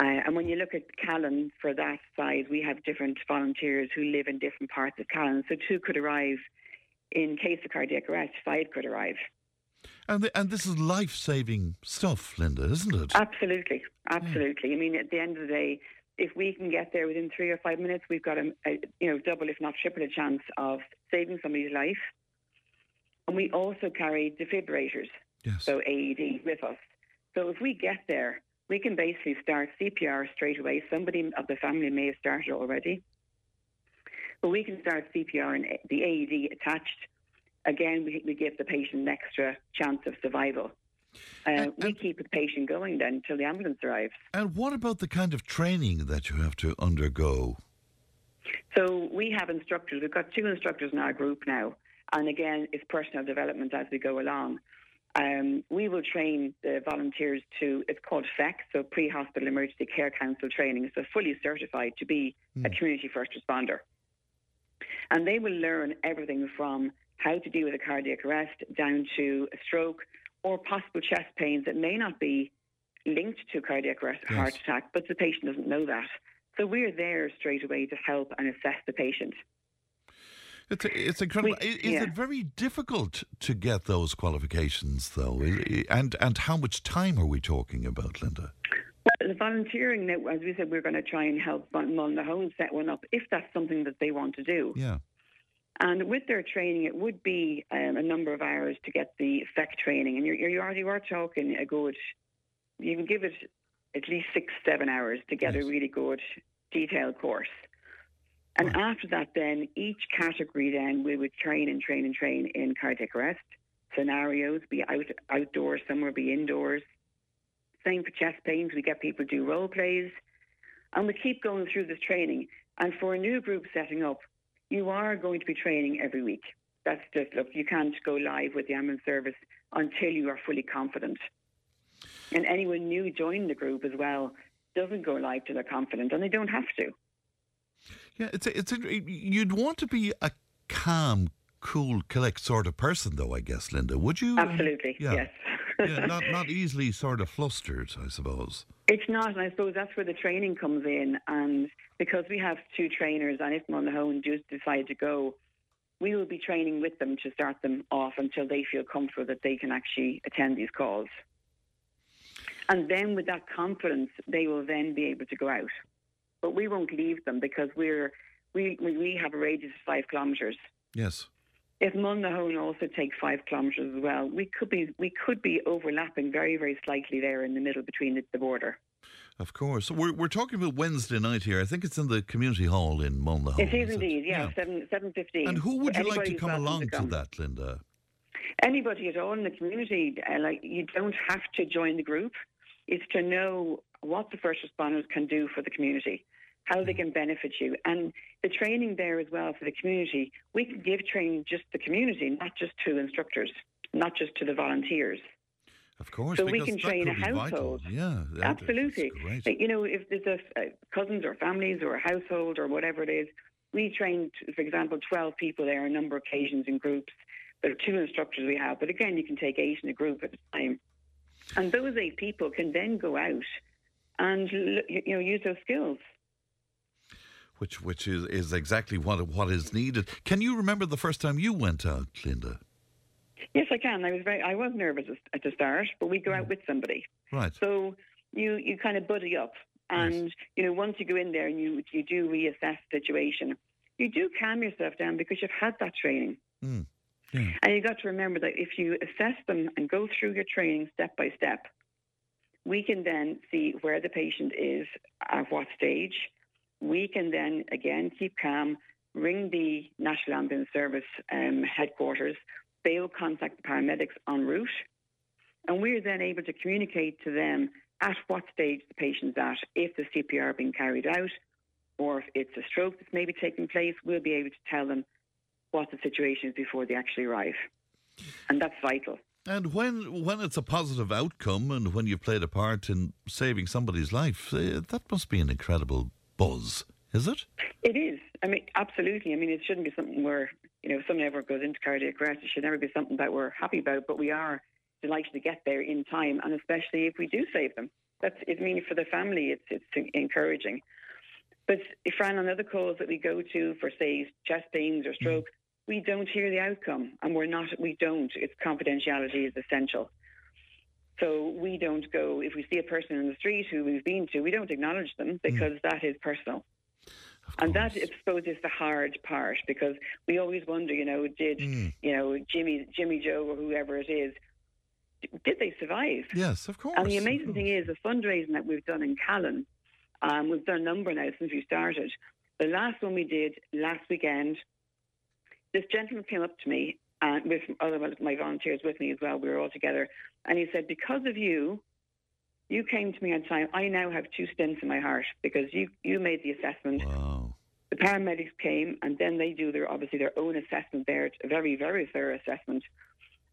Uh, and when you look at Callan for that size, we have different volunteers who live in different parts of Callan. So two could arrive in case of cardiac arrest, five could arrive. And the, and this is life saving stuff, Linda, isn't it? Absolutely, absolutely. I mean, at the end of the day, if we can get there within three or five minutes, we've got a, a you know double, if not triple, a chance of saving somebody's life. And we also carry defibrillators, so AED, with us. So if we get there, we can basically start CPR straight away. Somebody of the family may have started already, but we can start CPR and the AED attached. Again, we, we give the patient an extra chance of survival. Uh, we keep the patient going then until the ambulance arrives. And what about the kind of training that you have to undergo? So we have instructors. We've got two instructors in our group now. And again, it's personal development as we go along. Um, we will train the volunteers to, it's called PHECC, so Pre Hospital Emergency Care Council training. So fully certified to be a community first responder. And they will learn everything from how to deal with a cardiac arrest down to a stroke or possible chest pains that may not be linked to cardiac arrest or heart attack, but the patient doesn't know that. So we're there straight away to help and assess the patient. It's, it's incredible. We- is yeah. it very difficult to get those qualifications, though? And and how much time are we talking about, Linda? Well, the volunteering, as we said, we're going to try and help Mullinahone set one up if that's something that they want to do. Yeah. And with their training, it would be um, a number of hours to get the PHECC training. And you're, you already were talking a good, you can give it at least six, seven hours to get a really good detailed course. And after that, then each category, then we would train and train and train in cardiac arrest scenarios, be out outdoors, somewhere be indoors. Same for chest pains, we get people to do role plays, and we keep going through this training. And for a new group setting up, you are going to be training every week. That's just look, you can't go live with the ambulance service until you are fully confident. And anyone new joining the group as well doesn't go live till they're confident, and they don't have to. Yeah, it's a, it's a, you'd want to be a calm, cool, collect sort of person, though. I guess, Linda, would you? Absolutely, Yeah. yes. yeah, not not easily sort of flustered, I suppose. It's not, and I suppose that's where the training comes in. And because we have two trainers, and if Mullinahone do decide to go, we will be training with them to start them off until they feel comfortable that they can actually attend these calls. And then with that confidence, they will then be able to go out. But we won't leave them because we're we we have a radius of five kilometres. Yes. If Mullinahone also take five kilometres as well, we could be we could be overlapping very very slightly there in the middle between the, the border. Of course. We're, we're talking about Wednesday night here. I think it's in the community hall in Mullinahone. it is indeed, yeah, seven seven fifteen. And who would you like to come along to come. that, Linda? Anybody at all in the community, uh, like you don't have to join the group. It's to know what the first responders can do for the community, how they can benefit you, and the training there as well for the community. We can give training just the community, not just to instructors, not just to the volunteers. Of course. So we can train a be vital. household. Yeah. that- Absolutely. Like, You know, if there's a, uh, cousins or families or a household or whatever it is, we trained, for example, 12 people there on a number of occasions in groups. There are two instructors we have, but again, you can take eight in a group at a time. And those eight people can then go out and you know use those skills. Which which is, is exactly what what is needed. Can you remember the first time you went out, Linda? Yes, I can. I was very, I was nervous at the start, but we go out with somebody. Right. So you you kind of buddy up, and you know once you go in there and you you do reassess the situation, you do calm yourself down because you've had that training, Mm. and you got to remember that if you assess them and go through your training step by step, we can then see where the patient is at what stage. We can then again keep calm, ring the National Ambulance Service um, headquarters. They will contact the paramedics en route, and we're then able to communicate to them at what stage the patient's at, if the CPR being carried out, or if it's a stroke that's maybe taking place. We'll be able to tell them what the situation is before they actually arrive, and that's vital. And when when it's a positive outcome and when you've played a part in saving somebody's life, uh, that must be an incredible buzz, is it? It is. I mean, absolutely. I mean, it shouldn't be something where, you know, if someone ever goes into cardiac arrest, it should never be something that we're happy about, but we are delighted to get there in time, and especially if we do save them. That's, I mean, for the family, it's, it's encouraging. But if Fran, on other calls that we go to for, say, chest pains or mm-hmm. stroke, we don't hear the outcome, and we're not, we don't. It's confidentiality is essential. So we don't go, if we see a person in the street who we've been to, we don't acknowledge them mm-hmm. because that is personal. And that, exposes the hard part because we always wonder, you know, did you know Jimmy, Jimmy Joe, or whoever it is, did they survive? Yes, of course. And the amazing thing is, the fundraising that we've done in Callan, um, we've done a number now since we started. The last one we did last weekend, this gentleman came up to me and with other of my volunteers with me as well. We were all together, and he said, "Because of you, you came to me on time. I now have two stents in my heart because you you made the assessment. The paramedics came, and then they do their obviously their own assessment there, a very very thorough assessment.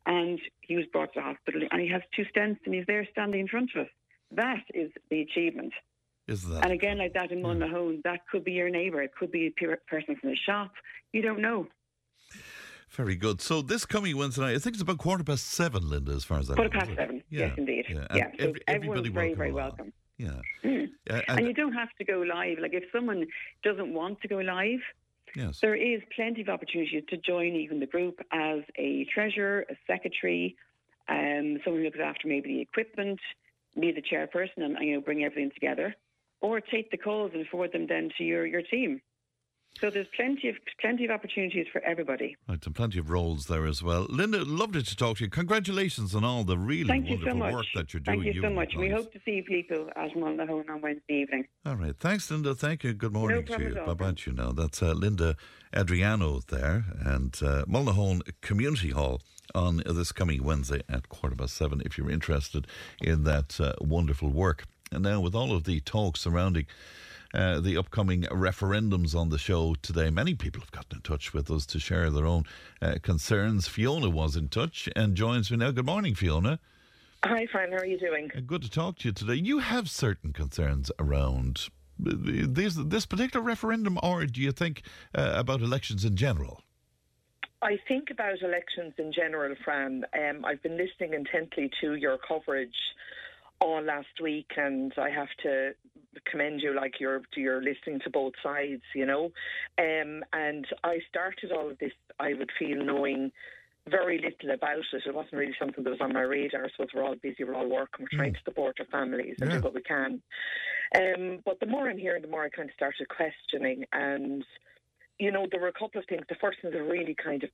And he was brought to the hospital, and he has two stents, and he's there standing in front of us. That is the achievement. Is that? And again, like that in Mullinahone, that could be your neighbour. It could be a pe- person from the shop. You don't know. Very good. So this coming Wednesday night, I think it's about quarter past seven, Linda, as far as I Quarter know, past seven. Yeah, Yes, indeed. Yeah, Yeah. So every- everyone's everybody very, very welcome. Yeah. Mm. Uh, And, and- you don't have to go live. Like if someone doesn't want to go live, Yes. there is plenty of opportunities to join even the group as a treasurer, a secretary, um, someone who looks after maybe the equipment, be the chairperson and you know bring everything together, or take the calls and forward them then to your, your team. So there's plenty of plenty of opportunities for everybody. Right, and plenty of roles there as well. Linda, lovely to talk to you. Congratulations on all the really Thank wonderful so work that you're doing. Thank you so and much. We hope to see people at Mullinahone on Wednesday evening. All right. Thanks, Linda. Thank you. Good morning to problem you. Bye bye to you now. That's uh, Linda Adriano there and uh, Mullinahone Community Hall on this coming Wednesday at quarter past seven if you're interested in that uh, wonderful work. And now, with all of the talk surrounding uh, the upcoming referendums on the show today, many people have gotten in touch with us to share their own uh, concerns. Fiona was in touch and joins me now. Good morning, Fiona. Hi, Fran. How are you doing? Uh, Good to talk to you today. You have certain concerns around uh, this this particular referendum, or do you think uh, about elections in general? I think about elections in general, Fran. Um, I've been listening intently to your coverage all last week, and I have to commend you, like you're you're listening to both sides, you know. Um, and I started all of this, I would feel, knowing very little about it. It wasn't really something that was on my radar. So we're all busy, we're all working, we're trying to support our families and Yeah. do what we can. Um, but the more I'm hearing, the more I kind of started questioning. And, you know, there were a couple of things. The first thing is really kind of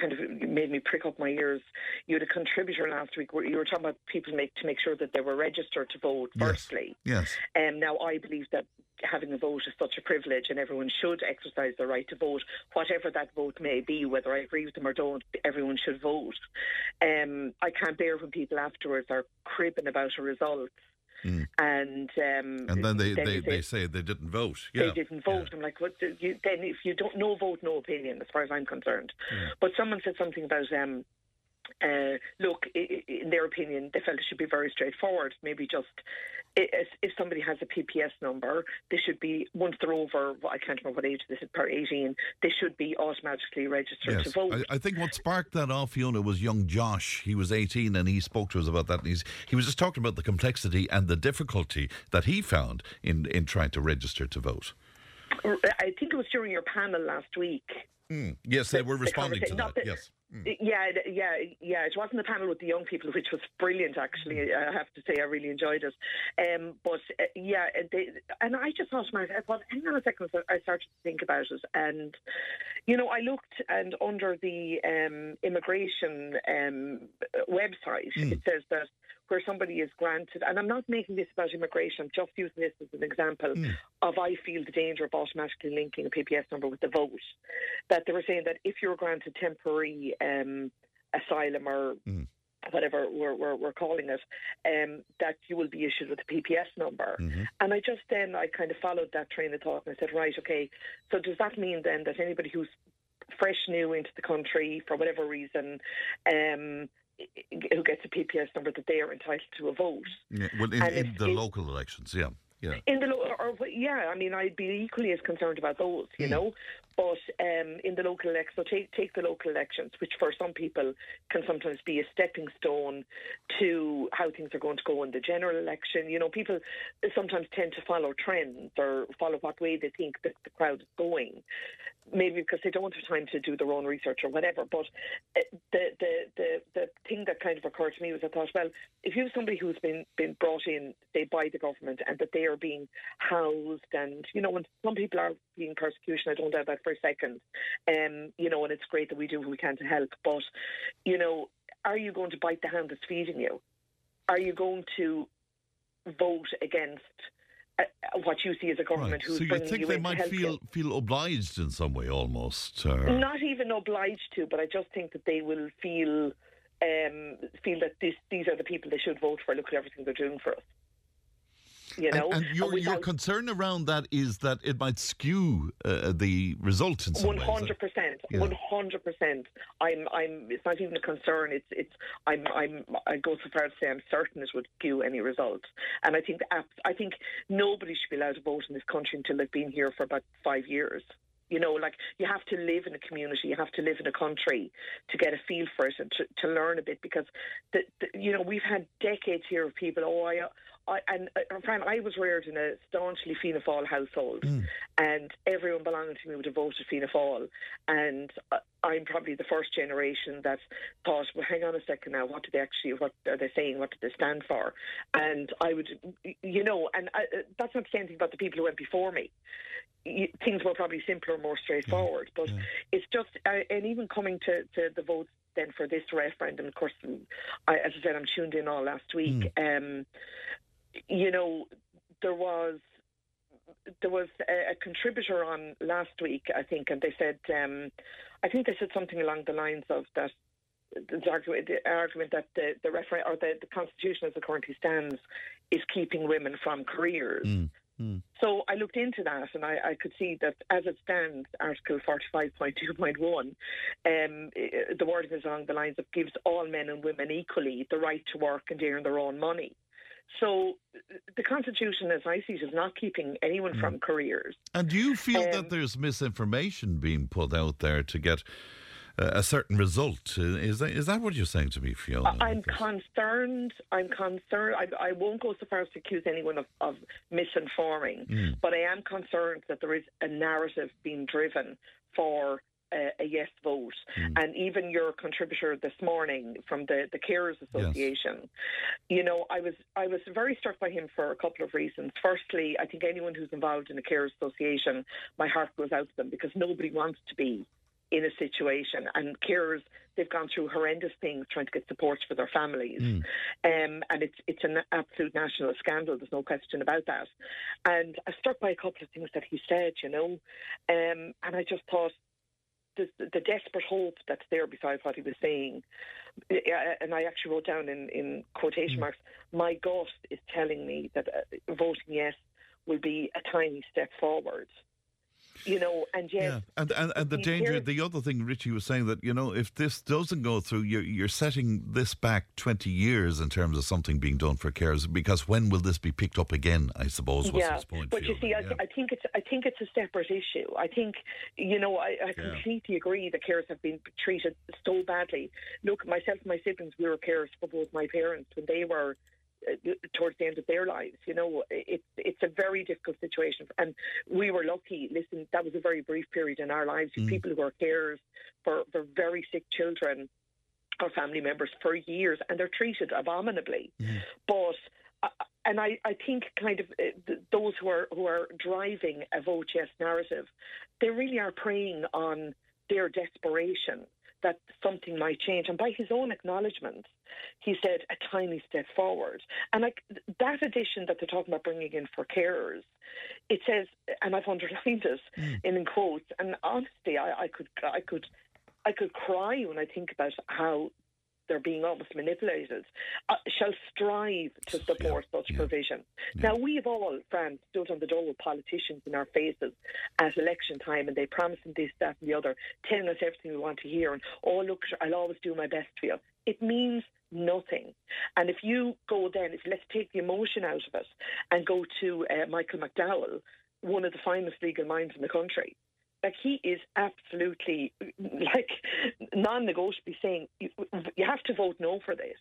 kind of made me prick up my ears. You had a contributor last week where you were talking about people make to make sure that they were registered to vote. Firstly, Yes. um, now, I believe that having a vote is such a privilege and everyone should exercise their right to vote, whatever that vote may be, whether I agree with them or don't, everyone should vote. Um, I can't bear when people afterwards are cribbing about a result. And um, And then they, then they, they say they didn't vote. they didn't vote. I'm like, what? You, then if you don't, no vote, no opinion, as far as I'm concerned. But someone said something about, um, uh, look, in their opinion, they felt it should be very straightforward. Maybe just if, if somebody has a PPS number, they should be once they're over, I can't remember what age this is. Per 18, they should be automatically registered to vote. I, I think what sparked that off, Fiona, was young Josh. He was 18 and he spoke to us about that. And he's, he was just talking about the complexity and the difficulty that he found in, in trying to register to vote. I think it was during your panel last week. Mm. Yes, they the- were the responding to that. not the- Yes. Yeah, yeah, yeah. It wasn't the panel with the young people, which was brilliant. Actually, I have to say, I really enjoyed it. Um, but uh, yeah, uh, they, and I just thought to myself, I thought, hang on a second. So I started to think about it, and you know, I looked, and under the um, immigration um, website, it says that where somebody is granted, and I'm not making this about immigration. I'm just using this as an example of I feel the danger of automatically linking a PPS number with the vote. That they were saying that if you're granted temporary um, asylum or whatever we're, we're, we're calling it, um, that you will be issued with a PPS number. And I just then, I kind of followed that train of thought and I said, right, okay, so does that mean then that anybody who's fresh new into the country for whatever reason, um, who gets a PPS number, that they are entitled to a vote? Yeah, well, in, in the local elections, yeah. Yeah. In the lo- or, or yeah, I mean, I'd be equally as concerned about those, you know. But um, in the local elections, so take take the local elections, which for some people can sometimes be a stepping stone to how things are going to go in the general election. You know, people sometimes tend to follow trends or follow what way they think that the crowd is going. Maybe because they don't have time to do their own research or whatever. But uh, the, the the the thing that kind of occurred to me was I thought, well, if you have somebody who's been been brought in, say, by the government, and that they are being housed, and you know, when some people are being persecution, I don't doubt that for a second. Um, you know, and it's great that we do what we can to help. But you know, are you going to bite the hand that's feeding you? Are you going to vote against? Uh, what you see as a government Right. who's So you bringing think you they might help you. feel feel obliged in some way, almost? Or... Not even obliged to, but I just think that they will feel um, feel that this, these are the people they should vote for. Look at everything they're doing for us. You know, and, and your, your concern around that is that it might skew uh, the result in some One ways. hundred percent, Yeah. one hundred percent. I'm, I'm. It's not even a concern. It's, it's. I'm, I'm. I go so far as to say I'm certain it would skew any results. And I think, the app- I think nobody should be allowed to vote in this country until they've been here for about five years. You know, like you have to live in a community, you have to live in a country to get a feel for it and to, to learn a bit. Because, the, the, you know, we've had decades here of people. Oh, I, I and uh, Fran, I was reared in a staunchly Fianna Fáil household, and everyone belonging to me would have voted Fianna Fáil. And uh, I'm probably the first generation that thought, well, hang on a second now, what do they actually, what are they saying, what do they stand for? And I would, you know, and I, uh, that's not to say anything about the people who went before me. Y- Things were probably simpler, more straightforward, but it's just, uh, and even coming to, to the votes then for this referendum, of course, I, as I said, I'm tuned in all last week. Um, you know, there was there was a, a contributor on last week, I think, and they said, um, I think they said something along the lines of that. The argument, the argument that the the refer- or the, the constitution as it currently stands is keeping women from careers. So I looked into that and I, I could see that as it stands, Article 45.2.1, um, the wording is along the lines of gives all men and women equally the right to work and earn their own money. So the Constitution, as I see it, is not keeping anyone from careers. And do you feel Um, that there's misinformation being put out there to get uh, a certain result? Uh, Is that, is that what you're saying to me, Fiona? I'm concerned. I'm concerned. I, I won't go so far as to accuse anyone of, of misinforming, Mm. but I am concerned that there is a narrative being driven for a, a yes vote. And even your contributor this morning from the, the Carers Association, you know, I was I was very struck by him for a couple of reasons. Firstly, I think anyone who's involved in a Carers Association, my heart goes out to them because nobody wants to be in a situation, and carers they've gone through horrendous things trying to get support for their families, Mm. um, and it's it's an absolute national scandal. There's no question about that. And I was struck by a couple of things that he said, you know, um, and I just thought the, the desperate hope that's there beside what he was saying. And I actually wrote down in, in quotation marks, my gut is telling me that uh, voting yes will be a tiny step forward. You know, and yes, Yeah, and and, and the danger. hear- The other thing Richie was saying that you know if this doesn't go through, you're you're setting this back twenty years in terms of something being done for carers. Because when will this be picked up again? I suppose was yeah, his point. but you see, I, yeah. I think it's I think it's a separate issue. I think you know I, I completely agree that carers have been treated so badly. Look, myself and my siblings, we were carers for both my parents when they were towards the end of their lives. You know, it's it's a very difficult situation, and we were lucky. Listen, that was a very brief period in our lives. Mm. People who are carers for for very sick children or family members for years, and they're treated abominably. But uh, and I, I think kind of uh, those who are who are driving a vote yes narrative, they really are preying on their desperation that something might change. And by his own acknowledgement, he said a tiny step forward. And like that addition that they're talking about bringing in for carers, it says, and I've underlined it hmm. in, in quotes. And honestly, I, I could I could I could cry when I think about how they're being almost manipulated, uh, shall strive to support such provision. Now, we have all, Fran, stood on the door with politicians in our faces at election time, and they promise them this, that, and the other, telling us everything we want to hear, and, oh, look, I'll always do my best for you. It means nothing. And if you go then, if let's take the emotion out of it and go to uh, Michael McDowell, one of the finest legal minds in the country, like he is absolutely like non-negotiably saying you, you have to vote no for this.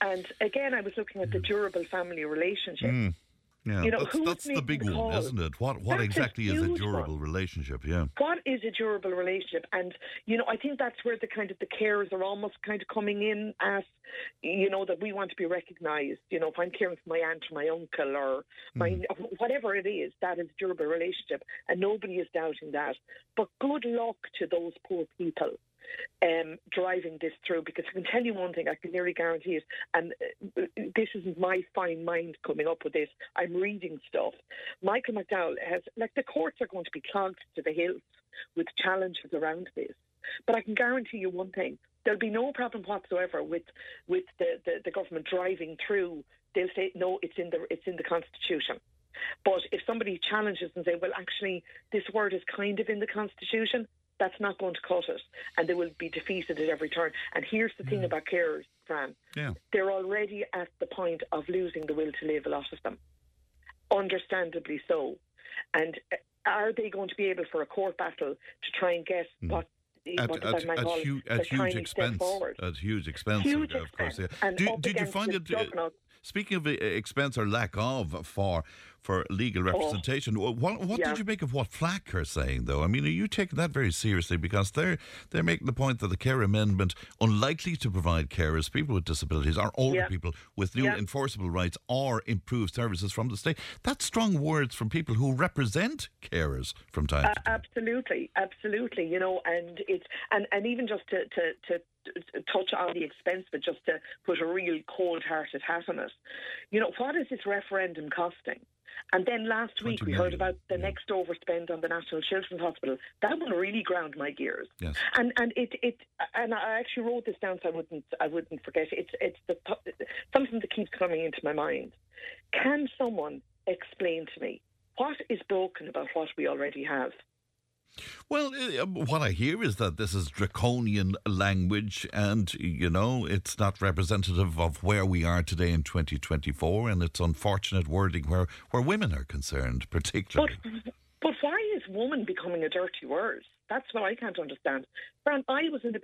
And again, I was looking at the durable family relationship. Mm. Yeah, You know, that's, that's the big one, call? isn't it? What what That's exactly is a durable one. relationship? Yeah. What is a durable relationship? And you know, I think that's where the kind of the carers are almost kind of coming in as, you know, that we want to be recognised. You know, if I'm caring for my aunt or my uncle or my mm-hmm. whatever it is, that is a durable relationship, and nobody is doubting that. But good luck to those poor people. Um, driving this through because I can tell you one thing, I can nearly guarantee it, and uh, this isn't my fine mind coming up with this. I'm reading stuff. Michael McDowell has, like, the courts are going to be clogged to the hills with challenges around this. But I can guarantee you one thing: there'll be no problem whatsoever with with the, the, the government driving through. They'll say no, it's in the it's in the constitution. But if somebody challenges and say, well, actually, this word is kind of in the constitution, that's not going to cut it, and they will be defeated at every turn. And here's the thing mm. about carers, Fran: Yeah. they're already at the point of losing the will to live. A lot of them, understandably so. And uh, are they going to be able for a court battle to try and get mm. what? Eh, at, what does at, at, call hu- at huge expense. At huge expense, Huge of course. Yeah. Do, did you find it? Uh, Speaking of uh, expense or lack of for for legal representation, wh- what what Oh. Yeah. did you make of what FLAC are saying though? I mean, are you taking that very seriously? Because they're they're making the point that the care amendment unlikely to provide carers, people with disabilities, or older Yeah. people with new Yeah. enforceable rights or improved services from the state. That's strong words from people who represent carers from time Uh, to time. absolutely, absolutely. You know, and it's and, and even just to, to, to touch on the expense, but just to put a real cold-hearted hat on it. You know, what is this referendum costing? And then last week we heard about the next overspend on the National Children's Hospital. That one really ground my gears. Yes. And and it it and I actually wrote this down so I wouldn't I wouldn't forget. It's it's the something that keeps coming into my mind. Can someone explain to me what is broken about what we already have? Well, uh, what I hear is that this is draconian language, and you know it's not representative of where we are today in 2024, and it's unfortunate wording where where women are concerned, But particularly. but why is woman becoming a dirty word? That's what I can't understand. Fran, I was in the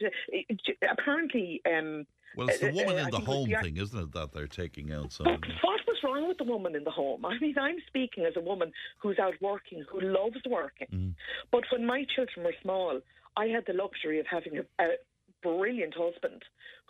apparently. Um, well, it's the uh, woman uh, in the think it was home the- thing, isn't it, that they're taking out? So, what was wrong with the woman in the home? I mean, I'm speaking as a woman who's out working, who loves working. Mm. But when my children were small, I had the luxury of having a, a brilliant husband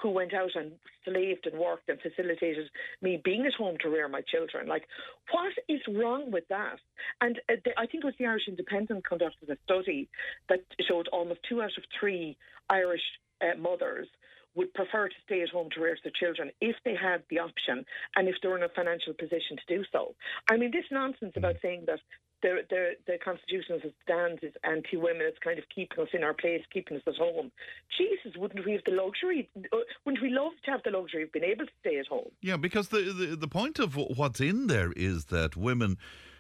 who went out and slaved and worked and facilitated me being at home to rear my children. Like, what is wrong with that? And uh, the, I think it was the Irish Independent conducted a study that showed almost two out of three Irish uh, mothers would prefer to stay at home to rear their children if they had the option and if they're in a financial position to do so. I mean, this nonsense about saying that the, the, the Constitution as it stands is anti women, it's kind of keeping us in our place, keeping us at home. Jesus, wouldn't we have the luxury? uh, Wouldn't we love to have the luxury of being able to stay at home? Yeah, because the, the, the point of what's in there is that women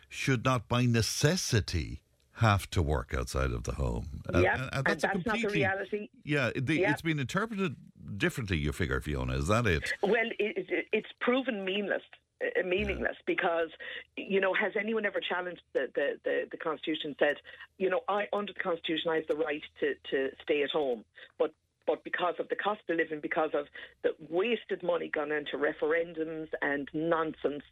should not by necessity have to work outside of the home. Uh, yeah, and- and, and that's, a that's not the reality. Yeah, the, Yeah. it's been interpreted differently, you figure, Fiona. Is that it? Well, it, it, it's proven meaningless. Uh, Meaningless because, you know, has anyone ever challenged the, the, the, the Constitution? Said, you know, I under the Constitution I have the right to, to stay at home, but but because of the cost of living, because of the wasted money gone into referendums and nonsense,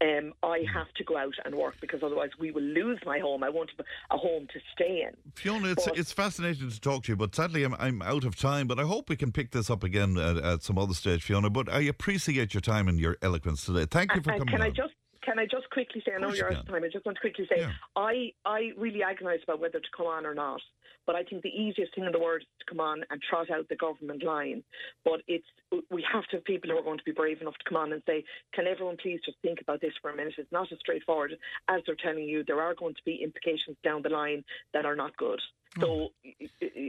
um, I mm. have to go out and work because otherwise we will lose my home. I want a home to stay in. Fiona, it's, But- it's fascinating to talk to you, but sadly I'm, I'm out of time. But I hope we can pick this up again at, at some other stage, Fiona. But I appreciate your time and your eloquence today. Thank uh, you for And coming can I on. just can I just quickly say? I know you you're out of time. I just want to quickly say I I really agonise about whether to come on or not. But I think the easiest thing in the world is to come on and trot out the government line. But it's we have to have people who are going to be brave enough to come on and say, "Can everyone please just think about this for a minute?" It's not as straightforward as they're telling you. There are going to be implications down the line that are not good. So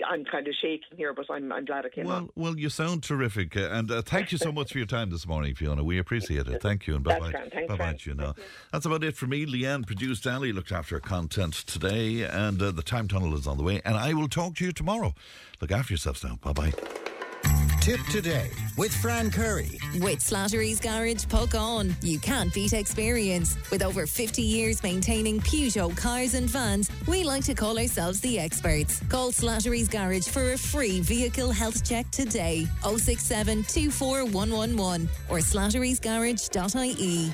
I'm kind of shaking here, but I'm I'm glad I came on. Well, well, you sound terrific, uh, and uh, thank you so much for your time this morning, Fiona. We appreciate it. Thank you, and bye bye. Bye bye, Fran. To you now. That's about it for me. Leanne produced Ali, looked after her content today, and uh, the time tunnel is on the way. And I will talk to you tomorrow. Look after yourselves now. Bye bye. Tipp today with Fran Curry. With Slattery's Garage Puckane, you can't beat experience. With over 50 years maintaining Peugeot cars and vans, we like to call ourselves the experts. Call Slattery's Garage for a free vehicle health check today. 067 24111 or slatterysgarage.ie.